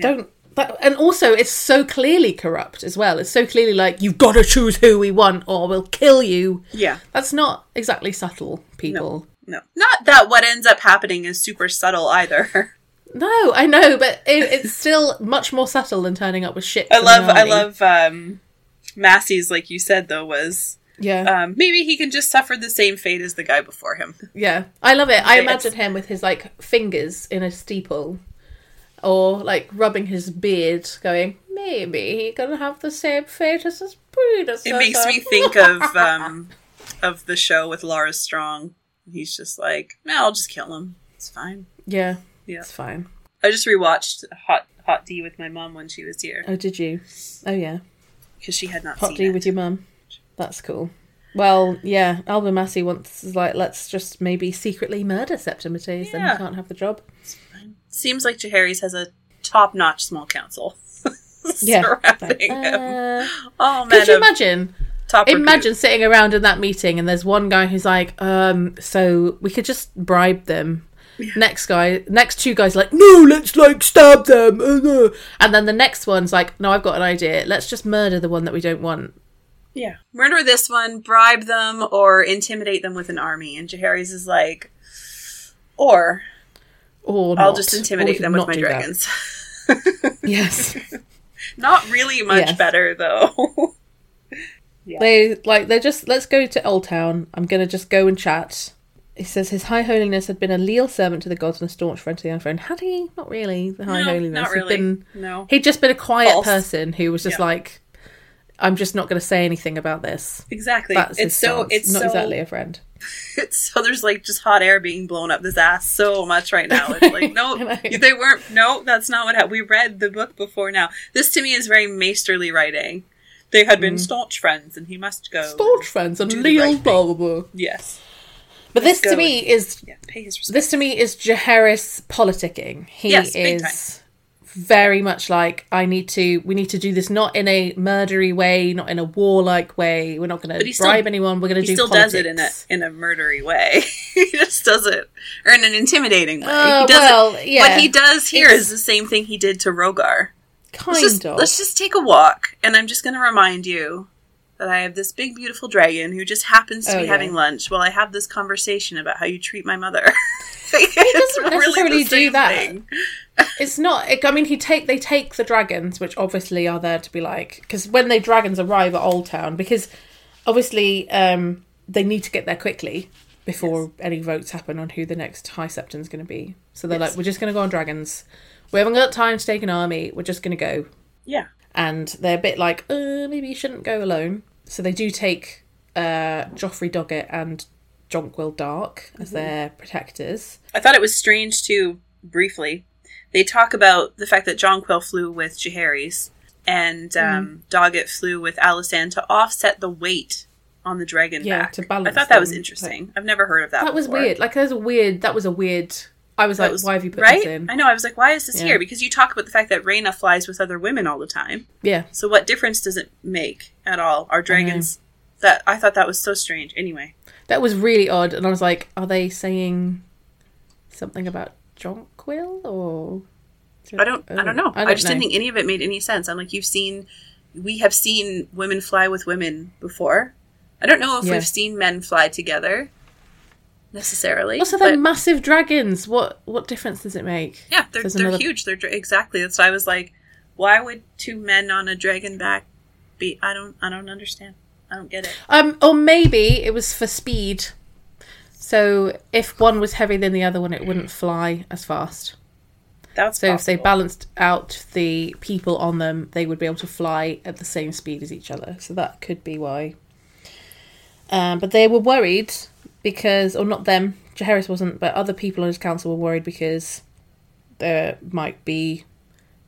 Don't. But, and also, it's so clearly corrupt as well. It's so clearly like you've got to choose who we want, or we'll kill you. Yeah. That's not exactly subtle, people. No. Not that what ends up happening is super subtle either. <laughs> No, I know, but it, it's still much more subtle than turning up with shit. I love I love um Massey's like you said though was Yeah, um maybe he can just suffer the same fate as the guy before him. yeah. I love it. I imagine him with his like fingers in a steeple, or like rubbing his beard, going, "Maybe he can have the same fate as his predecessor." It makes me think of <laughs> um of the show with Larys Strong. He's just like, no, I'll just kill him. It's fine. Yeah, Yeah. it's fine. I just rewatched Hot Hot D with my mom when she was here Oh, did you? Oh, yeah. Because she had not seen it. with your mum. That's cool. Well, yeah, Albin Massey wants is like, let's just maybe secretly murder Septimites, then Yeah. he can't have the job. Seems like Jaehaerys has a top notch small council. <laughs> Yeah. surrounding him. Uh, Oh man, could you imagine? top repute. Imagine sitting around in that meeting and there's one guy who's like, um, so we could just bribe them. Next guy, next two guys are like, no, let's like stab them. uh, uh." And then the next one's like, no, I've got an idea. Let's just murder the one that we don't want. Yeah. Murder this one, bribe them, or intimidate them with an army. And Jaehaerys is like, or Or I'll not. just intimidate them with my dragons. <laughs> <laughs> Yes. Not really much Yes. better though. <laughs> They like they're just let's go to Old Town. I'm gonna just go and chat. He says his High Holiness had been a leal servant to the gods and a staunch friend to the unfriend. Had he? Not really. The High No, Holiness. not He'd been No. he'd just been a quiet False. person who was just Yeah. like, I'm just not going to say anything about this. exactly. That's his it's so stance. it's not so exactly a friend. <laughs> it's so there's like just hot air being blown up this ass so much right now. It's like <laughs> no, they weren't. No, that's not what happened. We read the book before. Now this to me is very maesterly writing. They had been staunch friends, and he must go. Mm. Staunch friends and leal right blah blah blah. Yes. But this to me is Yeah. Pay his respect. this to me is Jaehaerys politicking. He Yes, is very much like I need to. We need to do this not in a murdery way, not in a warlike way. We're not going to bribe still- anyone. We're going to he do. still politics. does it in a in a murdery way. <laughs> he just does it, or in an intimidating way. Uh, he does well, it. yeah. What he does here It's- is the same thing he did to Rogar. kind Let's just, of. let's just take a walk, and I'm just going to remind you that I have this big, beautiful dragon who just happens to Oh, be yeah. having lunch while I have this conversation about how you treat my mother. <laughs> he doesn't necessarily do that. It's not. It, I mean, he take they take the dragons, which obviously are there to be like because when the dragons arrive at Old Town, because obviously um, they need to get there quickly before any votes happen on who the next High Septon's going to be. So they're Yes. like, we're just going to go on dragons. We haven't got time to take an army. We're just going to go, Yeah. and they're a bit like, uh, maybe you shouldn't go alone. So they do take uh, Joffrey Doggett and Jonquil Darke as their protectors. I thought it was strange too, briefly. They talk about the fact that Jonquil flew with Jaehaerys and Mm. um, Doggett flew with Alysanne to offset the weight on the dragon Yeah, back. to balance I thought that was them. interesting. I've never heard of that. That was before. weird. Like, there's a weird. That was a weird I was like, was- why have you put right? this in? I know. I was like, why is this Yeah. here? Because you talk about the fact that Rhaena flies with other women all the time. Yeah. So what difference does it make at all? Are dragons that I thought that was so strange. Anyway, That was really odd. And I was like, are they saying something about Jonquil or. I don't. I don't oh, know. I, don't just didn't think any of it made any sense. I'm like, you've seen, we have seen women fly with women before. I don't know if Yeah. we've seen men fly together necessarily. Also, they're but- massive dragons. What what difference does it make? yeah, they're they're another- huge. They're dra- exactly. That's why I was like, why would two men on a dragon back be? I don't. I don't understand. I don't get it. Um, or maybe it was for speed. So if one was heavier than the other one, it wouldn't fly as fast. That's So if they balanced out the people on them, they would be able to fly at the same speed as each other. So that could be why. Um, but they were worried because, or not them, Jaehaerys wasn't, but other people on his council were worried because there might be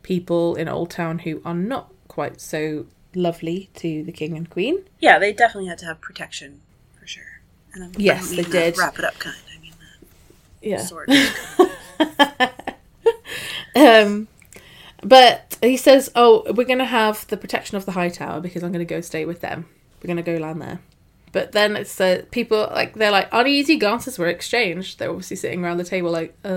people in Old Town who are not quite so lovely to the king and queen. Yeah, they definitely had to have protection for sure. And I'm, Yes, they did. Wrap it up, kind. I mean that Yeah. sort. <laughs> Um, but he says, "Oh, we're going to have the protection of the high tower because I'm going to go stay with them. We're going to go land there." But then it's uh, people like they're like uneasy glances were exchanged. They're obviously sitting around the table like, "Uh,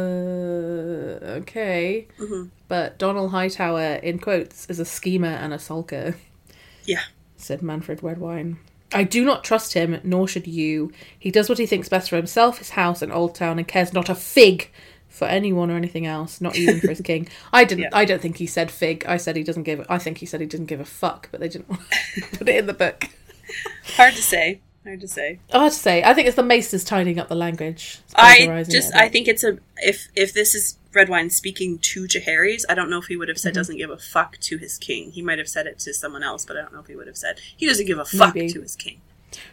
okay." Mhm. But Donald Hightower, in quotes, is a schemer and a sulker. Yeah. said Manfred Redwyne. I do not trust him, nor should you. He does what he thinks best for himself, his house, and Old Town, and cares not a fig for anyone or anything else, not even for his <laughs> king. I didn't. Yeah. I don't think he said fig. I said he doesn't give. I think he said he didn't give a fuck, but they didn't <laughs> put it in the book. Hard to say. Hard to say. Hard to say. I think it's the maesters tidying up the language. I just it I bit. think it's a if if this is Redwyne speaking to Jaehaerys, I don't know if he would have said Mm-hmm. doesn't give a fuck to his king. He might have said it to someone else, but I don't know if he would have said he doesn't give a fuck Maybe. to his king.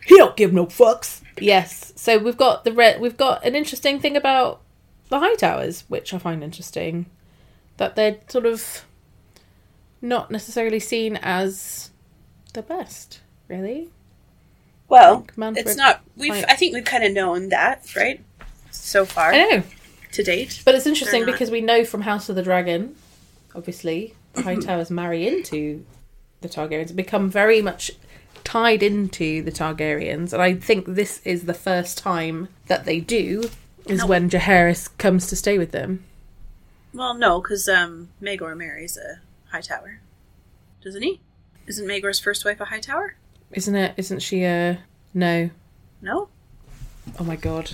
he don't give no fucks. Yes. So we've got the red. We've got an interesting thing about the high towers, which I find interesting, that they're sort of not necessarily seen as the best, really. Well, Like it's not. We've I think we've kind of known that right so far I know, to date. but it's interesting because we know from House of the Dragon, obviously, the <clears throat> high towers marry into the Targaryens become very much tied into the Targaryens, and I think this is the first time that they do. Is No. when Jaehaerys comes to stay with them. Well, no, because um, Maegor marries a high tower, doesn't he? Isn't Maegor's first wife a high tower? Isn't it? Isn't she a no? No. Oh my god.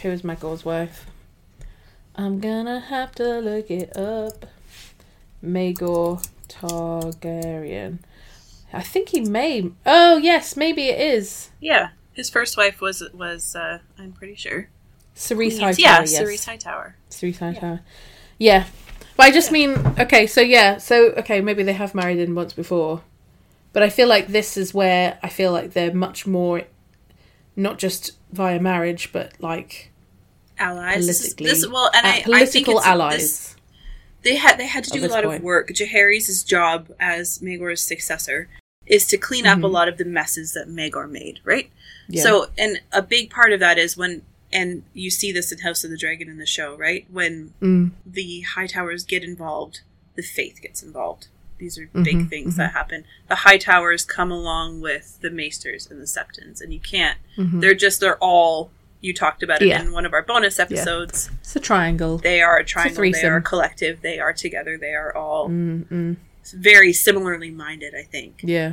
Who is Maegor's wife? I'm gonna have to look it up. Maegor Targaryen. I think he may. Oh yes, maybe it is. Yeah, his first wife was was uh, I'm pretty sure. Ceryse Hightower. yeah, yes. Ceryse Hightower. Ceryse Hightower. Yeah. But I just mean, okay, so yeah, so okay, maybe they have married in once before. But I feel like this is where I feel like they're much more not just via marriage, but like allies. Politically This, well, and I, I think political it's, allies. this- they had they had to do a lot point. of work. Jaehaerys' job as Maegor's successor is to clean up a lot of the messes that Maegor made, right? Mm-hmm. Yeah. So, and a big part of that is when, and you see this in House of the Dragon in the show, right? When Mm. the High Towers get involved, the faith gets involved. These are Mm-hmm, big things that happen. The High Towers come along with the Maesters and the Septons, and you can't. They're just they're all. You talked about it Mm-hmm. Yeah. in one of our bonus episodes. It's a triangle. They are a triangle. they threesome. are a collective. They are together. They are all Mm-mm. very similarly minded. I think Yeah.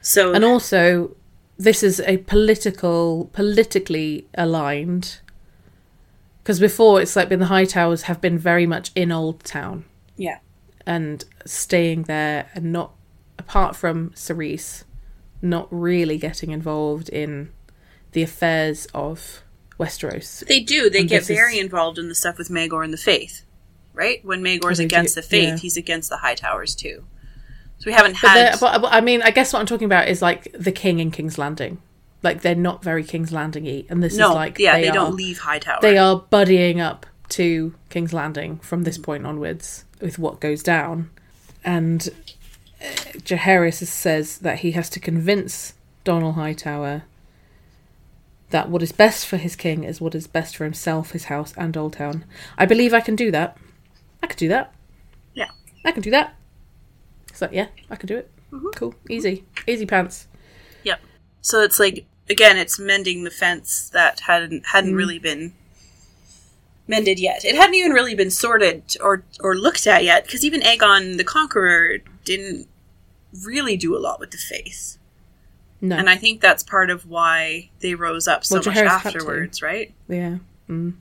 so. And also, this is a political, politically aligned. Because before, it's like been the High Towers have been very much in Old Town yeah, and staying there and not, apart from Ceryse, not really getting involved in the affairs of Westeros. they do. They And get this is- very involved in the stuff with Maegor and the Faith, right? When Maegor's Oh, against do, the Faith, yeah. he's against the High Towers too. So we haven't But, had. but, I mean, I guess what I'm talking about is like the King in King's Landing. Like they're not very King's Landing y, and this no, is like yeah, they, are, don't leave High Tower. they are buddying up to King's Landing from this mm. point onwards with what goes down. And uh, Jaehaerys says that he has to convince Donald Hightower that what is best for his king is what is best for himself, his house, and Old Town. I believe I can do that. I can do that. Yeah. I can do that. So yeah, I can do it. Mm-hmm. Cool, easy, easy pants. Yep. So it's like again, it's mending the fence that hadn't hadn't mm. really been mended yet. It hadn't even really been sorted or or looked at yet because even Aegon the Conqueror didn't really do a lot with the faith. No, And I think that's part of why they rose up so Well, much Jaehaerys had to. afterwards, right? Yeah. Mm.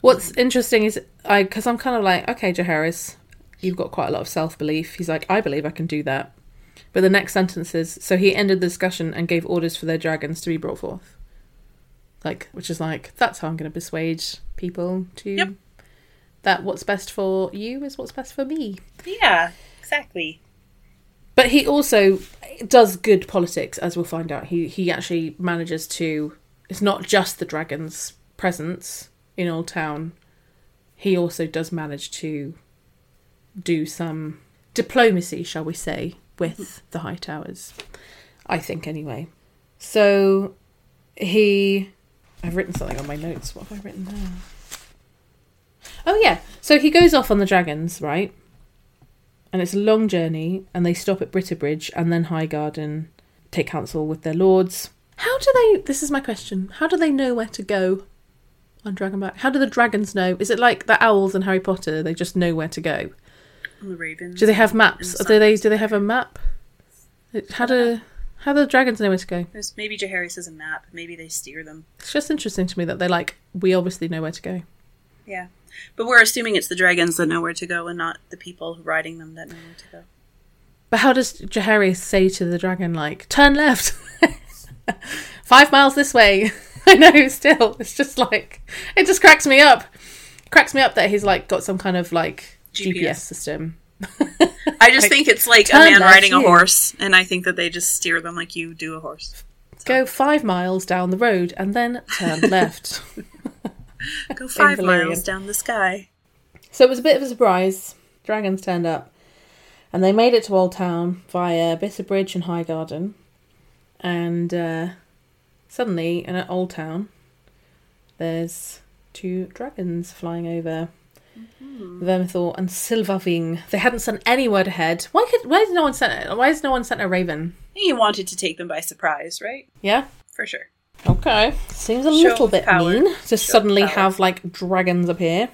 What's interesting is I because I'm kind of like, okay, Jaehaerys, you've got quite a lot of self belief. He's like, I believe I can do that. But the next sentence is so he ended the discussion and gave orders for their dragons to be brought forth. Like, which is like that's how I'm going to persuade people to Yep. that what's best for you is what's best for me. Yeah, exactly. But he also does good politics, as we'll find out. He he actually manages to. It's not just the dragon's presence in Old Town. He also does manage to do some diplomacy, shall we say, with the High Towers. I think, anyway. So he. I've written something on my notes. What have I written there? Oh yeah. So he goes off on the dragons, right? and it's a long journey, and they stop at Bitterbridge and then Highgarden, take counsel with their lords. How do they? This is my question. How do they know where to go on Dragonback? How do the dragons know? Is it like the owls in Harry Potter? They just know where to go. And the ravens. Do they have maps? Do they? Do they have a map? How do how do the dragons know where to go? There's maybe Jaehaerys has a map. Maybe they steer them. It's just interesting to me that they're like, we obviously know where to go. Yeah, but we're assuming it's the dragons that know where to go, and not the people riding them that know where to go. But how does Jaehaerys say to the dragon, like, turn left? <laughs> Five miles this way. <laughs> I know, still. It's just like, it just cracks me up. cracks me up that he's, like, got some kind of, like, GPS, GPS. system. <laughs> I just Like, think it's like a man riding a horse, and I think that they just steer them like you do a horse. Go five miles down the road and then turn <laughs> left. Go five miles down the sky. So it was a bit of a surprise. Dragons turned up. And they made it to Old Town via Bitterbridge and High Garden, And uh, suddenly, in Old Town, there's two dragons flying over. Vermithor and Silverwing. They hadn't sent any word ahead. Why could? Why did no one send? Why has no one sent a raven? He wanted to take them by surprise, right? Yeah. For sure. Okay. Seems a Show little bit power. mean to Show suddenly power. have like dragons appear.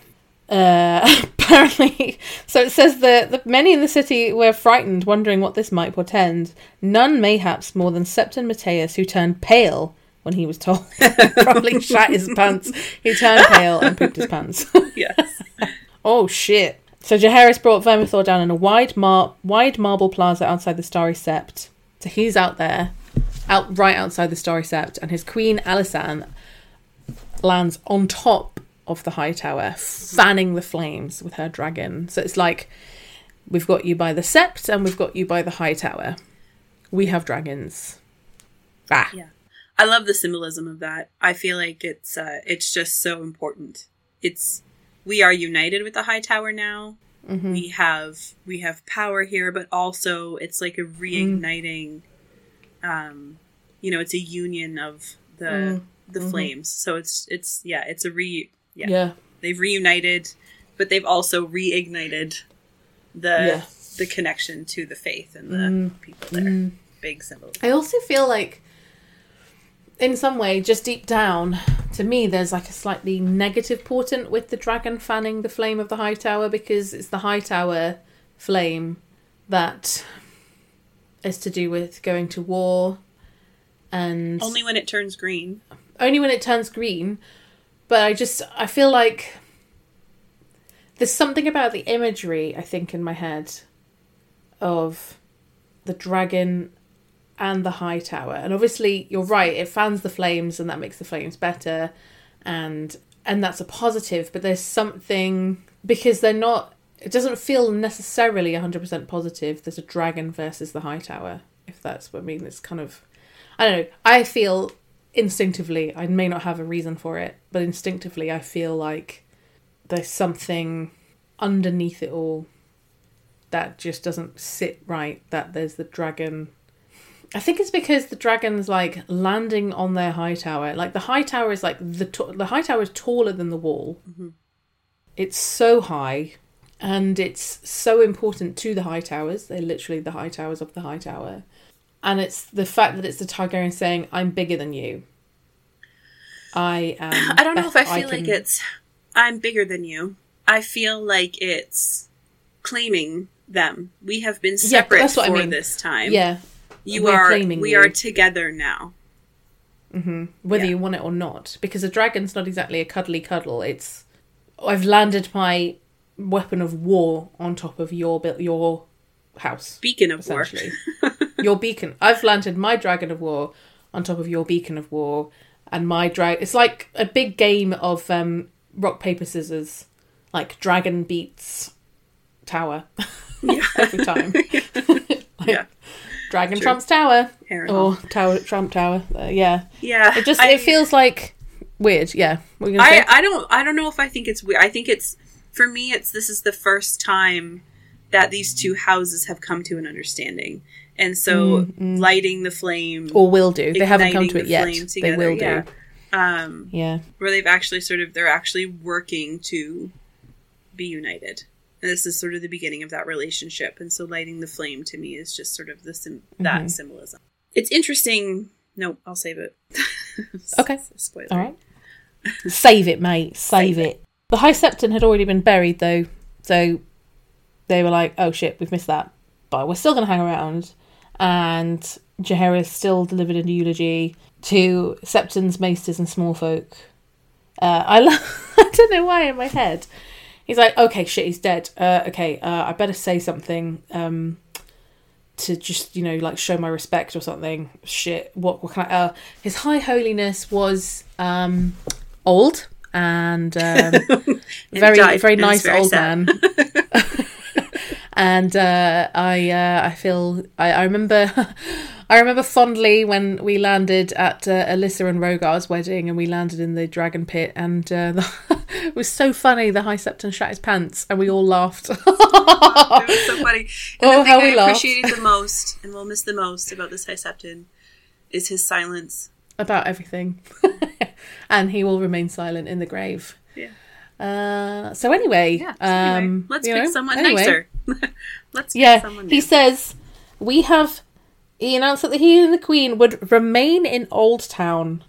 Uh, <laughs> apparently, so it says that the, many in the city were frightened, wondering what this might portend. None, mayhaps, more than Septon Mattheus, who turned pale when he was told. <laughs> Probably shat his pants. He turned pale and pooped his pants. <laughs> Yes. <laughs> Oh shit! So Jaehaerys brought Vermithor down in a wide mar- wide marble plaza outside the Starry Sept. So he's out there, out right outside the Starry Sept, and his queen Alysanne lands on top of the high tower, fanning the flames with her dragon. So it's like we've got you by the Sept and we've got you by the high tower. We have dragons. Ah, Yeah. I love the symbolism of that. I feel like it's uh, it's just so important. It's we are united with the high tower now. Mm-hmm. We have we have power here, but also it's like a reigniting. Um, you know, it's a union of the Mm. the flames. So it's it's yeah, it's a re yeah. yeah. They've reunited, but they've also reignited the Yeah. the connection to the faith and the Mm. people there. Big symbol. I also feel like, in some way, just deep down, to me, there's like a slightly negative portent with the dragon fanning the flame of the high tower because it's the high tower flame that is to do with going to war and Only when it turns green. only when it turns green. But I just I feel like there's something about the imagery I think in my head of the dragon and the high tower. And obviously you're right, it fans the flames and that makes the flames better and and that's a positive, but there's something because they're not it doesn't feel necessarily 100% positive there's a dragon versus the high tower if that's what I mean it's kind of I don't know. I feel instinctively, I may not have a reason for it, but instinctively, I feel like there's something underneath it all that just doesn't sit right. That there's the dragon. I think it's because the dragon's like landing on their high tower. Like the high tower is like the t- the high tower is taller than the wall. Mm-hmm. It's so high, and it's so important to the high towers. They're literally the high towers of the high tower, and it's the fact that it's the Targaryen saying, "I'm bigger than you." I am. <clears throat> I don't know if I feel can- like it's I'm bigger than you. I feel like it's claiming them. We have been Yeah, separate that's what I for mean. this time. Yeah, you we're are. claiming we you. are together now. whether Yeah. you want it or not, because a dragon's not exactly a cuddly cuddle. It's I've landed my weapon of war on top of your bu- your house. Beacon of war. essentially. your beacon. I've landed my dragon of war on top of your beacon of war, and my drag. It's like a big game of um, rock paper scissors, like dragon beats tower <laughs> every time. <laughs> <laughs> Like, Yeah. Dragon True. trumps tower Harrenhal. or tower trump tower. Uh, yeah, Yeah. it just I- it feels like weird. Yeah, what you I, say? I don't I don't know if I think it's weird. I think it's for me it's this is the first time that these two houses have come to an understanding. And so lighting the flame or will do. They haven't come to it the yet. flame They together, will yeah. do. um Yeah. where they've actually sort of they're actually working to be united. And this is sort of the beginning of that relationship. And so lighting the flame to me is just sort of the sim- that Mm-hmm. symbolism. It's interesting. No, I'll save it. <laughs> Okay. Spoiler. All right. Save it, mate. Save, it. The High Septon had already been buried, though, so they were like, "Oh shit, we've missed that." But we're still going to hang around, and Jaehaerys still delivered a eulogy to Septons, Maesters, and Small Folk. Uh, I love. <laughs> I don't know why in my head. He's like, "Okay, shit, he's dead. Uh, okay, uh, I better say something." Um, to just you know like show my respect or something shit what what can i uh his high holiness was um old and um <laughs> <laughs> very died, very nice very old sad. man <laughs> and uh i uh i feel i, I remember I remember fondly when we landed at uh, Alyssa and Rogar's wedding, and we landed in the dragon pit, and uh, <laughs> it was so funny. The High Septon shat his pants, and we all laughed. <laughs> It was so funny. And Oh, the how I we laughed. appreciated the most and will miss the most about this High Septon is his silence. about everything. <laughs> and he will remain silent in the grave. Yeah. Uh, so anyway, Yeah. so anyway, um, let's pick know, someone anyway. nicer. let's pick Yeah, someone he says we have. He announced that he and the Queen would remain in Old Town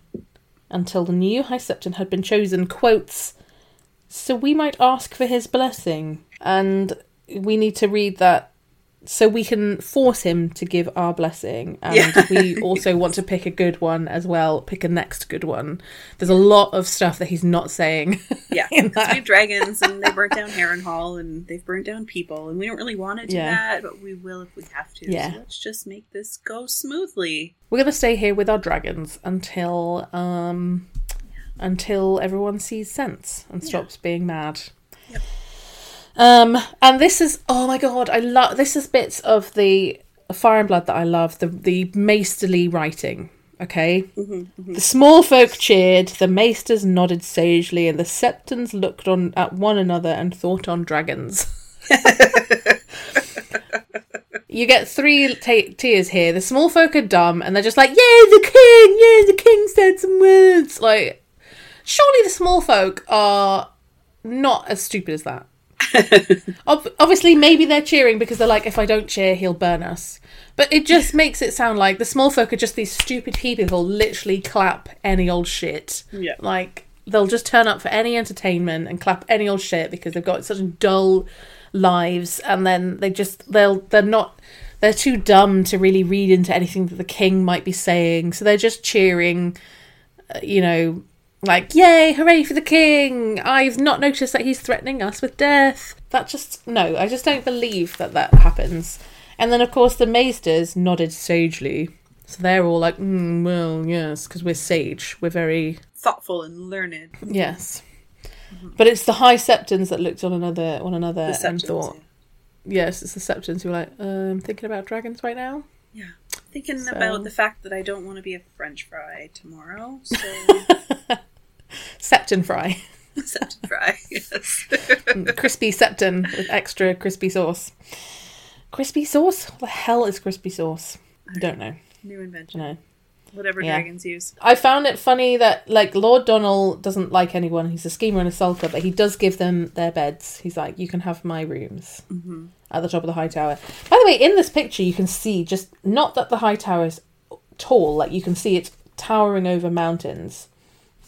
until the new High Septon had been chosen. Quotes. So we might ask for his blessing, and we need to read that so we can force him to give our blessing and Yeah. we also want to pick a good one as well pick a next good one there's a lot of stuff that he's not saying <laughs> Yeah, have dragons and they burnt down Harrenhal and they've burnt down people and we don't really want to do Yeah. that, but we will if we have to. Yeah. So let's just make this go smoothly. we're going to stay here with our dragons until um until everyone sees sense and stops being mad. Um and this is oh my god i love this is bits of the fire and blood that i love the the maesterly writing okay the small folk cheered the maesters nodded sagely and the septons looked on at one another and thought on dragons <laughs> You get three ta tiers here. The small folk are dumb, and they're just like, "Yay, the king! Yay, the king said some words." Like, surely the small folk are not as stupid as that. <laughs> Ob- obviously, maybe they're cheering because they're like, "If I don't cheer, he'll burn us." But it just makes it sound like the small folk are just these stupid people who'll literally clap any old shit. Yeah. Like they'll just turn up for any entertainment and clap any old shit because they've got such dull lives and then they just they'll they're not they're too dumb to really read into anything that the king might be saying so they're just cheering uh, you know like yay hooray for the king i've not noticed that he's threatening us with death that just no i just don't believe that that happens and then of course the maesters nodded sagely so they're all like mm, well yes because we're sage we're very Thoughtful and learned. Yes. But it's the high septons that looked on another one another The and thought, yes, it's the septons who were like, um, thinking about dragons right now. Yeah. Thinking So- about the fact that I don't want to be a French fry tomorrow, so <laughs> Septon fry, <laughs> Septon fry. Yes. crispy septon with extra crispy sauce. Crispy sauce? What the hell is crispy sauce? I don't know. New invention. No. Whatever Yeah. dragons use. I found it funny that like Lord Donald doesn't like anyone. He's a schemer and a sulker, but he does give them their beds. He's like, "You can have my rooms Mm-hmm. At the top of the high tower." By the way, in this picture, you can see just not that the high tower is tall. Like you can see it's towering over mountains,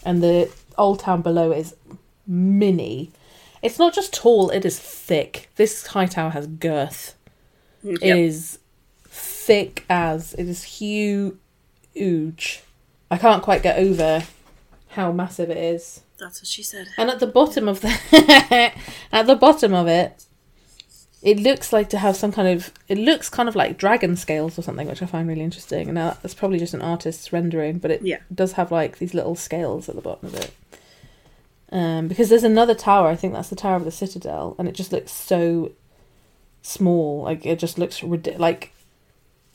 and the old town below is mini. It's not just tall; it is thick. This high tower has girth. Mm, yep. It is thick as it is huge. I can't quite get over how massive it is. That's what she said. And at the bottom of the <laughs> at the bottom of it, it looks like to have some kind of it looks kind of like dragon scales or something, which I find really interesting. And now that's probably just an artist's rendering, but it Yeah. does have like these little scales at the bottom of it. Um, because there's another tower, I think that's the Tower of the Citadel, and it just looks so small. Like it just looks ridiculous. Like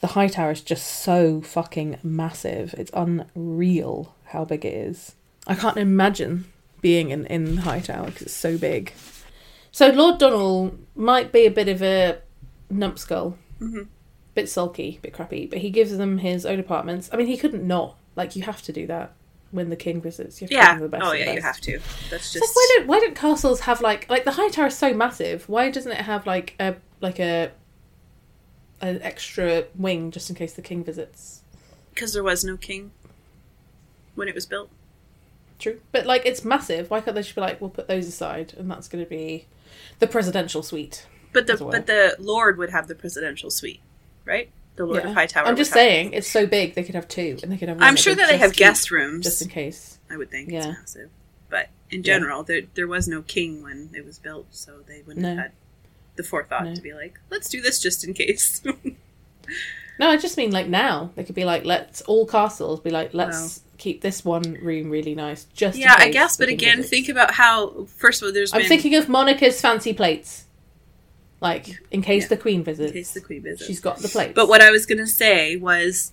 the high tower is just so fucking massive. It's unreal how big it is. I can't imagine being in in the high tower because it's so big. So Lord Donald might be a bit of a numpskull, Mhm. bit sulky, bit crappy, but he gives them his own apartments. I mean, he couldn't not. Like you have to do that when the king visits. You have to Yeah. best Oh yeah, you have to. That's just like, why don't why don't castles have like like the high tower is so massive? Why doesn't it have like a like a an extra wing just in case the king visits? because there was no king when it was built. True, but like it's massive. Why can't they just be like, we'll put those aside, and that's going to be the presidential suite? But the well. but the lord would have the presidential suite, right? The Lord Yeah. of Hightower. I'm just have- saying, it's so big they could have two, and they could have. I'm sure that they have guest rooms. just in case. I would think Yeah. it's massive. But in general, there there was no king when it was built, so they wouldn't No. have had the forethought No. to be like, let's do this just in case. <laughs> No, I just mean like now they could be like, let's all castles be like, let's keep this one room really nice, just in yeah, I case guess. But again, think about how first of all, there's I'm been thinking of Monica's fancy plates. Like, in case Yeah. the queen visits. in case the queen visits. She's got the plates. But what I was gonna say was,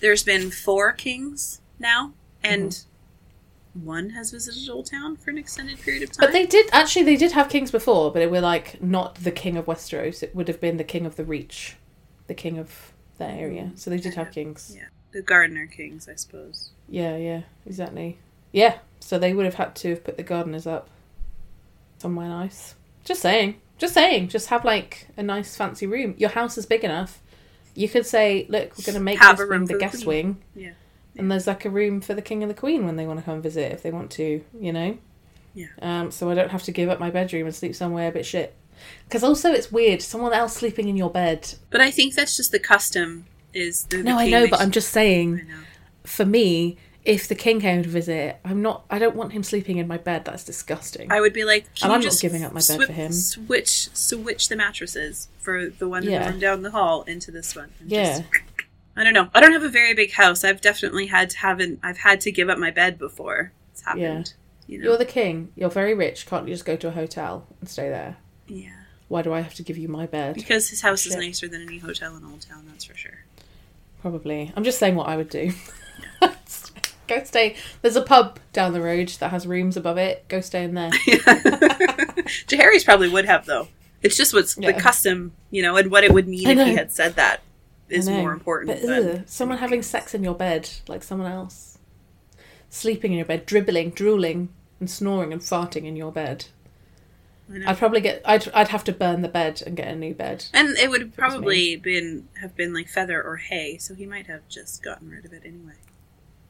there's been four kings now, and Mm-hmm. one has visited Old Town for an extended period of time. But they did, actually, they did have kings before, but it were like not the king of Westeros. It would have been the king of the Reach, the king of that area. So they did have kings. Yeah. the Gardener kings, I suppose. Yeah, yeah, exactly. Yeah, so they would have had to have put the gardeners up somewhere nice. Just saying. Just saying. Just have like a nice fancy room. Your house is big enough. You could say, look, we're going to make Have this a room the guest wing. Yeah. And there's like a room for the king and the queen when they want to come visit, if they want to, you know? Yeah. Um, so I don't have to give up my bedroom and sleep somewhere a bit shit. Because also it's weird, someone else sleeping in your bed. But I think that's just the custom. Is they're the No, I know, but I'm just saying, for me, if the king came to visit, I'm not, I don't want him sleeping in my bed. That's disgusting. I would be like, And you I'm not just giving up my bed swi- for him. Switch, switch the mattresses for the one Yeah. the down the hall into this one. and Yeah. just- I don't know. I don't have a very big house. I've definitely had to haven't. I've had to give up my bed before. It's happened. You know. You're the king. You're very rich. Can't you just go to a hotel and stay there? Yeah. Why do I have to give you my bed? Because his house is nicer than any hotel in Old Town. That's for sure. Probably. I'm just saying what I would do. <laughs> go stay. There's a pub down the road that has rooms above it. Go stay in there. <laughs> Jaehaerys probably would have though. It's just what's Yeah. the custom, you know, and what it would mean if he had said that is more important. But than someone having sex in your bed, like someone else, sleeping in your bed, dribbling, drooling, and snoring and farting in your bed. I'd probably get. I'd. I'd have to burn the bed and get a new bed. And it would probably been have been like feather or hay, so he might have just gotten rid of it anyway.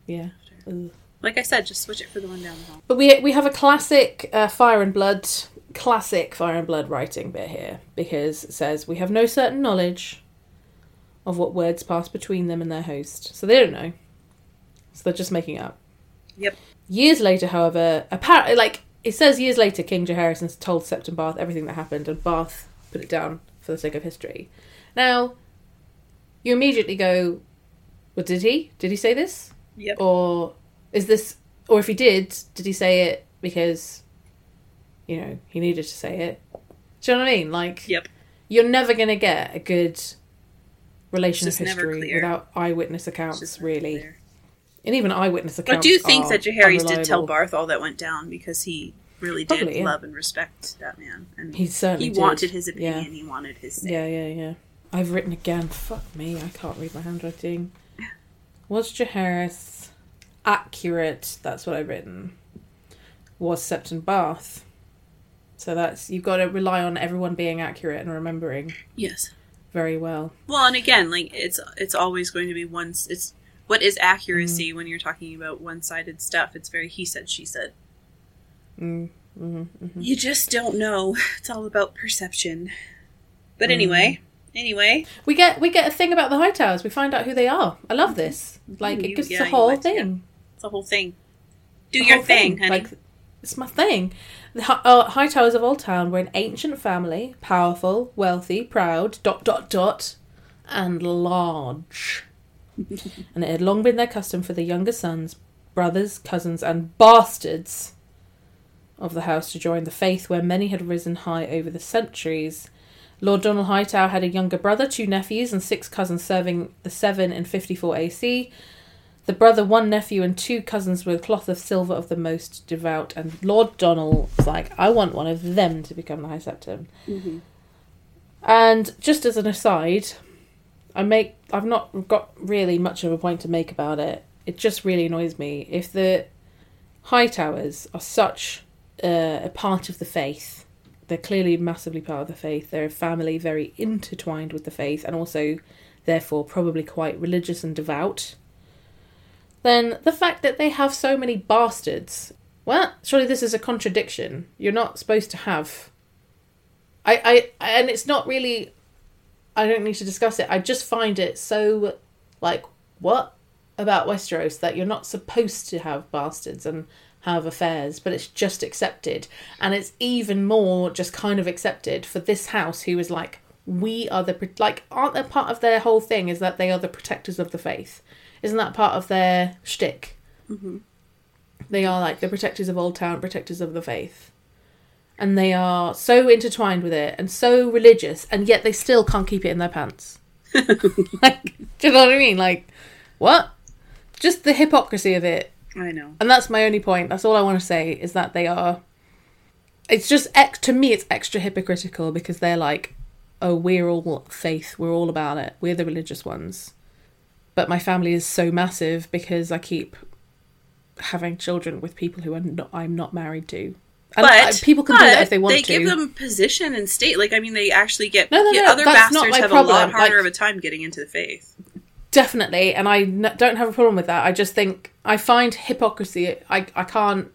Yeah. Ugh. Like I said, just switch it for the one down the hall. But we we have a classic uh, Fire and Blood, classic Fire and Blood writing bit here because it says we have no certain knowledge of what words pass between them and their host, so they don't know. So they're just making up. Yep. Years later, however, apparently, like it says, years later, King Jaehaerys told Septon Barth everything that happened, and Barth put it down for the sake of history. Now, you immediately go, "Well, did he? Did he say this?" Yep. Or is this, or if he did, did he say it because, you know, he needed to say it? Do you know what I mean? Like, Yep. you're never going to get a good relation of history without eyewitness accounts, really. clear. And even eyewitness accounts. I do think that Jaehaerys did tell. Barth all that went down because he really did Probably, yeah. love and respect that man, and He certainly he did. wanted his opinion. Yeah. He wanted his say. Yeah, yeah, yeah. I've written again. Fuck me, I can't read my handwriting. Was Jaehaerys accurate? That's what I've written. Was Septon Barth? So that's you've got to rely on everyone being accurate and remembering Yes. very well. Well, and again, like it's it's always going to be one. It's what is accuracy when you're talking about one-sided stuff? It's very he said, she said. Mm, hmm You just don't know. <laughs> It's all about perception. But anyway, anyway, We get we get a thing about the High Towers. We find out who they are. I love this. Like You- it gives yeah, us a whole thing. it's a whole thing. Do The your whole thing, honey. Like it's my thing. The uh, High Towers of Old Town were an ancient family, powerful, wealthy, proud, dot dot dot, and large. <laughs> and it had long been their custom for the younger sons, brothers, cousins, and bastards of the house to join the faith where many had risen high over the centuries. Lord Donald Hightower had a younger brother, two nephews, and six cousins serving the Seven in 54 AC. The brother, one nephew, and two cousins were cloth of silver of the most devout. And Lord Donald was like, I want one of them to become the High Septon. Mm-hmm. And just as an aside, I make I've not got really much of a point to make about it. It just really annoys me if the High Towers are such uh, a part of the faith. They're clearly massively part of the faith. They're a family very intertwined with the faith, and also, therefore, probably quite religious and devout. Then the fact that they have so many bastards. Well, surely this is a contradiction. You're not supposed to have. I, I and it's not really I don't need to discuss it. I just find it so like what about Westeros that you're not supposed to have bastards and have affairs, but it's just accepted. And it's even more just kind of accepted for this house who is like we are the like aren't they part of their whole thing is that they are the protectors of the faith. Isn't that part of their shtick? Mm-hmm. They are like the protectors of Old Town, protectors of the faith. And they are so intertwined with it and so religious, and yet they still can't keep it in their pants. <laughs> like, do you know what I mean? Like, what? Just the hypocrisy of it. I know. And that's my only point. That's all I want to say is that they are. It's just, ex- to me, it's extra hypocritical because they're like, oh, we're all faith, we're all about it, we're the religious ones. But my family is so massive because I keep having children with people who are not, I'm not married to. And But people can do that if they want They to. They give them position and state. Like I mean, they actually get. No, no, no, other that's not bastards have a lot harder Like- of a time getting into the faith. Definitely, and I n- don't have a problem with that. I just think I find hypocrisy. I I can't,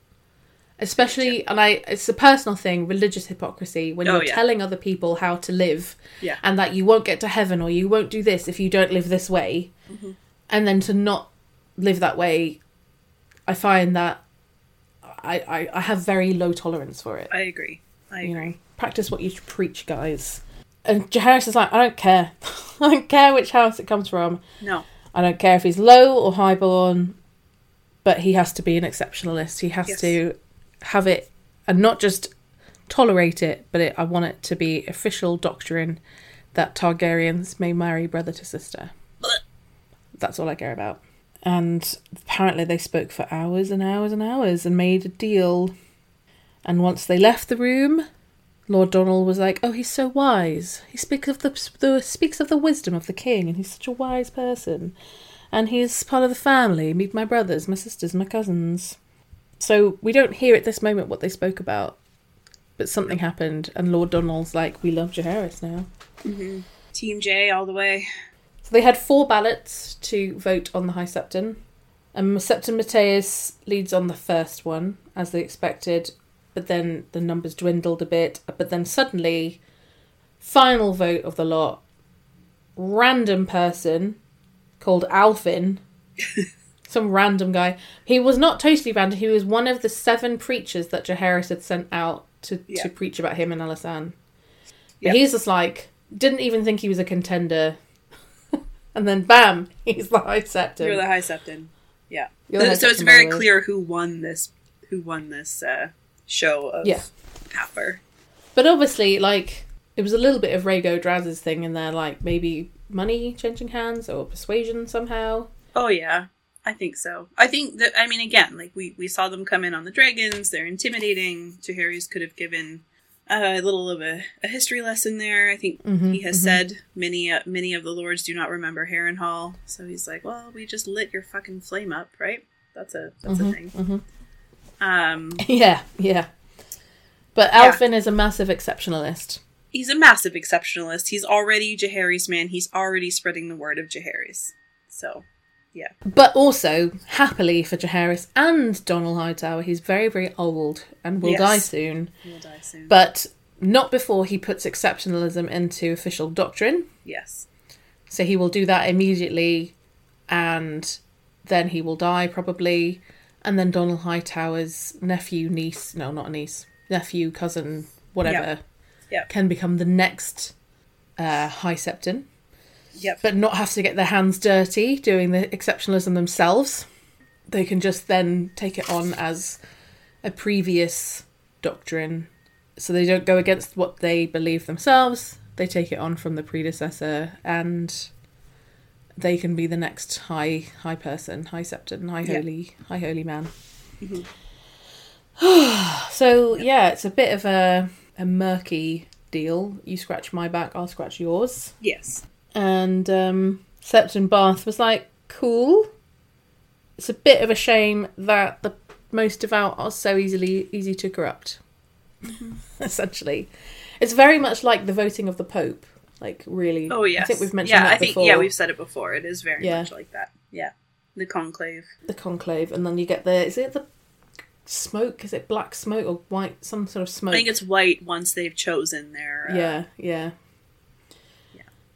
especially, and I it's a personal thing, religious hypocrisy when Oh, you're yeah. telling other people how to live, Yeah. and that you won't get to heaven or you won't do this if you don't live this way, Mm-hmm. and then to not live that way. I find that I, I, I have very low tolerance for it. I agree. I you know, practice what you preach, guys. And Jaehaerys is like, I don't care. <laughs> I don't care which house it comes from. No. I don't care if he's low or highborn, but he has to be an exceptionalist. He has Yes. to have it and not just tolerate it, but it, I want it to be official doctrine that Targaryens may marry brother to sister. That's all I care about. And apparently they spoke for hours and hours and hours and made a deal. And once they left the room, Lord Donald was like, "Oh, he's so wise. He speaks of the, the speaks of the wisdom of the king, and he's such a wise person. And he's part of the family. Meet my brothers, my sisters, my cousins." So we don't hear at this moment what they spoke about, but something happened, and Lord Donald's like, "We love Jaehaerys now." Mm-hmm. Team J all the way. So they had four ballots to vote on the High Septon. And Septon Mattheus leads on the first one, as they expected, but then the numbers dwindled a bit. But then suddenly, final vote of the lot, random person called Alfin, <laughs> some random guy. He was not totally random, he was one of the seven preachers that Jaehaerys had sent out to, Yeah. to preach about him and Alysanne. But he's just like, didn't even think he was a contender. And then bam, <laughs> he's the High Septon. You're the High Septon. Yeah. You're the High so it's very clear who won this. Who won this uh, show of Yeah. power? But obviously, like, it was a little bit of Rego Draz's thing in there, like maybe money changing hands or persuasion somehow. Oh yeah, I think so. I think that I mean again, like we we saw them come in on the dragons. They're intimidating. Jaehaerys could have given a little of a, a history lesson there. I think Mm-hmm, he has said many uh, many of the lords do not remember Harrenhal, so he's like, well, we just lit your fucking flame up, right? That's a that's Mm-hmm, a thing. Um, <laughs> Yeah, yeah. But Yeah. Alfin is a massive exceptionalist. he's a massive exceptionalist. He's already Jaehaerys man. He's already spreading the word of Jaehaerys. So, yeah, But also, happily for Jaehaerys and Donald Hightower, he's very, very old and will Yes. die soon. he'll die soon. But not before he puts exceptionalism into official doctrine. yes, So he will do that immediately, and then he will die probably. And then Donald Hightower's nephew, niece, no, not a niece, nephew, cousin, whatever, Yeah. can become the next uh, High Septon, yep, but not have to get their hands dirty doing the exceptionalism themselves. They can just then take it on as a previous doctrine. So they don't go against what they believe themselves, they take it on from the predecessor and they can be the next high high person, high septon, high Yeah. holy high holy man. Mhm. <sighs> so yeah, it's a bit of a a murky deal. You scratch my back, I'll scratch yours. yes, And um Septon Barth was like, cool. It's a bit of a shame that the most devout are so easily easy to corrupt. <laughs> Essentially. It's very much like the voting of the Pope. Like really Oh yeah, I think we've mentioned yeah, that I think before. yeah, we've said it before. It is very Yeah. much like that. Yeah, the conclave. the conclave and then you get the is it the smoke? Is it black smoke or white some sort of smoke? I think it's white once they've chosen their. Uh, Yeah, yeah.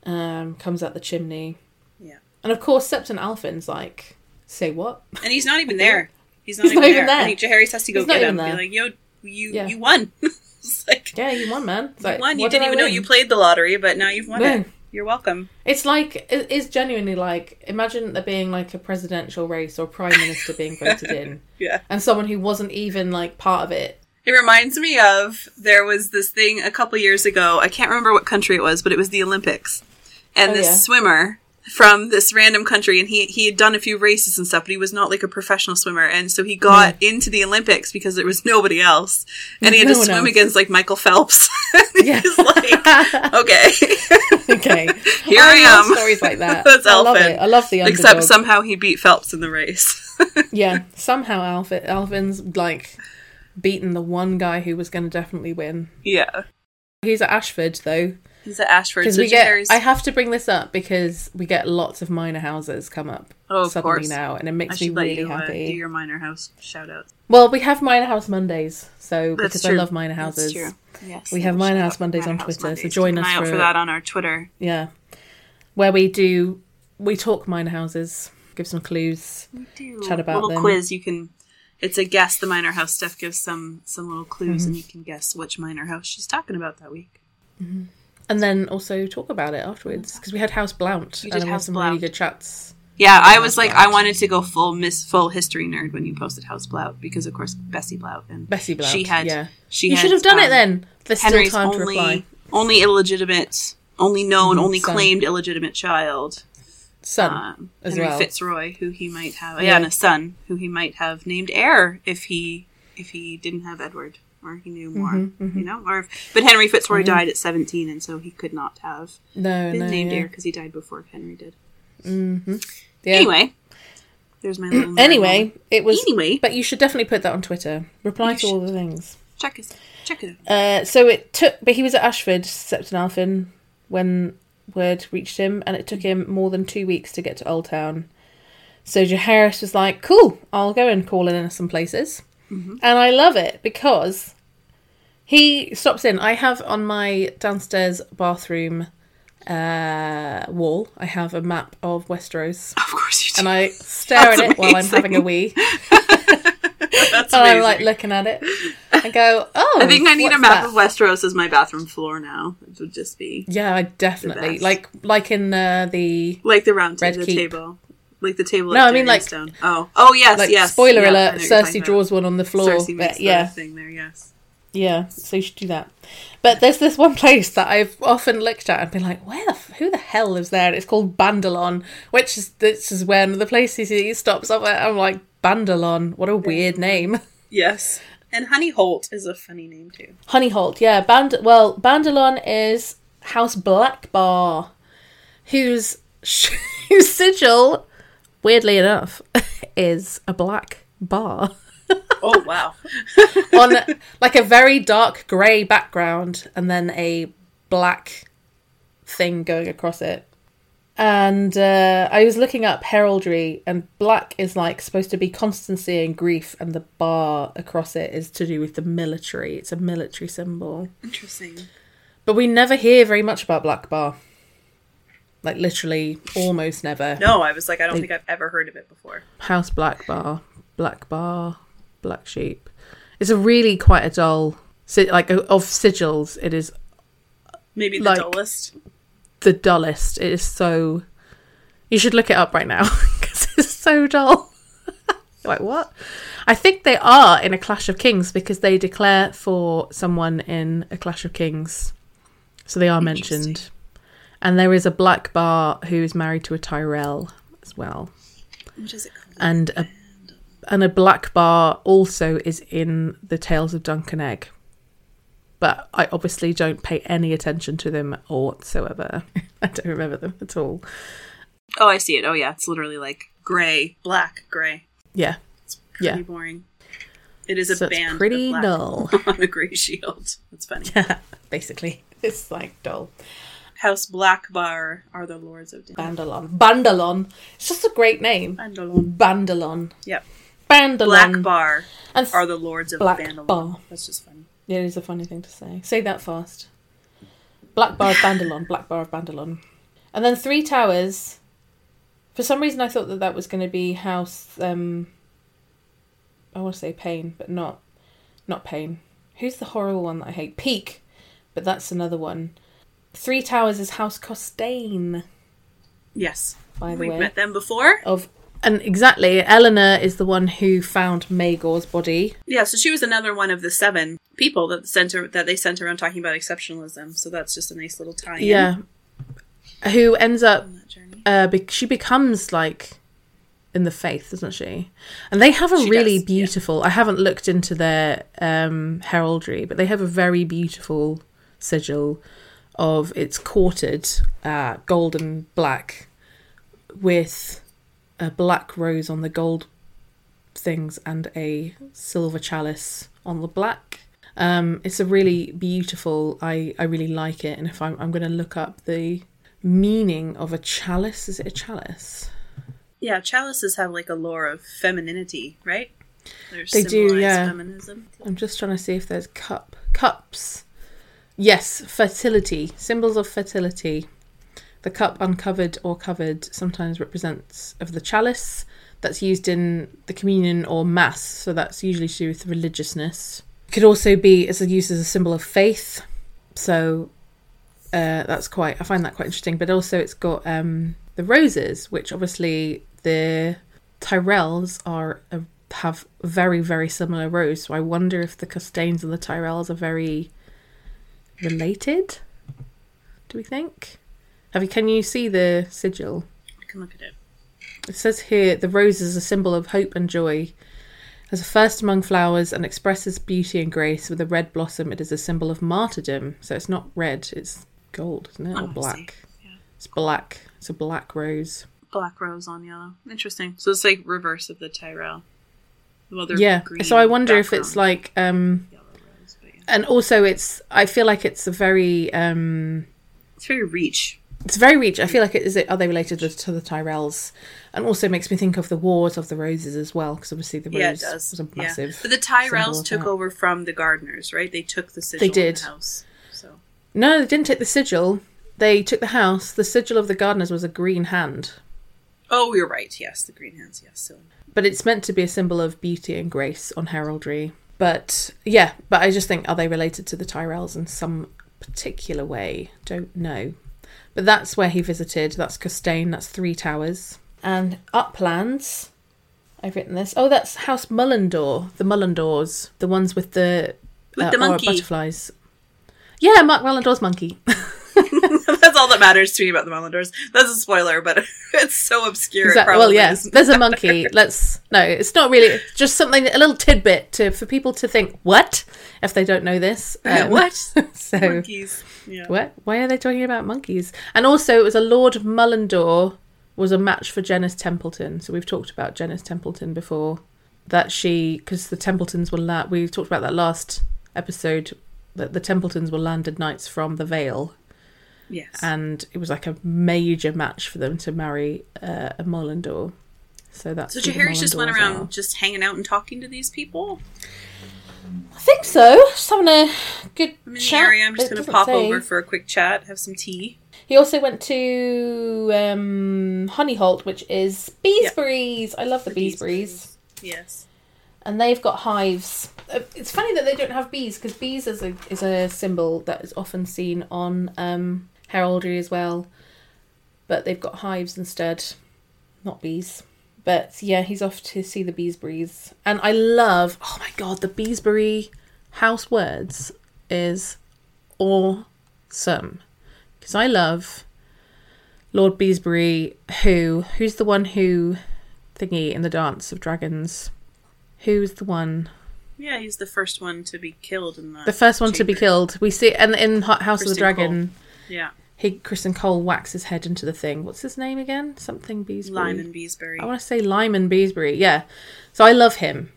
Um, comes out the chimney. Yeah. And of course Septon Alfin's like, say what? and he's not even <laughs> there. He's not, He's even, not even there. there. Has to go He's get him. and there. Be like, yo, you Yeah. you won. <laughs> it's like Yeah, you won, man. It's you won. You did didn't I even know you played the lottery, but now you've won No. it. You're welcome. It's like it is genuinely like imagine there being like a presidential race or prime minister being voted in, <laughs> Yeah. and someone who wasn't even like part of it. It reminds me of there was this thing a couple years ago. I can't remember what country it was, but it was the Olympics. And Oh, this yeah. swimmer from this random country and he he had done a few races and stuff, but he was not like a professional swimmer and so he got into the Olympics because there was nobody else. And he had No to swim else. against like Michael Phelps. <laughs> Yeah. Like, <laughs> okay. <laughs> okay, Here I love am. Stories like that. That's I love it. I love the underdog. Except somehow he beat Phelps in the race. yeah, somehow Alfin, Alvin's like beaten the one guy who was going to definitely win. yeah. He's at Ashford though, He's at Ashford. because So we get. I have to bring this up because we get lots of minor houses come up oh, suddenly course. now, and it I makes me should let really you uh, happy. do your minor house shout out. Well, we have Minor House Mondays, so That's because true. I love Minor Houses. That's true. Yes. We have Minor House Mondays Minor on House Twitter, so join Keep an us eye out for- for that on our Twitter. Yeah, where we do we talk Minor Houses, give some clues. We do. Chat about little them. quiz. You can. It's a guess. The minor house stuff gives some some little clues, Mm-hmm. and you can guess which minor house she's talking about that week. And then also talk about it afterwards because we had House Blount We and did we had House some really good chats. Yeah, I House was like, Blount. I wanted to go full miss full history nerd when you posted House Blount because, of course, Bessie Blount and Bessie Blount. She had. yeah. She You had, should have done it um, then. There's Henry's still time to only reply. only illegitimate, only known, Mhm, only son. claimed illegitimate child. Son um, as Henry well. Fitzroy, who he might have, Yeah. yeah, and a son who he might have named heir if he if he didn't have Edward or he knew more, Mhm, mhm. you know. Or but Henry Fitzroy died at seventeen, and so he could not have no, been no, named yeah. heir because he died before Henry did. hmm Yeah. Anyway, there's my little <clears throat> Anyway, it was. anyway, But you should definitely put that on Twitter. Reply You to all the things. check it, check it. Uh, so it took, but he was at Ashford, Septon Alfin, when word reached him, and it took him more than two weeks to get to Old Town. So Jaehaerys was like, "Cool, I'll go and call in some places," Mm-hmm. and I love it because he stops in. I have on my downstairs bathroom uh, wall. I have a map of Westeros, Of course you do. and I stare That's at it while I'm having a wee, <laughs> That's and. I'm like looking at it. I go, "Oh, I think I need a map that?" of Westeros as my bathroom floor now. It would just be Yeah, I definitely like like in uh, the like the round Red table, the Keep. table, like the table. No, I mean, like- Dragonstone. oh, oh yes, like yes. spoiler yeah, alert. Cersei draws one on the floor. But yeah, thing there. Yes. yeah. So you should do that. But there's this one place that I've often looked at and been like, where the f- who the hell is there? And it's called Bandallon, which is this is when the place he stops up at. I'm like Bandallon. What a weird name. <laughs> Yes. And Honey Holt is a funny name too. Honeyholt, yeah. Band well, Bandallon is House Blackbar, whose <laughs> whose sigil, weirdly enough, <laughs> is a black bar <laughs> Oh wow. <laughs> on like a very dark grey background, and then a black thing going across it. And uh, I was looking up heraldry, and black is like supposed to be constancy and grief, and the bar across it is to do with the military. It's a military symbol. Interesting. But we never hear very much about Black Bar. Like literally almost never. No, I was like, I don't They- think I've ever heard of it before. House Black Bar, Black Bar, Black Sheep. It's a really quite a dull like of sigils. It is Maybe the Like- dullest. the dullest. It is so. You should look it up right now <laughs> because it's so dull. <laughs> like what? I think they are in a Clash of Kings because they declare for someone in a Clash of Kings, so they are mentioned. And there is a Black Bar who is married to a Tyrell as well, What is it called? and a and a Black Bar also is in the Tales of Duncan Egg. But I obviously don't pay any attention to them whatsoever. <laughs> I don't remember them at all. Oh, I see it. Oh yeah, it's literally like gray, black, gray. Yeah, Pretty Yeah. boring. It is a So it's band of pretty black dull. <laughs> on a gray shield. That's funny. <laughs> Yeah, basically. It's like dull. House Blackbar are the lords of Bandallon. Bandallon. It's just a great name. Bandallon. Bandallon. Yep. Bandallon. Black Bar And f- are the lords of Black Bandallon. Bar. That's just funny. Yeah, it is a funny thing to say. Say that fast. Black Bar of Bandallon. Black Bar of Bandallon. And then Three Towers. For some reason, I thought that that was going to be House. Um, I want to say Pain, but not, not Pain. Who's the horrible one that I hate? Peak, but that's another one. Three Towers is House Costayne. Yes. By the We've way, met them before. of and exactly, Eleanor is the one who found Maegor's body. Yeah, so she was another one of the seven people that sent her, that they sent around talking about exceptionalism. So that's just a nice little tie-in Yeah, who ends up on that journey. uh, be- she becomes like in the faith, doesn't she? And they have a She really does, yeah. beautiful. I haven't looked into their um, heraldry, but they have a very beautiful sigil of it's quartered uh, gold and black with a black rose on the gold things and a silver chalice on the black. Um, it's a really beautiful. I I really like it, and if I'm I'm going to look up the meaning of a chalice, is it a chalice? Yeah, chalices have like a lore of femininity, right? They're They do, yeah. Feminism. I'm just trying to see if there's cup cups. Yes, fertility symbols of fertility. The cup uncovered or covered sometimes represents of the chalice that's used in the communion or mass, so that's usually to do with religiousness. Could also be as used as a symbol of faith, so uh, that's quite. I find that quite interesting. But also, it's got um, the roses, which obviously the Tyrells are uh, have very very similar rose. So I wonder if the Costaynes and the Tyrells are very related. Do we think? Have you? Can you see the sigil? I can look at it. It says here the rose is a symbol of hope and joy. As a first among flowers and expresses beauty and grace, with a red blossom, it is a symbol of martyrdom. So it's not red, it's gold, isn't it? Oh, Or black. Yeah. It's black. It's a black rose. Black rose on yellow. Interesting. So it's like reverse of the Tyrell. Well, yeah. green So I wonder if it's like um yellow rose, but yeah. And also it's I feel like it's a very um It's very reach. it's very reach. I feel like it is it are they related to, to the Tyrells? And also makes me think of the Wars of the Roses as well, because obviously the Yeah, was a Yeah. massive. But the Tyrells took that. over from the Gardeners, right? They took the sigil They did. the house. So No, they didn't take the sigil. They took the house. The sigil of the gardeners was a green hand, Oh, you're right. Yes, the green hands. Yes, so but it's meant to be a symbol of beauty and grace on heraldry. But yeah, but I just think are they related to the Tyrells in some particular way? Don't know. But that's where he visited. That's Costayne. That's Three Towers and Uplands. I've written this. Oh, that's House Mullendore. The Mullendores, the ones with the With uh, the monkey. butterflies. Yeah, Mark Mullendore's monkey. <laughs> <laughs> that's all that matters to me about the Mullendores. That's a spoiler, but <laughs> it's so obscure. it Exactly. probably Well, yes, there's a <laughs> monkey. Let's no, it's not really. Just something, a little tidbit to for people to think what if they don't know this. Um, What? so Monkeys. Yeah. what? Why are they talking about monkeys? And also, it was a Lord Mullendore was a match for Janice Templeton. So we've talked about Janice Templeton before. That she, because the Templetons were la- we talked about that last episode. That the Templetons were landed knights from the Vale, Yes. and it was like a major match for them to marry uh, a Mullendore. So that's so the Jaehaerys just went around are. just hanging out and talking to these people. I think so. Just having a good I'm in the chat. area. I'm just going to pop say. over for a quick chat, have some tea. He also went to um, Honeyholt, which is Beesbury's. I love the Beesbury's. Yes. and they've got hives. Uh, It's funny that they don't have bees because bees is a is a symbol that is often seen on um, heraldry as well, but they've got hives instead, not bees. But yeah, he's off to see the Beesburys, and I love. Oh my god, the Beesbury house words is awesome because I love Lord Beesbury. Who who's the one who thingy in the Dance of Dragons? Who's the one? Yeah, he's the first one to be killed in the. The first one to be killed. We see, and in House of the Dragon, Yeah. he Criston Cole whacks his head into the thing. What's his name again? Something Beesbury. Lyman Beesbury. I want to say Lyman Beesbury. Yeah. So I love him.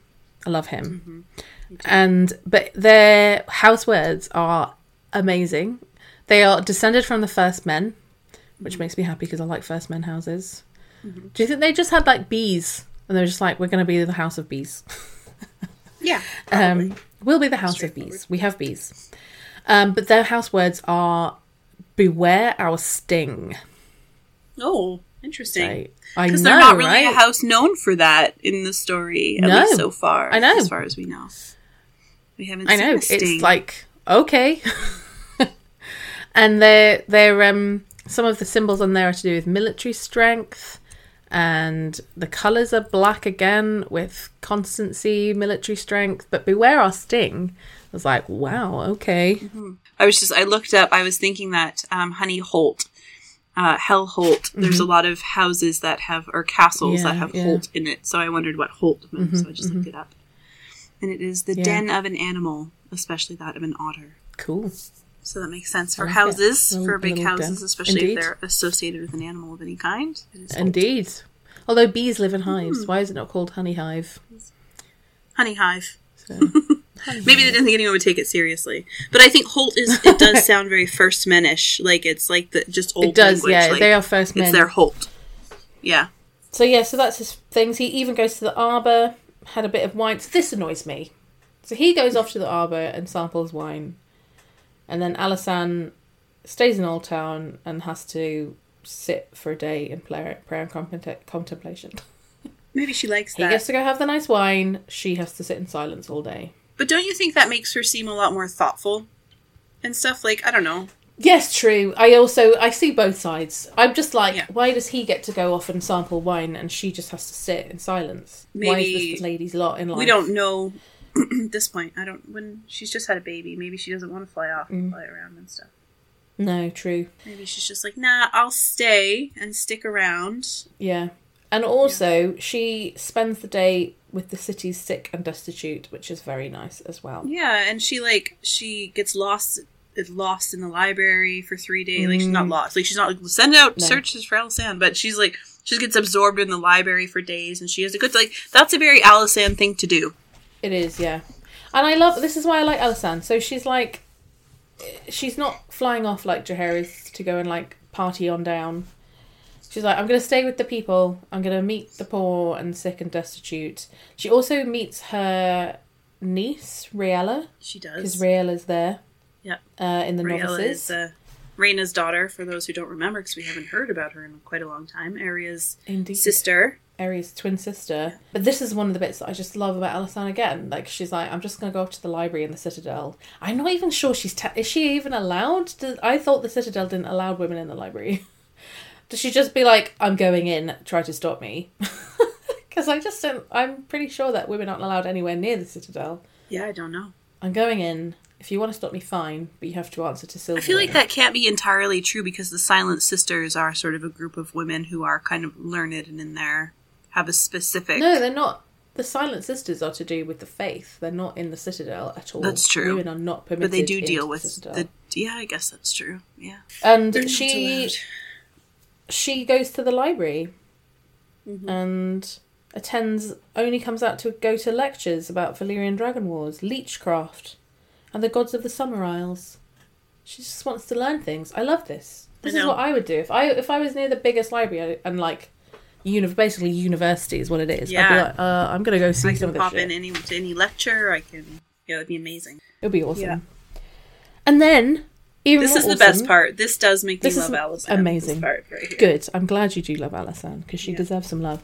I love him. Mm-hmm. And but their house words are amazing. They are descended from the first men, which Mm-hmm. makes me happy because I like first men houses. Do you think they just had like bees and they were just like, we're going to be the house of bees? <laughs> Yeah. Um, we'll be the house of bees. We have bees. Um, but their house words are beware our sting. Oh, interesting. Right? I know, Because they're not really right? a house known for that in the story, at No. least so far. I know. As far as we know. We haven't I seen know. It's like okay. <laughs> and they're they're um some of the symbols on there are to do with military strength and the colours are black again with constancy, military strength, but beware our sting. I was like, wow, okay. I was just I looked up. I was thinking that um, Honey Holt, uh, Hell Holt. There's a lot of houses that have or castles that Mm-hmm. Have yeah. Holt in it. So I wondered what Holt meant. so I just looked it up, and it is the Yeah. den of an animal, especially that of an otter. Cool. So that makes sense for like houses, Little- for big houses, den. especially Indeed. if they're associated with an animal of any kind. It is Holt. Indeed. Although bees live in Hmm. hives, why is it not called honey hive? Honey Hive. So, Maybe they didn't think anyone would take it seriously, but I think Holt is. It does <laughs> sound very first menish, like it's like the just old. it does, language, yeah. like, they are first men. It's their Holt. Yeah. So yeah, so that's his things. He even goes to the arbor, had a bit of wine. So this annoys me. So he goes off to the arbor and samples wine, and then Alysanne stays in Old Town and has to sit for a day in prayer, prayer and contemplation. <laughs> Maybe she likes He that. gets to go have the nice wine. She has to sit in silence all day. But don't you think that makes her seem a lot more thoughtful and stuff? Like I don't know. Yes, true. I also I see both sides. I'm just like, Yeah. why does he get to go off and sample wine and she just has to sit in silence? Why is this lady's lot in life? We don't know at <clears throat> this point. I don't. When she's just had a baby, maybe she doesn't want to fly off Mm. and fly around and stuff. No, true. Maybe she's just like, nah, I'll stay and stick around. Yeah. And also, she spends the day with the city's sick and destitute, which is very nice as well. Yeah, and she like she gets lost lost in the library for three days. Like she's not lost. Like she's not like send out Mm. No. searches for Alysanne, but she's like she gets absorbed in the library for days, and she has a good like that's a very Alysanne thing to do. It is, yeah. And I love this is why I like Alysanne. So she's like she's not flying off like Jaehaerys to go and like party on down. She's like, I'm gonna stay with the people, I'm gonna meet the poor and sick and destitute. She also meets her niece, Rhaella, She does. because. Rhaella's there. Yeah. Uh, in the Rhaella novices. is uh, Rhaena's daughter. For those who don't remember, because we haven't heard about her in quite a long time. Aerea's Indeed. sister. Aerea's twin sister. But this is one of the bits that I just love about Alysanne again. Like she's like, I'm just gonna go up to the library in the Citadel. I'm not even sure she's te- is she even allowed? To- I thought the Citadel didn't allow women in the library. <laughs> Does she just be like, I'm going in, try to stop me? <laughs> Because I just don't. I'm pretty sure that women aren't allowed anywhere near the Citadel. Yeah, I don't know. I'm going in. If you want to stop me, fine, but you have to answer to Silver. I feel like that can't be entirely true because the Silent Sisters are sort of a group of women who are kind of learned and in there have a specific. No, they're not. The Silent Sisters are to do with the faith. They're not in the Citadel at all. That's true. Women are not permitted. but they do deal the with Citadel. the. Yeah, I guess that's true. Yeah. And she. She goes to the library Mm-hmm. and attends. Only comes out to go to lectures about Valyrian Dragon Wars, Leechcraft, and the gods of the Summer Isles. She just wants to learn things. I love this. This is what I would do if I if I was near the biggest library and like. Uni- basically, university is what it is. I'd be Yeah. like, uh, I'm gonna go see I some can of this pop shit. in any to any lecture. I can. Yeah, that'd be amazing. It'd be awesome. Yeah. And then, even This is the best part. This does make me This is love Alysanne. amazing. Right here. Good. I'm glad you do love Alysanne because she Yeah. deserves some love.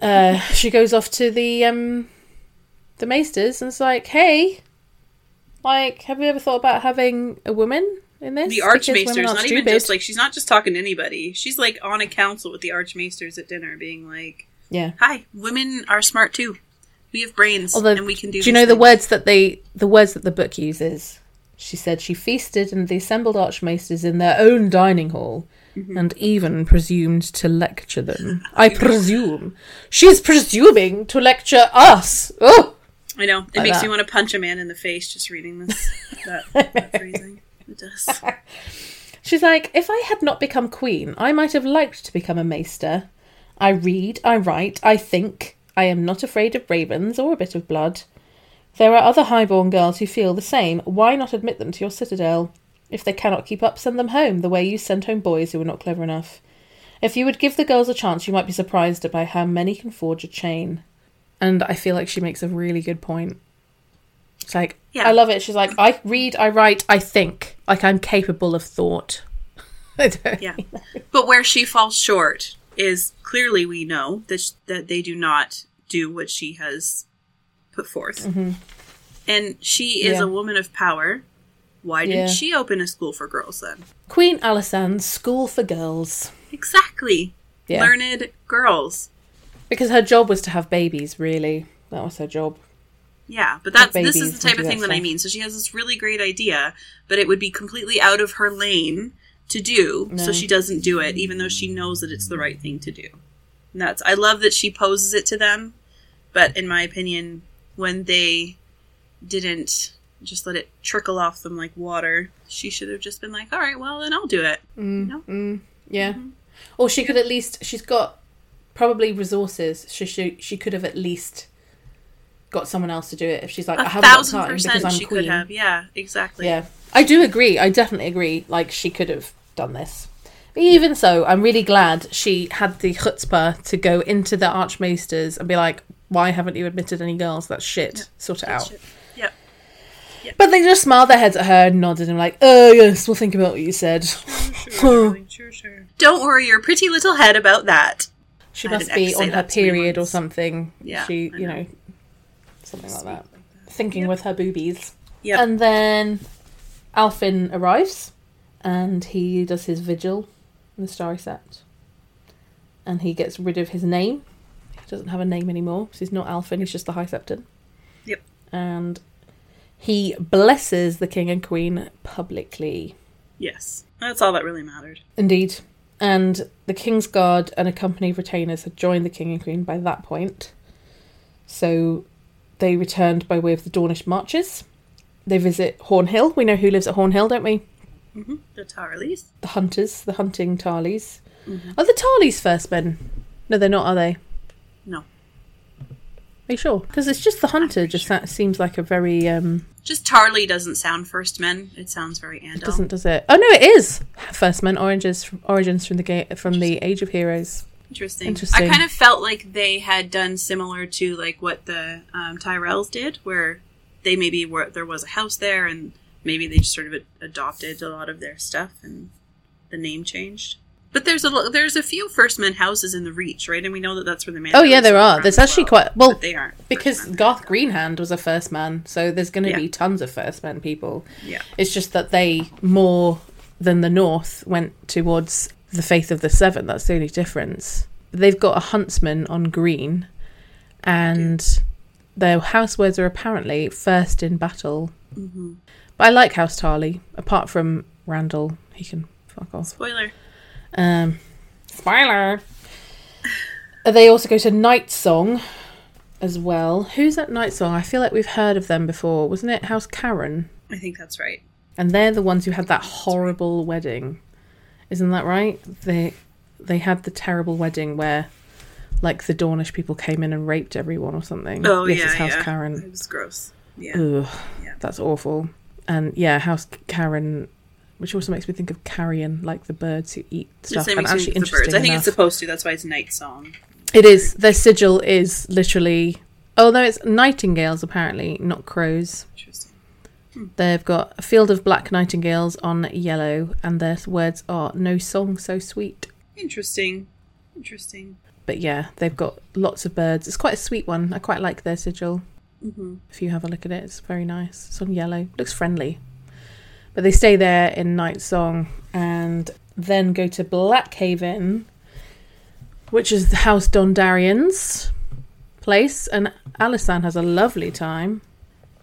Uh, she goes off to the um, the maesters and it's like, "Hey, like, have you ever thought about having a woman in this? The Archmaester's aren't not even just like she's not just talking to anybody. She's like on a council with the Archmaesters at dinner, being like, yeah. "Hi, women are smart too. We have brains Although, and we can do." do you know the words that they the words that the book uses? She said she feasted and the assembled archmaesters in their own dining hall. Mm-hmm. And even presumed to lecture them. <laughs> I presume. She's presuming to lecture us. Oh! I know it Like makes that. me want to punch a man in the face just reading this. that, <laughs> that phrasing. It does. <laughs> She's like, if I had not become queen, I might have liked to become a maester. I read, I write, I think. I am not afraid of ravens or a bit of blood. There are other highborn girls who feel the same. Why not admit them to your citadel? If they cannot keep up, send them home, the way you sent home boys who were not clever enough. If you would give the girls a chance, you might be surprised at by how many can forge a chain. And I feel like she makes a really good point. It's like, Yeah. I love it. She's like, I read, I write, I think. Like, I'm capable of thought. <laughs> Yeah, but where she falls short is clearly we know that sh- that they do not do what she has put forth, and she is Mm-hmm. Yeah. a woman of power. Why didn't Yeah. she open a school for girls then? Queen Alysanne's School for Girls. Exactly, Yeah. learned girls. Because her job was to have babies, really. That was her job. Yeah, but that's this is the type of thing that that I mean. So she has this really great idea, but it would be completely out of her lane to do. So she doesn't do it, even though she knows that it's the right thing to do. And that's I love that she poses it to them, but in my opinion, when they didn't just let it trickle off them like water, she should have just been like, "All right, well then I'll do it." No. Mm, yeah. Or she could at least, she's got probably resources. She, she, she could have at least got someone else to do it if she's like, I A haven't got time because I'm she queen. could have. Yeah, exactly. Yeah, I do agree. I definitely agree. Like she could have done this. But even so, I'm really glad she had the chutzpah to go into the archmaesters and be like, "Why haven't you admitted any girls? That's shit. Sort it out." Shit. Yep. But they just smiled their heads at her and nodded and were like, "Oh yes, we'll think about what you said." Sure, darling, sure, sure. Don't worry your pretty little head about that. She I must be on her that to me period or something. Yeah, she, you know. know, something like that. Thinking with her boobies. Yep. And then Alfin arrives and he does his vigil in the Starry Sept. And he gets rid of his name. Doesn't have a name anymore because he's not Alfin, he's just the High Septon. Yep. And he blesses the King and Queen publicly. Yes. That's all that really mattered. Indeed. And the King's Guard and a company of retainers had joined the King and Queen by that point. So they returned by way of the Dornish marches. They visit Hornhill. We know who lives at Hornhill, don't we? hmm The Tarlys. The hunters, the hunting Tarlys. Are the Tarlys first men? No, they're not, are they? Are you sure? Because it's just the hunter. Just that seems like a very um. Just Tarly doesn't sound first men. It sounds very Andal. Doesn't does it? Oh no, it is first men. Origins origins from the ga- from the Age of Heroes. Interesting. Interesting. I kind of felt like they had done similar to like what the um, Tyrells did, where they maybe were there was a house there, and maybe they just sort of adopted a lot of their stuff, and the name changed. But there's a there's a few first men houses in the Reach, right? And we know that that's where the man. Oh yeah, there are. There's actually quite well But they aren't because. Garth Greenhand was a first man, so there's going to Yeah. be tons of first men people. Yeah. It's just that they more than the North went towards the faith of the Seven. That's the only difference. They've got a huntsman on green, and their house words are apparently first in battle. Mm-hmm. But I like House Tarly, apart from Randyll. He can fuck off. Spoiler. Um, spoiler. They also go to Night Song as well. Who's at Night Song? I feel like we've heard of them before. Wasn't it House Caron? I think that's right. And they're the ones who had that horrible wedding. Isn't that right? They they had the terrible wedding where like the Dornish people came in and raped everyone or something. Oh yes, yeah, it's House yeah. Caron. It was gross. Yeah. Ugh, Yeah. that's awful. And yeah, House Caron, which also makes me think of carrion, like the birds who eat The stuff. And actually, me think birds. interesting I think enough, it's supposed to. That's why it's night song. it is. Their sigil is literally. Although it's nightingales apparently, not crows. Interesting. They've got a field of black nightingales on yellow, and their words are "No song so sweet." Interesting. Interesting. But yeah, they've got lots of birds. It's quite a sweet one. I quite like their sigil. Mm-hmm. If you have a look at it, it's very nice. It's on yellow. Looks friendly. But they stay there in Nightsong and then go to Blackhaven, which is the House Dondarrion's place. And Alysanne has a lovely time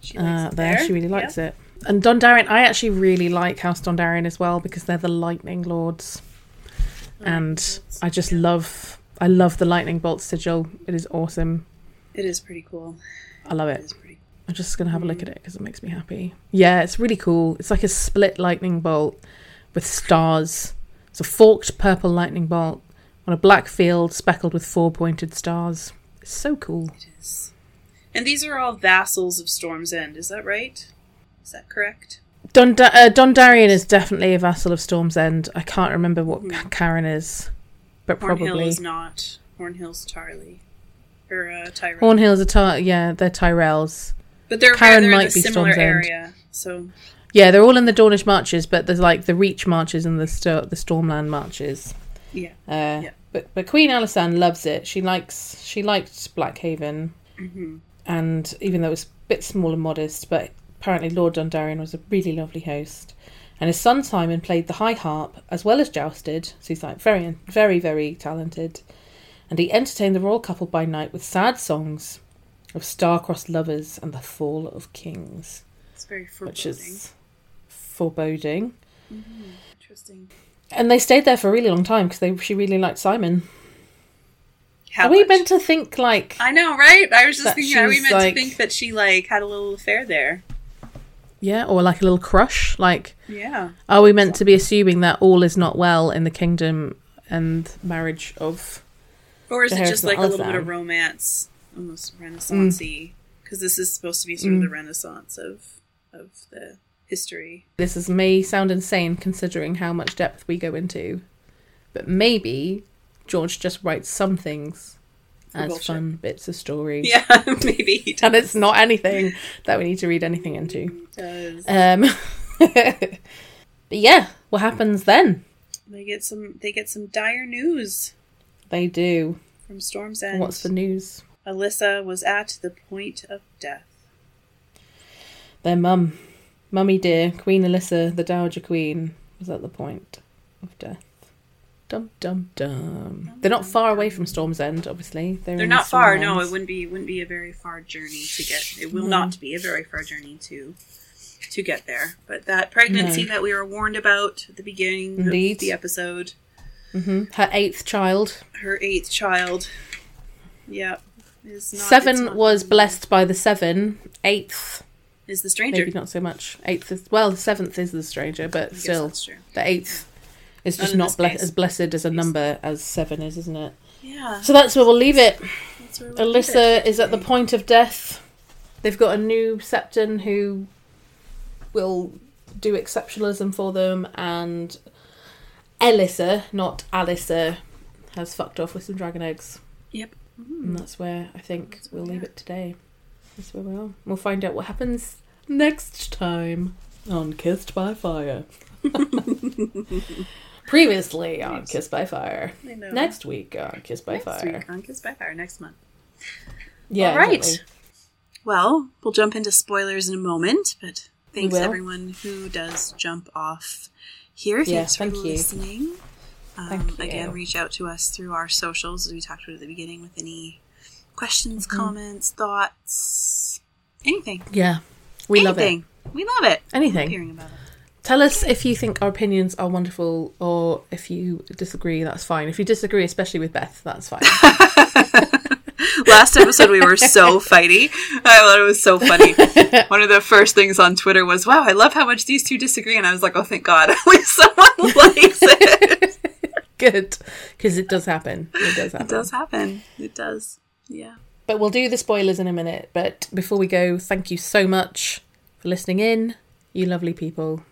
She uh, it there. She really likes it. And Dondarrion, I actually really like House Dondarrion as well because they're the Lightning Lords. and I just love, I love the Lightning Bolt sigil. It is awesome. It is pretty cool. I love It it. I'm just gonna have a look at it because it makes me happy. Yeah, it's really cool. It's like a split lightning bolt with stars. It's a forked purple lightning bolt on a black field speckled with four pointed stars. It's so cool. It is. And these are all vassals of Storm's End. Is that right? Is that correct? Don uh, Dondarrion is definitely a vassal of Storm's End. I can't remember what Ka- Caron is, but probably. Hornhill is not. Hornhill's Tarly. Or uh, Tyrell. Hornhill's a Ty- yeah, they're Tyrells. But they're, Caron they're in might a be similar Storm's End. area. So, Yeah, they're all in the Dornish marches, but there's like the Reach marches and the Sto- the Stormland marches. yeah. Uh, Yeah. But but Queen Alysanne loves it. She likes she liked Blackhaven, hmm and even though it was a bit small and modest, but apparently Lord Dondarrion was a really lovely host. And his son Simon played the high harp as well as jousted, so he's like very very very talented. And he entertained the royal couple by night with sad songs of star-crossed lovers and the fall of kings, It's very foreboding. which is foreboding. Mm-hmm. interesting. And they stayed there for a really long time because she really liked Simon. How Are we much? meant to think like I know, right? I was just thinking, are we meant like- to think that she like had a little affair there? yeah, or like a little crush? Like, Yeah. are we meant to be assuming that all is not well in the kingdom and marriage of? Or is it just like a little bit of romance, almost Renaissancey? Because this is supposed to be sort of the Renaissance of of the history. This is may sound insane considering how much depth we go into, but maybe George just writes some things For as bullshit. fun bits of story, Yeah, <laughs> maybe he and it's not anything that we need to read anything into. Does. Um, <laughs> but yeah, what happens then? They get some. They get some dire news They do. from Storm's End. What's the news? Alyssa was at the point of death. Their mum, mummy dear, Queen Alyssa, the Dowager Queen, was at the point of death. Dum dum dum. They're not far away from Storm's End, obviously. They're, They're not far. No, it wouldn't be. Wouldn't be a very far journey to get. It will No. not be a very far journey to to get there. But that pregnancy No. that we were warned about at the beginning Indeed. of the episode, Mhm. Her eighth child. her eighth child. Yeah, is not, Seven was blessed by the seven. Eighth, Is the stranger? maybe not so much. Eighth is well, the seventh is the stranger, but still, that's true. the eighth is just not ble- as blessed as a number as seven is, isn't it? Yeah, So that's where we'll leave it. we'll leave Alyssa it. is at the point of death. They've got a new Septon who will do exceptionalism for them, and Elissa, not Alyssa, has fucked off with some dragon eggs. Yep. And that's where I think That's we'll leave it today. That's where we are. We'll find out what happens next time on Kissed by Fire. <laughs> Previously on Kissed by Fire. Next week on Kissed by Next Fire. week on Kiss by Fire next month. Yeah, All right. exactly. Well, we'll jump into spoilers in a moment, but thanks everyone who does jump off here. Yeah, Thanks for thank you. Um. Again, reach out to us through our socials, as we talked about at the beginning, with any Questions, comments, thoughts, anything. Yeah. We love it. We love it. Anything. Hearing about it. Tell us if you think our opinions are wonderful or if you disagree, that's fine. If you disagree, especially with Beth, that's fine. <laughs> <laughs> Last episode we were so fighty. I thought it was so funny. <laughs> One of the first things on Twitter was, "Wow, I love how much these two disagree," and I was like, "Oh, thank God, at least someone likes it." <laughs> Good. Because it does happen. It does happen. It does happen. It does. Yeah. But we'll do the spoilers in a minute. But before we go, thank you so much for listening in, you lovely people.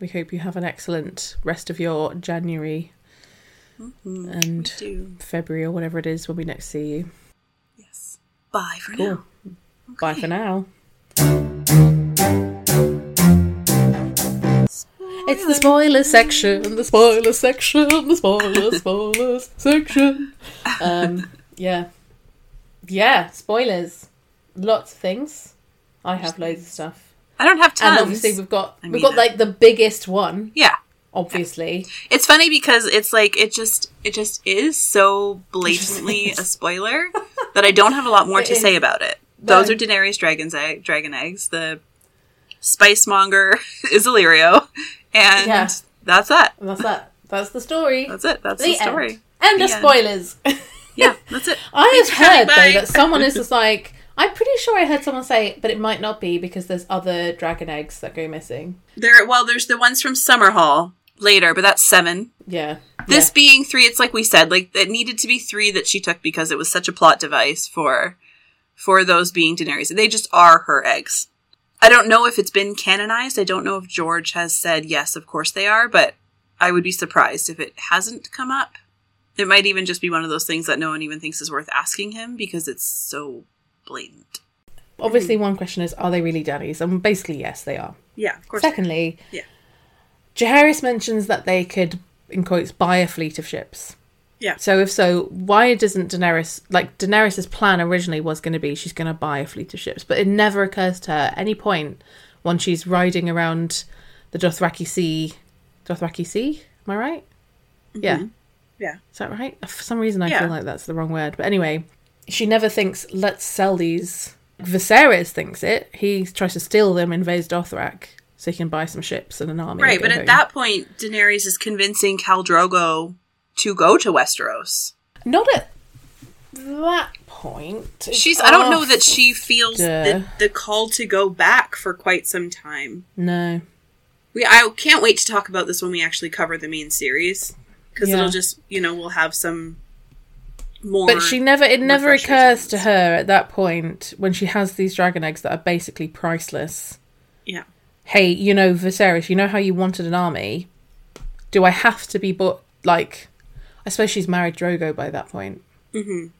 We hope you have an excellent rest of your January mm-hmm. and February or whatever it is when we next see you. yes. Bye for Cool. now. Bye for now. It's the spoiler section, the spoiler section, the spoiler <laughs> spoilers section. Um, yeah, yeah, spoilers. Lots of things. I have loads of stuff, I don't have tons. and obviously we've got I we've got like the biggest one. yeah. Obviously, It's funny because it's like it just it just is so blatantly a spoiler that I don't have a lot more It to is. say about it. Those are Daenerys dragon's egg, dragon eggs. The spice monger <laughs> is Illyrio, and Yeah. that's that. and that's that. That's the story. That's it. That's the the story. end. End of The end. spoilers. <laughs> Yeah, that's it. I Thanks have heard though that someone is just <laughs> like, I'm pretty sure I heard someone say, but it might not be because there's other dragon eggs that go missing. There, well, there's the ones from Summerhall later, but that's seven. Yeah. This being three, it's like we said, like it needed to be three that she took because it was such a plot device for for those being Daenerys. They just are her eggs. I don't know if it's been canonized. I don't know if George has said yes, of course they are, but I would be surprised if it hasn't come up. It might even just be one of those things that no one even thinks is worth asking him because it's so blatant. Obviously, one question is, are they really daddies? And basically, yes, they are. Yeah, of course. Secondly, Yeah. Jaehaerys mentions that they could, in quotes, buy a fleet of ships. Yeah. So if so, why doesn't Daenerys like Daenerys' plan originally was going to be she's going to buy a fleet of ships, but it never occurs to her at any point when she's riding around the Dothraki Sea. Dothraki Sea, am I right? Mm-hmm. Yeah, Yeah. is that right? For some reason, I Yeah. feel like that's the wrong word. But anyway, she never thinks let's sell these. Viserys thinks it. He tries to steal them, in Vaes Dothrak, so he can buy some ships and an army. Right, but at that point, Daenerys is convincing Khal Drogo to go to Westeros. Not at that point. It's She's I don't know that she feels the, the call to go back for quite some time. No. We I can't wait to talk about this when we actually cover the main series because Yeah. it'll just, you know, we'll have some more But she never it never occurs to her at that point when she has these dragon eggs that are basically priceless. Yeah. Hey, you know, Viserys, you know how you wanted an army? Do I have to be but like I suppose she's married Drogo by that point. Mhm.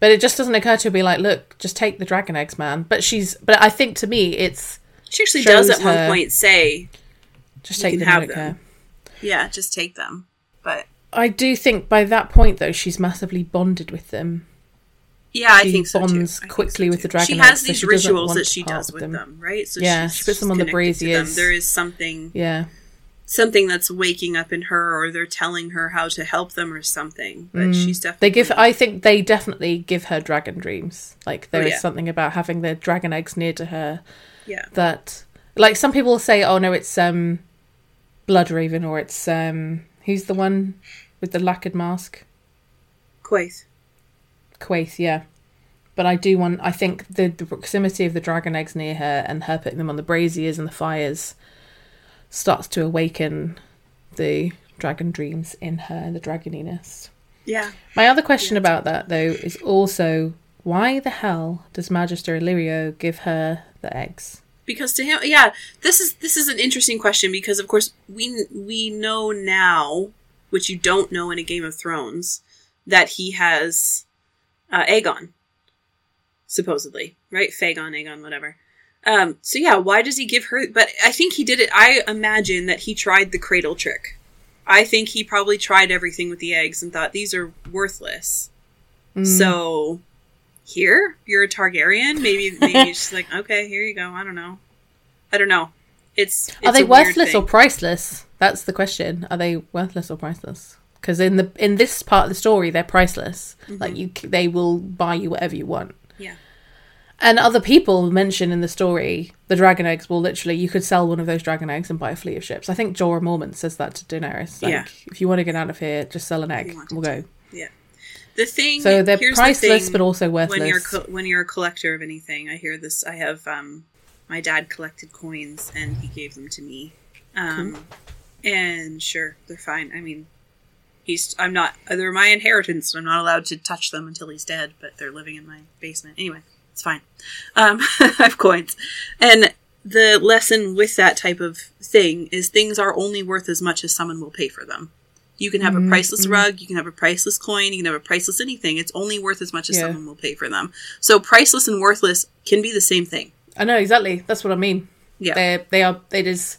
But it just doesn't occur to her to be like, look, just take the dragon eggs, man. But she's but I think to me it's She actually does at one point say, just take them, have them. "Yeah, just take them." But I do think by that point though she's massively bonded with them. yeah, I think so too. bonds I think quickly so with the dragon She has eggs, so these she rituals that she does with them. them. right? So Yeah, she's- she puts them on the braziers. There is something Yeah. Something that's waking up in her or they're telling her how to help them or something but she's definitely Mm. They give I think they definitely give her dragon dreams. Like there Oh, is yeah. something about having the dragon eggs near to her yeah that like some people say, Oh no, it's um Bloodraven or it's um who's the one with the lacquered mask? quite Quaith, yeah. But I do want I think the, the proximity of the dragon eggs near her and her putting them on the braziers and the fires starts to awaken the dragon dreams in her, the dragoniness. yeah My other question about that, though, is also why the hell does Magister Illyrio give her the eggs? because to him yeah this is this is an interesting question because of course we we know now which you don't know in a game of thrones that he has uh, aegon supposedly right fagon aegon whatever um so yeah why does he give her but i think he did it i imagine that he tried the cradle trick i think he probably tried everything with the eggs and thought these are worthless Mm. so here you're a Targaryen. Maybe maybe <laughs> it's just like okay, here you go. I don't know. I don't know. It's, Are they worthless or priceless? That's the question. Are they worthless or priceless? because in the in this part of the story they're priceless. Like you, they will buy you whatever you want. And other people mention in the story the dragon eggs will literally you could sell one of those dragon eggs and buy a fleet of ships. I think Jorah Mormont says that to Daenerys. Like, Yeah. if you want to get out of here, just sell an egg. We'll go. Yeah. The thing. So they're here's the priceless, thing but also worthless. when you're co- when you're a collector of anything. I hear this. I have um, my dad collected coins and he gave them to me. Um, and sure, they're fine. I mean, he's I'm not they're my inheritance. I'm not allowed to touch them until he's dead, but they're living in my basement anyway. It's fine. Um, <laughs> I have coins, and the lesson with that type of thing is things are only worth as much as someone will pay for them. You can have Mm-hmm, a priceless rug, you can have a priceless coin, you can have a priceless anything. It's only worth as much as Yeah. someone will pay for them. So priceless and worthless can be the same thing. I know exactly. That's what I mean. Yeah. They they are. It is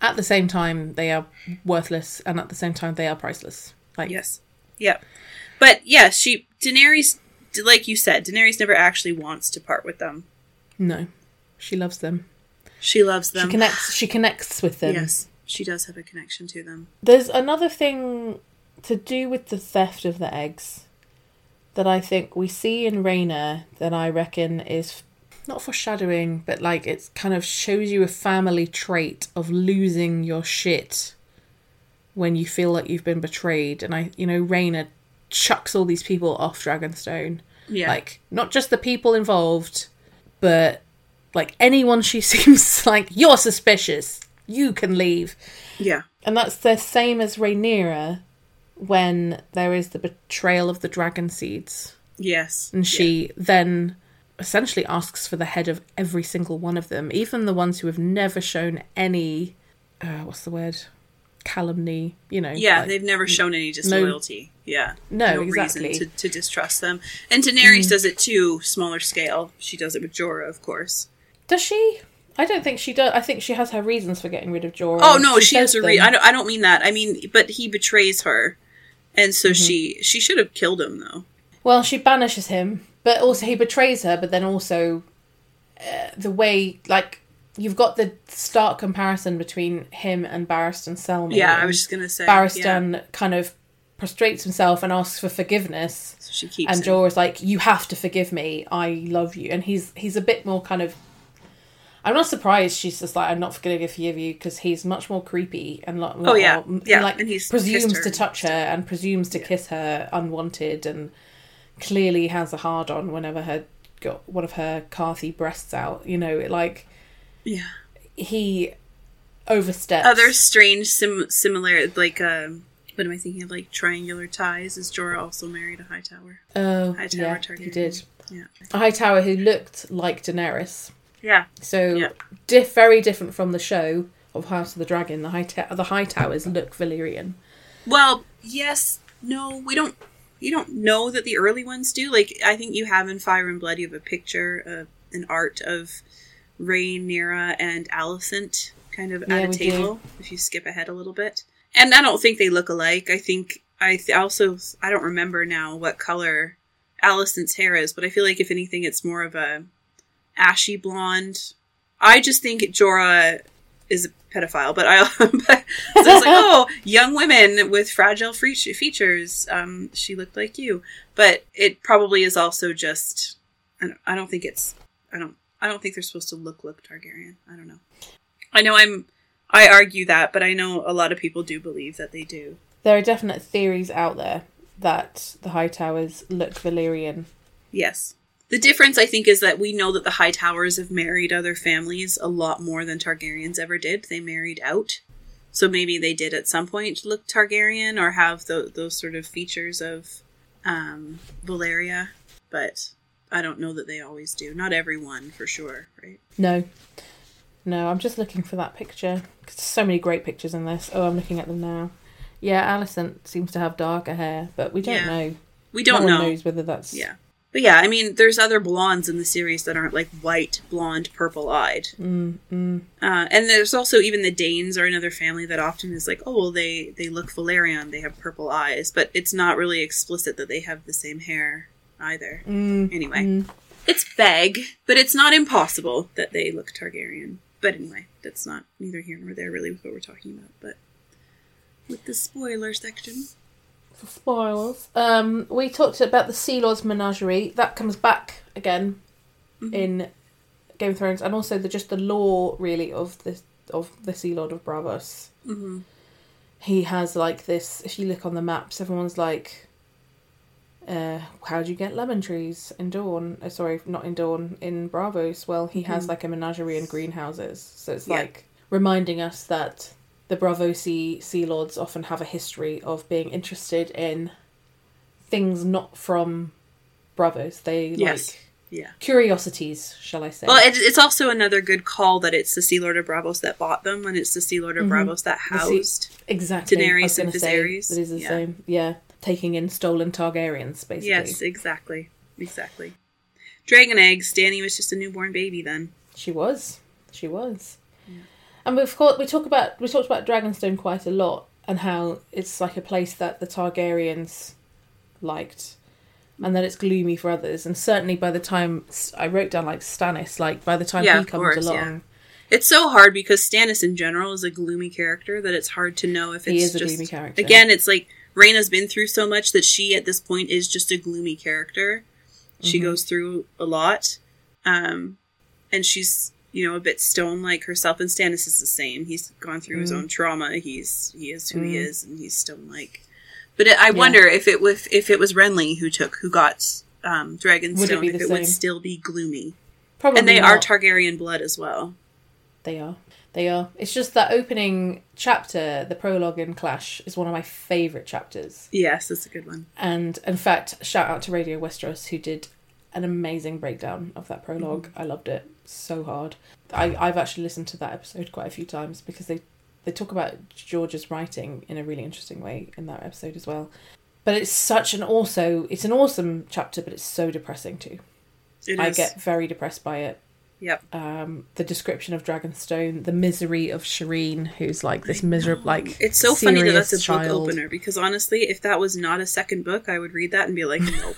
at the same time they are worthless, and at the same time they are priceless. Like Yes. Yep. But yeah, she Daenerys like you said, Daenerys never actually wants to part with them. no, she loves them. She loves them. She connects. She connects with them. Yes. She does have a connection to them. There's another thing to do with the theft of the eggs that I think we see in Rhaena that I reckon is not foreshadowing, but like it kind of shows you a family trait of losing your shit when you feel like you've been betrayed. And I, you know, Rhaena chucks all these people off Dragonstone. Yeah. Like, not just the people involved, but like anyone she <laughs> seems like, you're suspicious. You can leave. yeah. And that's the same as Rhaenyra when there is the betrayal of the dragon seeds. Yes. And she then essentially asks for the head of every single one of them, even the ones who have never shown any, uh, what's the word? Calumny, you know. Yeah, like- they've never shown any disloyalty. yeah. No, exactly. reason to, to distrust them. And Daenerys does it too, smaller scale. She does it with Jorah, of course. Does she? I don't think she does. I think she has her reasons for getting rid of Jorah. Oh no, she, has a reason. I don't. I don't mean that. I mean, but he betrays her, and so Mm-hmm. she she should have killed him though. Well, she banishes him, but also he betrays her. But then also, uh, the way like you've got the stark comparison between him and Barristan Selmy. Yeah, I was just gonna say. yeah. Barristan kind of prostrates himself and asks for forgiveness, So she keeps and. Jorah's like, "You have to forgive me. I love you." And he's he's a bit more kind of. I'm not surprised she's just like I'm not going to forgive you because he's much more creepy and lot. Oh, yeah. more- Yeah, like and he's presumes to touch her and presumes to kiss her unwanted and clearly has a hard on whenever her got one of her Carthy breasts out. You know, like yeah. he oversteps. Other strange sim- similar like um. What am I thinking of? Like triangular ties. Is Jorah also married a Hightower? oh Hightower yeah, Targaryen. he did. Yeah. A Hightower who looked like Daenerys. Yeah. So Yeah. diff, very different from the show of House of the Dragon. The high the Hightowers look Valyrian. Well, yes, no, we don't. You don't know that the early ones do. Like I think you have in Fire and Blood, you have a picture, of an art of Rhaenyra and Alicent kind of Yeah, at a we do. table. If you skip ahead a little bit, and I don't think they look alike. I think I th- also I don't remember now what color Alicent's hair is, but I feel like if anything, it's more of a ashy blonde. I just think Jorah is a pedophile, but I <laughs> but, so it's like, <laughs> oh, young women with fragile fe- features. Um, she looked like you, but it probably is also just. I don't, I don't think it's. I don't. I don't think they're supposed to look look Targaryen. I don't know. I know I'm. I argue that, but I know a lot of people do believe that they do. There are definite theories out there that the Hightowers look Valyrian. Yes. The difference, I think, is that we know that the Hightowers have married other families a lot more than Targaryens ever did. They married out. So maybe they did at some point look Targaryen or have tho- those sort of features of um, Valyria, but I don't know that they always do. Not everyone, for sure, right? No, no. I'm just looking for that picture. 'Cause there's so many great pictures in this. Oh, I'm looking at them now. Yeah, Alicent seems to have darker hair, but we don't Yeah. know. We don't no know. one knows whether that's Yeah. But yeah, I mean, there's other blondes in the series that aren't like white, blonde, purple eyed. Mm, mm. Uh, and there's also even the Daynes are another family that often is like, oh, well, they, they look Valyrian, they have purple eyes, but it's not really explicit that they have the same hair either. Mm, Anyway, mm. it's vague, but it's not impossible that they look Targaryen. But anyway, that's not neither here nor there really with what we're talking about. But with the spoiler section, for spoilers. Um, we talked about the Sea Lord's Menagerie. That comes back again in Game of Thrones, and also the just the lore really of the of the Sea Lord of Braavos. hmm He has like this. If you look on the maps, everyone's like, uh, "How do you get lemon trees in Dorne?" Uh, sorry, not in Dorne in Braavos. Well, he has Mhm. like a menagerie and greenhouses, so it's Yeah. like reminding us that the Braavosi Sea Lords often have a history of being interested in things not from Braavos. They Yes. like Yeah. curiosities, shall I say? Well, it, it's also another good call that it's the Sea Lord of Braavos that bought them, and it's the Sea Lord of Mhm. Braavos that The sea- housed. exactly. Daenerys and Viserys. That is the Yeah. same. Yeah, taking in stolen Targaryens, basically. Yes, exactly, exactly. Dragon eggs. Dany was just a newborn baby then. She was. She was. And we've got we talk about we talked about Dragonstone quite a lot and how it's like a place that the Targaryens liked and that it's gloomy for others and certainly by the time I wrote down like Stannis like by the time Yeah, he comes course, along yeah. It's so hard because Stannis in general is a gloomy character that it's hard to know if it's he is a just gloomy character. again. It's like Rhaena's been through so much that she at this point is just a gloomy character. She Mhm. goes through a lot, um, and she's you know a bit stone like herself. And Stannis is the same. He's gone through his Mm. own trauma. He's he is who he Mm. is, and he's stone like. But it, I wonder if it was if it was Renly who took who got um, Dragonstone, it if it same? would still be gloomy. Probably and they are not. Targaryen blood as well. They are. They are. It's just that opening chapter, the prologue in Clash, is one of my favourite chapters. Yes, it's a good one. And in fact, shout out to Radio Westeros who did an amazing breakdown of that prolog Mm-hmm. I loved it so hard. I, I've actually listened to that episode quite a few times because they, they talk about George's writing in a really interesting way in that episode as well. But it's such an also it's an awesome chapter, but it's so depressing too. It I is. get very depressed by it. Yep. Um, the description of Dragonstone, the misery of Shireen, who's like this miserable, like It's so funny that that's a serious book opener because honestly, if that was not a second book, I would read that and be like, <laughs> nope.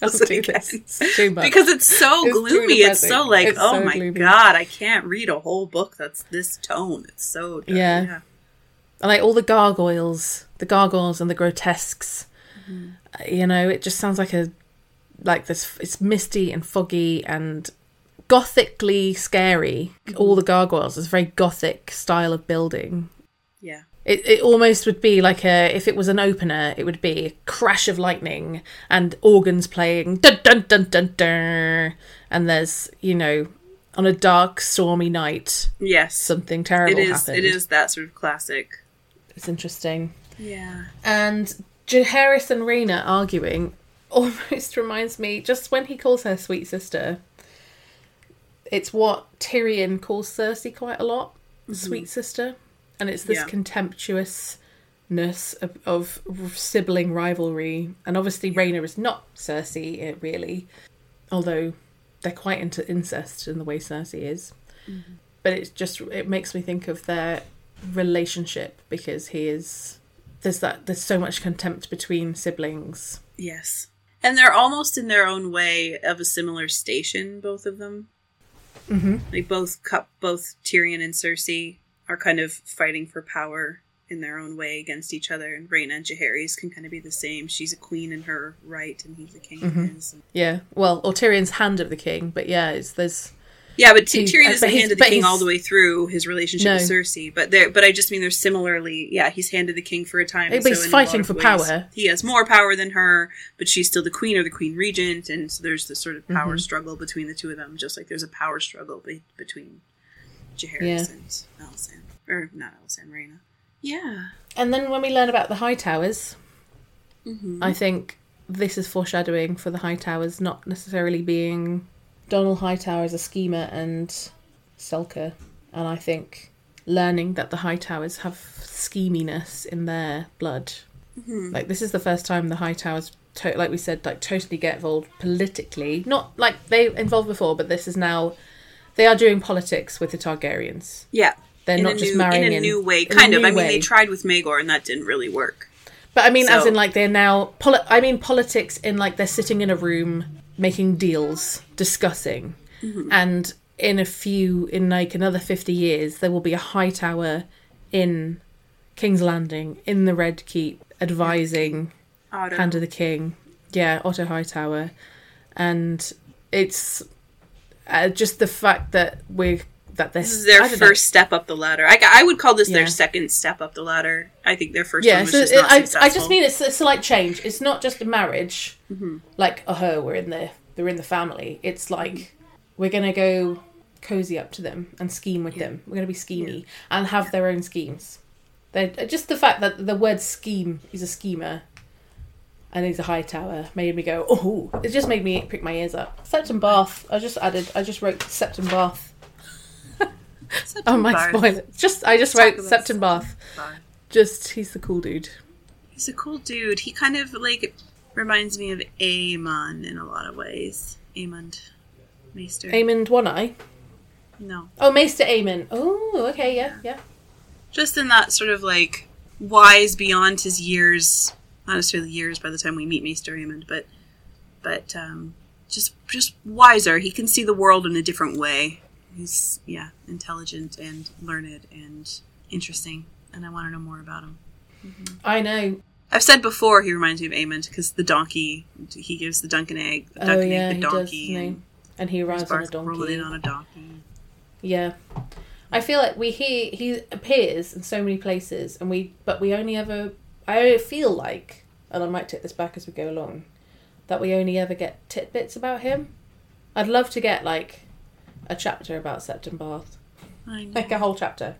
Don't it do again. this. It's too much. because it's so It's gloomy. It's so like, It's oh so my gloomy. god, I can't read a whole book that's this tone. It's so dark. Yeah. yeah. And, like all the gargoyles, the gargoyles and the grotesques. Mm-hmm. You know, it just sounds like a like this. It's misty and foggy and gothically scary. Mm-hmm. All the gargoyles. It's a very gothic style of building. Yeah. It it almost would be like a if it was an opener, it would be a crash of lightning and organs playing dun dun dun dun dun, and there's you know on a dark stormy night Yes. something terrible it is. happened. It is that sort of classic. It's interesting. Yeah. And Jaehaerys and Rhaena arguing almost <laughs> reminds me, just when he calls her sweet sister, it's what Tyrion calls Cersei quite a lot, sweet sister. And it's this Yeah. contemptuousness of, of sibling rivalry. And obviously, Rhaena is not Cersei, eh, really, although they're quite into incest in the way Cersei is. But it's just, it makes me think of their relationship because he is there's that there's so much contempt between siblings Yes. And they're almost in their own way of a similar station, both of them. Mm-hmm. Like both cu- both Tyrion and Cersei are kind of fighting for power in their own way against each other, and Rhaena and Jaehaerys can kind of be the same. She's a queen in her right, and he's a king Mhm. his. yeah well or Tyrion's hand of the king but yeah it's there's Yeah, but T- Tyrion is but the he's- hand of the king all the way through his relationship No. with Cersei. But there, but I just mean they're similarly. Yeah, he's handed the king for a time. But he's fighting for ways, power. He has more power than her, but she's still the queen or the queen regent, and so there's this sort of power Mhm. struggle between the two of them, just like there's a power struggle be- between Jaehaerys Yeah. and Alysanne, or not Alysanne, Rhaena. Yeah. and then when we learn about the Hightowers Mm-hmm. I think this is foreshadowing for the Hightowers not necessarily being Donnel Hightower is a schemer and Selker and I think learning that the Hightowers have scheminess in their blood Mm-hmm. like this is the first time the Hightowers to- like we said like totally get involved politically not like they involved before but this is now they are doing politics with the targaryens Yeah. they're in not just new, marrying in a in- new way, kind of. I mean, they tried with Maegor, and that didn't really work. but i mean as in like they're now poli- i mean politics in like they're sitting in a room making deals discussing Mm-hmm. and in a few in like another 50 years there will be a Hightower in King's Landing in the Red Keep, advising Otto. Hand of the King. Yeah, Otto Hightower, and it's uh, just the fact that we're that This is their don't know. first step up the ladder. I, I would call this Yeah. their second step up the ladder. I think their first Yeah, one was so just it, not I, successful. I just mean it's a slight change. It's not just a marriage, Mm-hmm. like oh, we're in the they're in the family. It's like we're gonna go cozy up to them and scheme with them. We're gonna be schemy and have their own schemes. They're, just the fact that the word scheme is a schemer and he's a Hightower made me go oh. It just made me prick my ears up. Septon Barth. I just added. I just wrote Septon Barth. Oh my Barth. spoiler! Just I just Talk wrote about Septon Bath. Barth. Just he's the cool dude. He's a cool dude. He kind of like reminds me of Aemon in a lot of ways. Aemond. Maester. Aemond One Eye. no. Oh, Maester Aemon. Oh, okay, yeah, yeah. Just in that sort of like wise beyond his years. Not necessarily years by the time we meet Maester Aemon, but but um just just wiser. He can see the world in a different way. He's yeah, intelligent and learned and interesting, and I want to know more about him. I know. I've said before he reminds me of Aemond because the donkey he gives the Duncan egg, the Oh, yeah, egg, he the does. donkey, no. and And he rides on a Barth rolling in donkey. on a donkey. Yeah. I feel like we hear he appears in so many places, and we but we only ever. I feel like, and I might take this back as we go along, that we only ever get tidbits about him. I'd love to get like a chapter about Septon Barth, I know. like a whole chapter,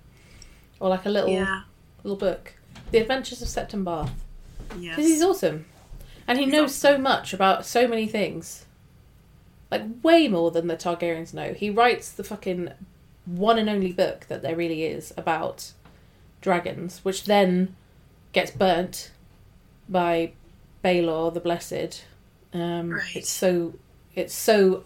or like a little yeah, little book, The Adventures of Septon Barth. yes. Because he's awesome. And he He's knows so much about so many things. Like, way more than the Targaryens know. He writes the fucking one and only book that there really is about dragons, which then gets burnt by Baelor the Blessed. Um, Right. It's so. It's so.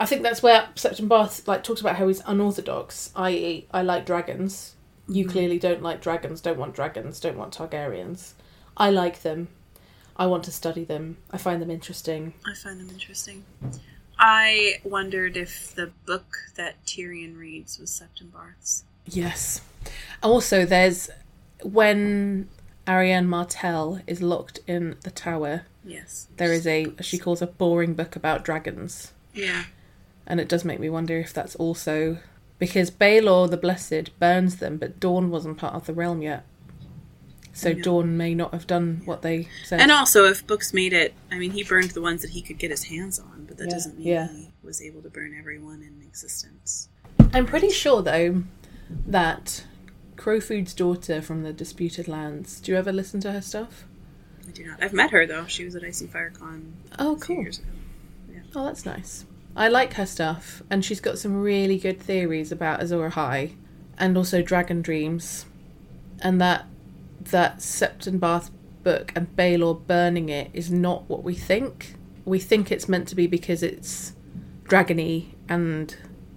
I think that's where Septon Barth like talks about how he's unorthodox, i.e., I like dragons. You mm. clearly don't like dragons, don't want dragons, don't want Targaryens. I like them. I want to study them. I find them interesting. I find them interesting. I wondered if the book that Tyrion reads was Septon Barth's. Yes. Also, there's when Arianne Martell is locked in the tower, Yes. there is a she calls a boring book about dragons, Yeah. And it does make me wonder if that's also because Baelor the Blessed burns them, but Dorne wasn't part of the realm yet. So. Dorne may not have done what they said. And also, if books made it, I mean, he burned the ones that he could get his hands on, but that Yeah, doesn't mean yeah. he was able to burn everyone in existence. I'm pretty sure though that Crowfood's daughter from the Disputed Lands. Do you ever listen to her stuff? I do not. I've met her though. She was at Ice and Fire Con Oh, cool. years ago. Oh, that's nice. I like her stuff, and she's got some really good theories about Azor Ahai, and also Dragon Dreams, and that that Septon Barth book and Baelor burning it is not what we think. We think it's meant to be because it's dragony and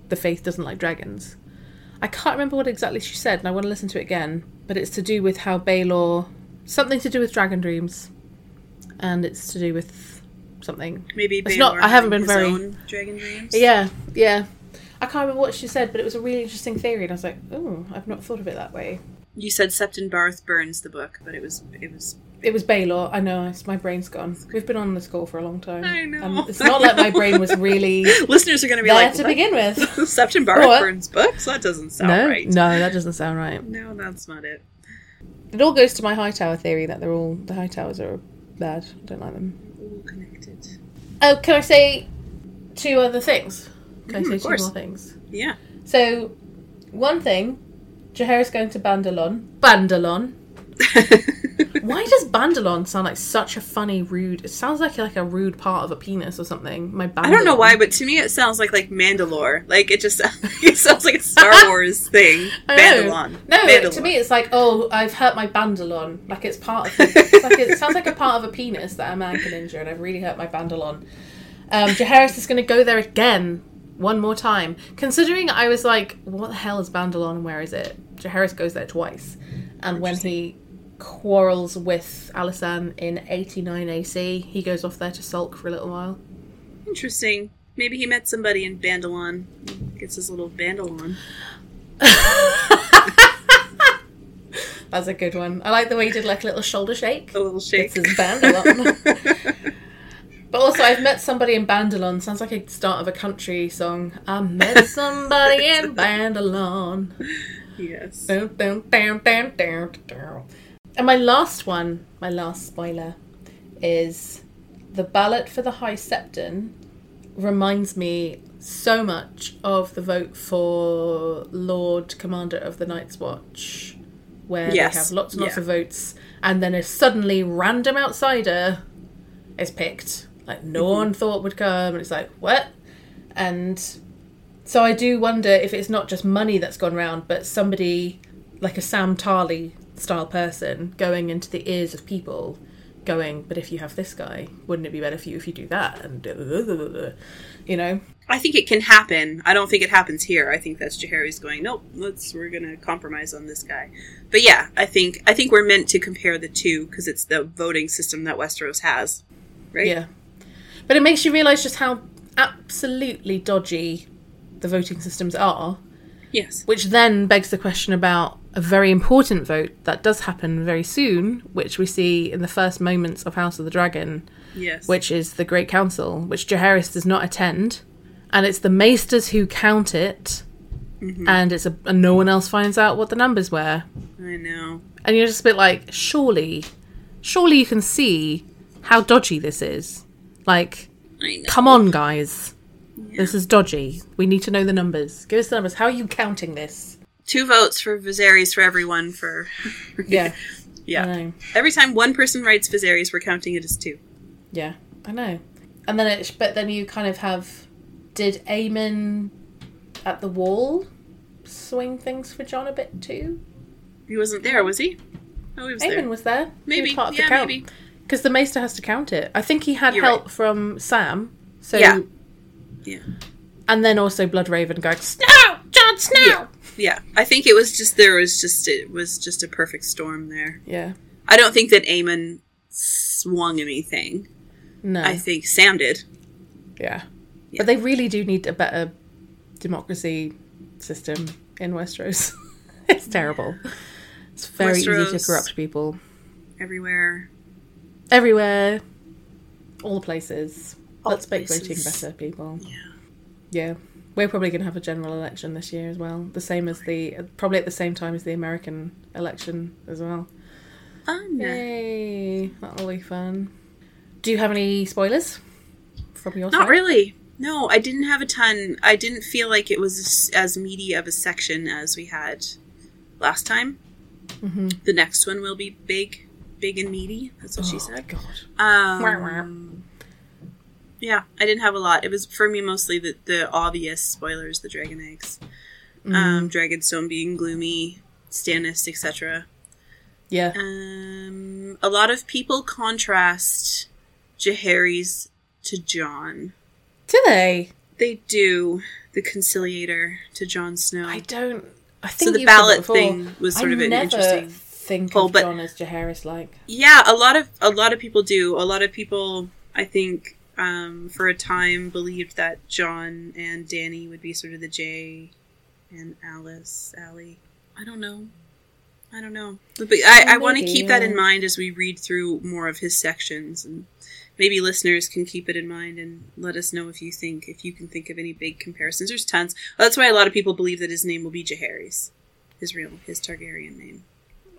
the faith doesn't like dragons. I can't remember what exactly she said, and I want to listen to it again. But it's to do with how Baelor, something to do with Dragon Dreams, and it's to do with something Maybe It's not- I haven't been very- Dragon Dreams. Yeah, yeah. I can't remember what she said, but it was a really interesting theory, and I was like, "Oh, I've not thought of it that way." You said Septon Barth burns the book, but it was it was It was Baelor. I know. It's, my brain's gone. We've been on this call for a long time. I know. And it's not like my brain was really <laughs> listeners are going to be like to "What? begin with. <laughs> Septon Barth What? burns books. That doesn't sound no, right. no, that doesn't sound right. no, that's not it. It all goes to my Hightower theory that they're all the Hightowers are bad. I don't like them. Oh, can I say two other things? Can Mhm, I say two more things? Yeah. So, one thing, Jaehaerys going to Bandallon. Bandallon. <laughs> Why does Bandallon sound like such a funny, rude? It sounds like like a rude part of a penis or something. My Bandallon. I don't know why, but to me it sounds like like Mandalore. Like it just <laughs> it sounds like a Star <laughs> Wars thing. Bandallon. No, to me it's like, oh, I've hurt my Bandallon. Like it's part of. It's like it sounds like a part of a penis that a man can injure, and I've really hurt my Bandallon. Um, Jaehaerys is going to go there again, one more time. Considering I was like, what the hell is Bandallon and where is it? Jaehaerys goes there twice, and when he quarrels with Alysanne in 89 AC, he goes off there to sulk for a little while. Interesting. Maybe he met somebody in Bandallon. Gets his little Bandallon. <laughs> That's a good one. I like the way you did like a little shoulder shake. A little shake. This is Bandallon. <laughs> but also, I've met somebody in Bandallon. Sounds like a start of a country song. I met somebody in <laughs> Bandallon. yes. Dun, dun, dun. And my last one, my last spoiler, is the ballot for the High Septon reminds me so much of the vote for Lord Commander of the Night's Watch, where Yes, they have lots and lots yeah. of votes, and then a suddenly random outsider is picked. Like no Mm-hmm. one thought would come, and it's like what? And so I do wonder if it's not just money that's gone round, but somebody like a Sam Tarley style person going into the ears of people, going, "But if you have this guy, wouldn't it be better for you if you do that?" And you know, I think it can happen. I don't think it happens here. I think that's Jaehaerys going, nope, let's we're gonna compromise on this guy. But yeah, I think I think we're meant to compare the two because it's the voting system that Westeros has, right? yeah. But it makes you realise just how absolutely dodgy the voting systems are, Yes. which then begs the question about a very important vote that does happen very soon, which we see in the first moments of House of the Dragon. Yes. which is the Great Council, which Jaehaerys does not attend, and it's the Maesters who count it, mm-hmm. and it's a and no one else finds out what the numbers were, I know. and you're just a bit like, surely, surely you can see how dodgy this is. Like, come on, guys, this is dodgy. We need to know the numbers. Give us the numbers. How are you counting this? Two votes for Viserys for everyone for <laughs> Yeah, yeah. Every time one person writes Viserys, we're counting it as two. Yeah, I know. And then it, but then you kind of have, did Aemon at the wall swing things for Jon a bit too? He wasn't there, was he? Oh, he was Aemon there. was there. Maybe. was part of Yeah, the count. maybe. Because the Maester has to count it. I think he had You're help right. from Sam. So, Yeah. Yeah. and then also Bloodraven going, Snow! Jon Snow! Yeah. Yeah. I think it was just there was just it was just a perfect storm there. Yeah. I don't think that Aemon swung anything. No. I think Sam did. yeah. Yeah. But they really do need a better democracy system in Westeros. <laughs> it's terrible. It's very easy to corrupt people. Everywhere. Everywhere. All the places. Let's make voting better, people. Yeah. Yeah. We're probably going to have a general election this year as well. The same as the, probably at the same time as the American election as well. Yeah. Yay! That'll be fun. Do you have any spoilers from your Not side? really. No, I didn't have a ton. I didn't feel like it was as- meaty of a section as we had last time. hmm The next one will be big, big and meaty. That's what she Oh, said. God. Um, yeah, I didn't have a lot. It was for me mostly the the obvious spoilers, the dragon eggs, Mm. um, Dragonstone being gloomy, Stannis, etc. Yeah. Um, a lot of people contrast Jaehaerys to Jon. Do they? They do the conciliator to Jon Snow. I don't. I think the said that ballot thing was sort I of an interesting think pull, of but- Jon as Jaehaerys like. Yeah, a lot of a lot of people do. A lot of people, I think, um, for a time believed that Jon and Dany would be sort of the Jay and Alice, Allie. I don't know. I don't know. But I, I want to keep that in mind as we read through more of his sections, and maybe listeners can keep it in mind and let us know if you think if you can think of any big comparisons. There's tons. That's why a lot of people believe that his name will be Jaehaerys, his real his Targaryen name.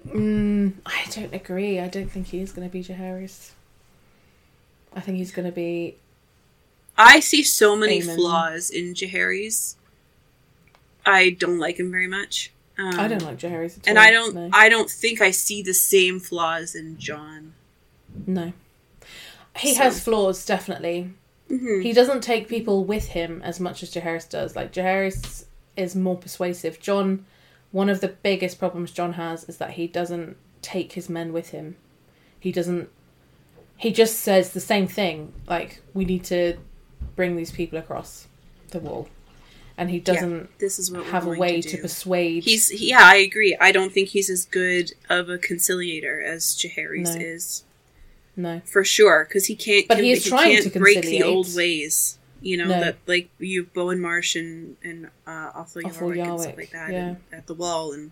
Mm, I don't agree. I don't think he is going to be Jaehaerys. I think he's going to be. I see so many flaws in Jaehaerys. I don't like him very much. Um, I don't like Jaehaerys, at and all. I don't. No. I don't think I see the same flaws in Jon. no. He So- has flaws, definitely. Mhm. He doesn't take people with him as much as Jaehaerys does. Like Jaehaerys is more persuasive. Jon, one of the biggest problems Jon has is that he doesn't take his men with him. He doesn't. He just says the same thing. Like we need to bring these people across the wall, and he doesn't This is what have a way to, to, persuade. He's yeah, I agree. I don't think he's as good of a conciliator as Jaehaerys No. is no. for sure because he can't. But he is trying to break the old ways. You know No. that like you have Bowen Marsh and and uh, Othel Yarwick and stuff like that yeah. and, at the wall and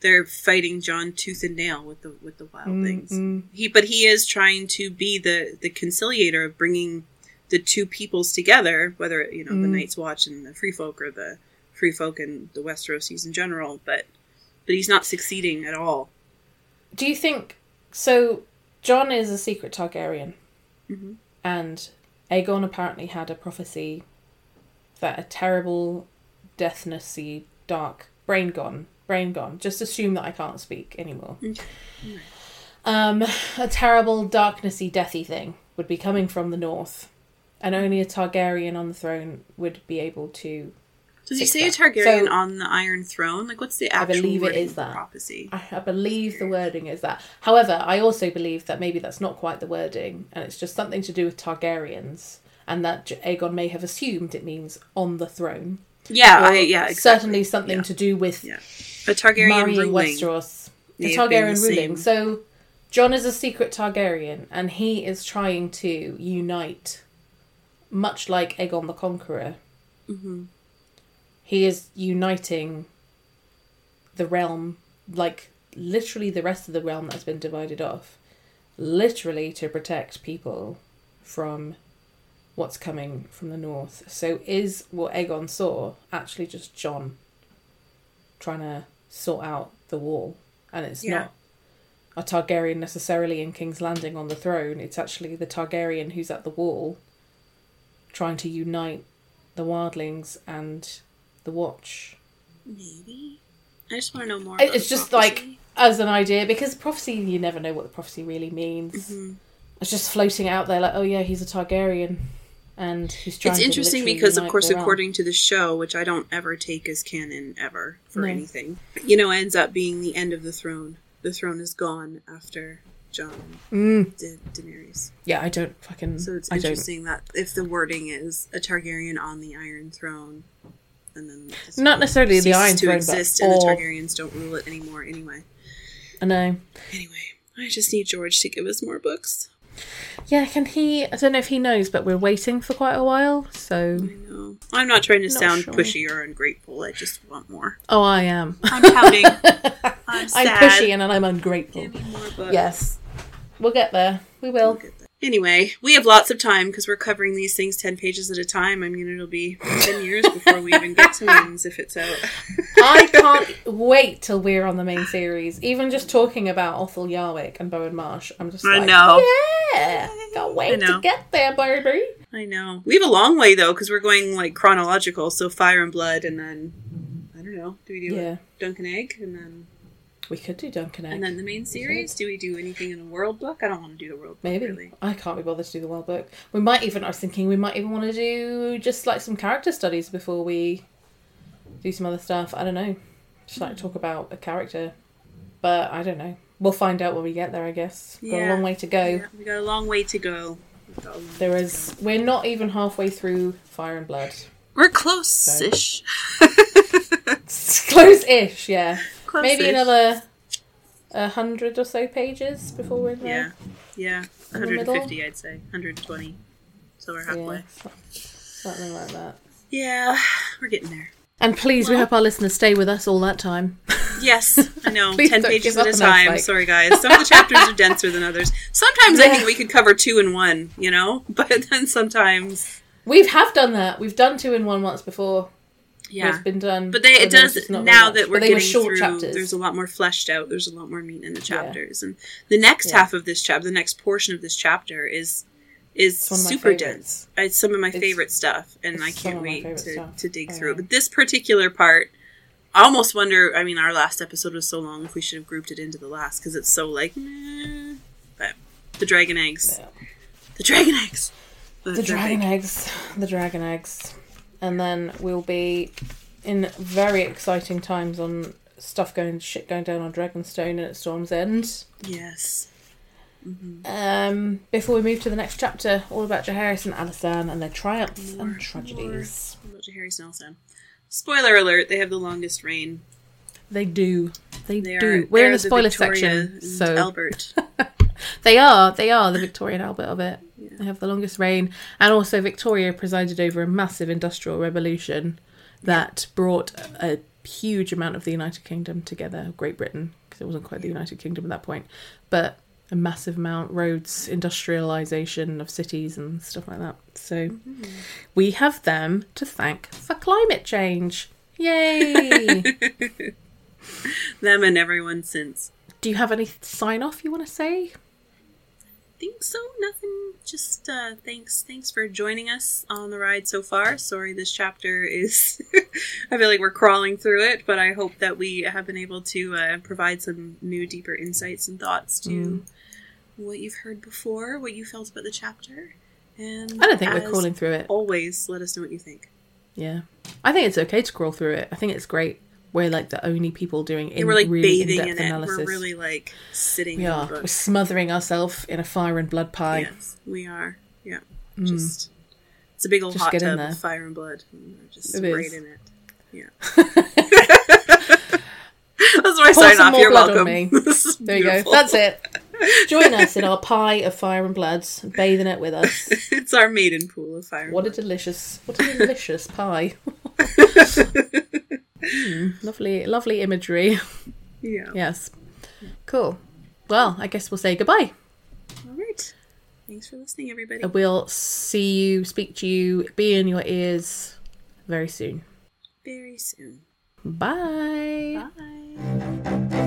they're fighting Jon tooth and nail with the with the wild Mm, things. He but he is trying to be the the conciliator of bringing the two peoples together, whether you know the Mm. Night's Watch and the Free Folk or the Free Folk and the Westerosies in general. But but he's not succeeding at all. Do you think so? John is a secret Targaryen, Mhm. and Aegon apparently had a prophecy that a terrible, deathnessy, dark brain gone, brain gone. Just assume that I can't speak anymore. Um, a terrible, darknessy, deathy thing would be coming from the north, and only a Targaryen on the throne would be able to Does he say a. Targaryen So- on the Iron Throne? Like, what's the I actual believe it wording is that. prophecy? I, I believe the wording is that. However, I also believe that maybe that's not quite the wording, and it's just something to do with Targaryens, and that J- Aegon may have assumed it means on the throne. Yeah, I, yeah, exactly. certainly something Yeah. to do with Yeah. A Targaryen ruling. Westeros. Targaryen ruling. So Jon is a secret Targaryen, and he is trying to unite, much like Aegon the Conqueror. hmm He is uniting the realm, like literally the rest of the realm that's been divided off, literally to protect people from what's coming from the north. So is what Aegon saw actually just Jon trying to sort out the wall? And it's Yeah. not a Targaryen necessarily in King's Landing on the throne, it's actually the Targaryen who's at the wall trying to unite the wildlings and the watch. Maybe. I just want to know more. About it's just prophecy. As an idea, because prophecy, you never know what the prophecy really means. Mhm. It's just floating out there like, oh yeah, he's a Targaryen. And he's trying It's interesting because, of course, according to the show, which I don't ever take as canon ever for No. anything, you know, ends up being the end of the throne. The throne is gone after Jon Mm, Da- Daenerys. yeah, I don't fucking. So it's interesting that if the wording is a Targaryen on the Iron Throne, and then Not necessarily the Iron to Throne, exist, but and the Targaryens don't rule it anymore. Anyway, I know. anyway, I just need George to give us more books. Yeah, can he? I don't know if he knows, but we're waiting for quite a while. So. I'm not trying to Not sound sure. pushy or ungrateful. I just want more. oh, I am. I'm pouting. <laughs> I'm I'm pushy and I'm ungrateful. Give me more books. Yes, we'll get there. We will. Look at that. Anyway, we have lots of time because we're covering these things 10 pages at a time. I mean, it'll be 10 years before we even get to <laughs> Winds if it's out. I <laughs> can't wait till we're on the main series. Even just talking about Othel Yarwick and Bowen Marsh, I'm just I like, know. yeah, can't wait to get there, baby. I know. We have a long way though because we're going like chronological. So Fire and Blood and then, I don't know, do we do Yeah, Dunk and Egg and then we could do Dunk and Egg. and then the main series? Do we do anything in the world book? I don't want to do the world book Maybe really. I can't be bothered to do the world book. We might even. I was thinking we might even want to do just like some character studies before we do some other stuff. I don't know, just like talk about a character, but I don't know. We'll find out when we get there. I guess. Got a Yeah. long way to go. Yeah, we got a long way to go. We've got a long way to is. go. We're not even halfway through Fire and Blood. We're close-ish. <laughs> Close-ish, yeah. Maybe another a hundred or so pages before we're Yeah, there. yeah, middle? 150, I'd say, 120. So we're halfway. Yeah, something like that. Yeah, we're getting there. And please, we hope our listeners stay with us all that time. Yes, I know. <laughs> Ten pages at a time. like- Sorry, guys. Some of the chapters are denser than others. Sometimes I think we could cover two in one, you know. <laughs> But then sometimes, We have have done that. We've done two in one once before. Yeah. It's been done. But they, it when there was does now much. that we're getting through. chapters. There's a lot more fleshed out. There's a lot more meat in the chapters, and the next Yeah. half of this chapter, the next portion of this chapter, is is one of my super dense. It's some of my It's- favorite stuff, and I can't wait to, stuff. to dig I through it. But this particular part, I almost wonder. I mean, our last episode was so long. If we should have grouped it into the last because it's so like, meh. but the dragon eggs, Yeah. the dragon eggs, the They're dragon eggs, the dragon eggs, and then we'll be in very exciting times on stuff going shit going down on Dragonstone and at Storm's End. Yes. Um, before we move to the next chapter, all about Jaehaerys and Alysanne and their triumphs More, and tragedies. What about Harry Snellson? Spoiler alert: They have the longest reign. They do, they, They do. are. We're in the spoiler Victoria section, and so Albert. <laughs> they are, they are the Victoria and Albert of it. Yeah. They have the longest reign, and also Victoria presided over a massive industrial revolution that brought a huge amount of the United Kingdom together, Great Britain, because it wasn't quite the United Kingdom at that point, but a massive amount, roads, industrialization of cities and stuff like that. So mm-hmm. we have them to thank for climate change. Yay! <laughs> Them and everyone since. Do you have any sign off you want to say? Think so. Nothing. Just uh, thanks. Thanks for joining us on the ride so far. Sorry, this chapter is. <laughs> I feel like we're crawling through it, but I hope that we have been able to uh, provide some new, deeper insights and thoughts to what you've heard before, what you felt about the chapter, and I don't think we're crawling through it. Always, let us know what you think. Yeah. I think it's okay to crawl through it. I think it's great. We're like the only people doing in, we're like really bathing in-depth in it. analysis. We're really like sitting we are. We're smothering ourselves in a fire and blood pie. Yes, we are. Yeah, mm. just it's a big old Just hot tub of fire and blood. And we're just It is. in it. Yeah. <laughs> <laughs> That's where I sign off. more You're blood on welcome. me. <laughs> There you go. That's it. Join us in our pie of fire and bloods, bathe in it with us. it's our maiden pool of fire. and What a delicious, what a delicious pie. <laughs> Lovely, lovely imagery. yeah. Yes. Cool. Well, I guess we'll say goodbye. All right. Thanks for listening, everybody. And we'll see you, speak to you, be in your ears very soon. Very soon. Bye. Bye.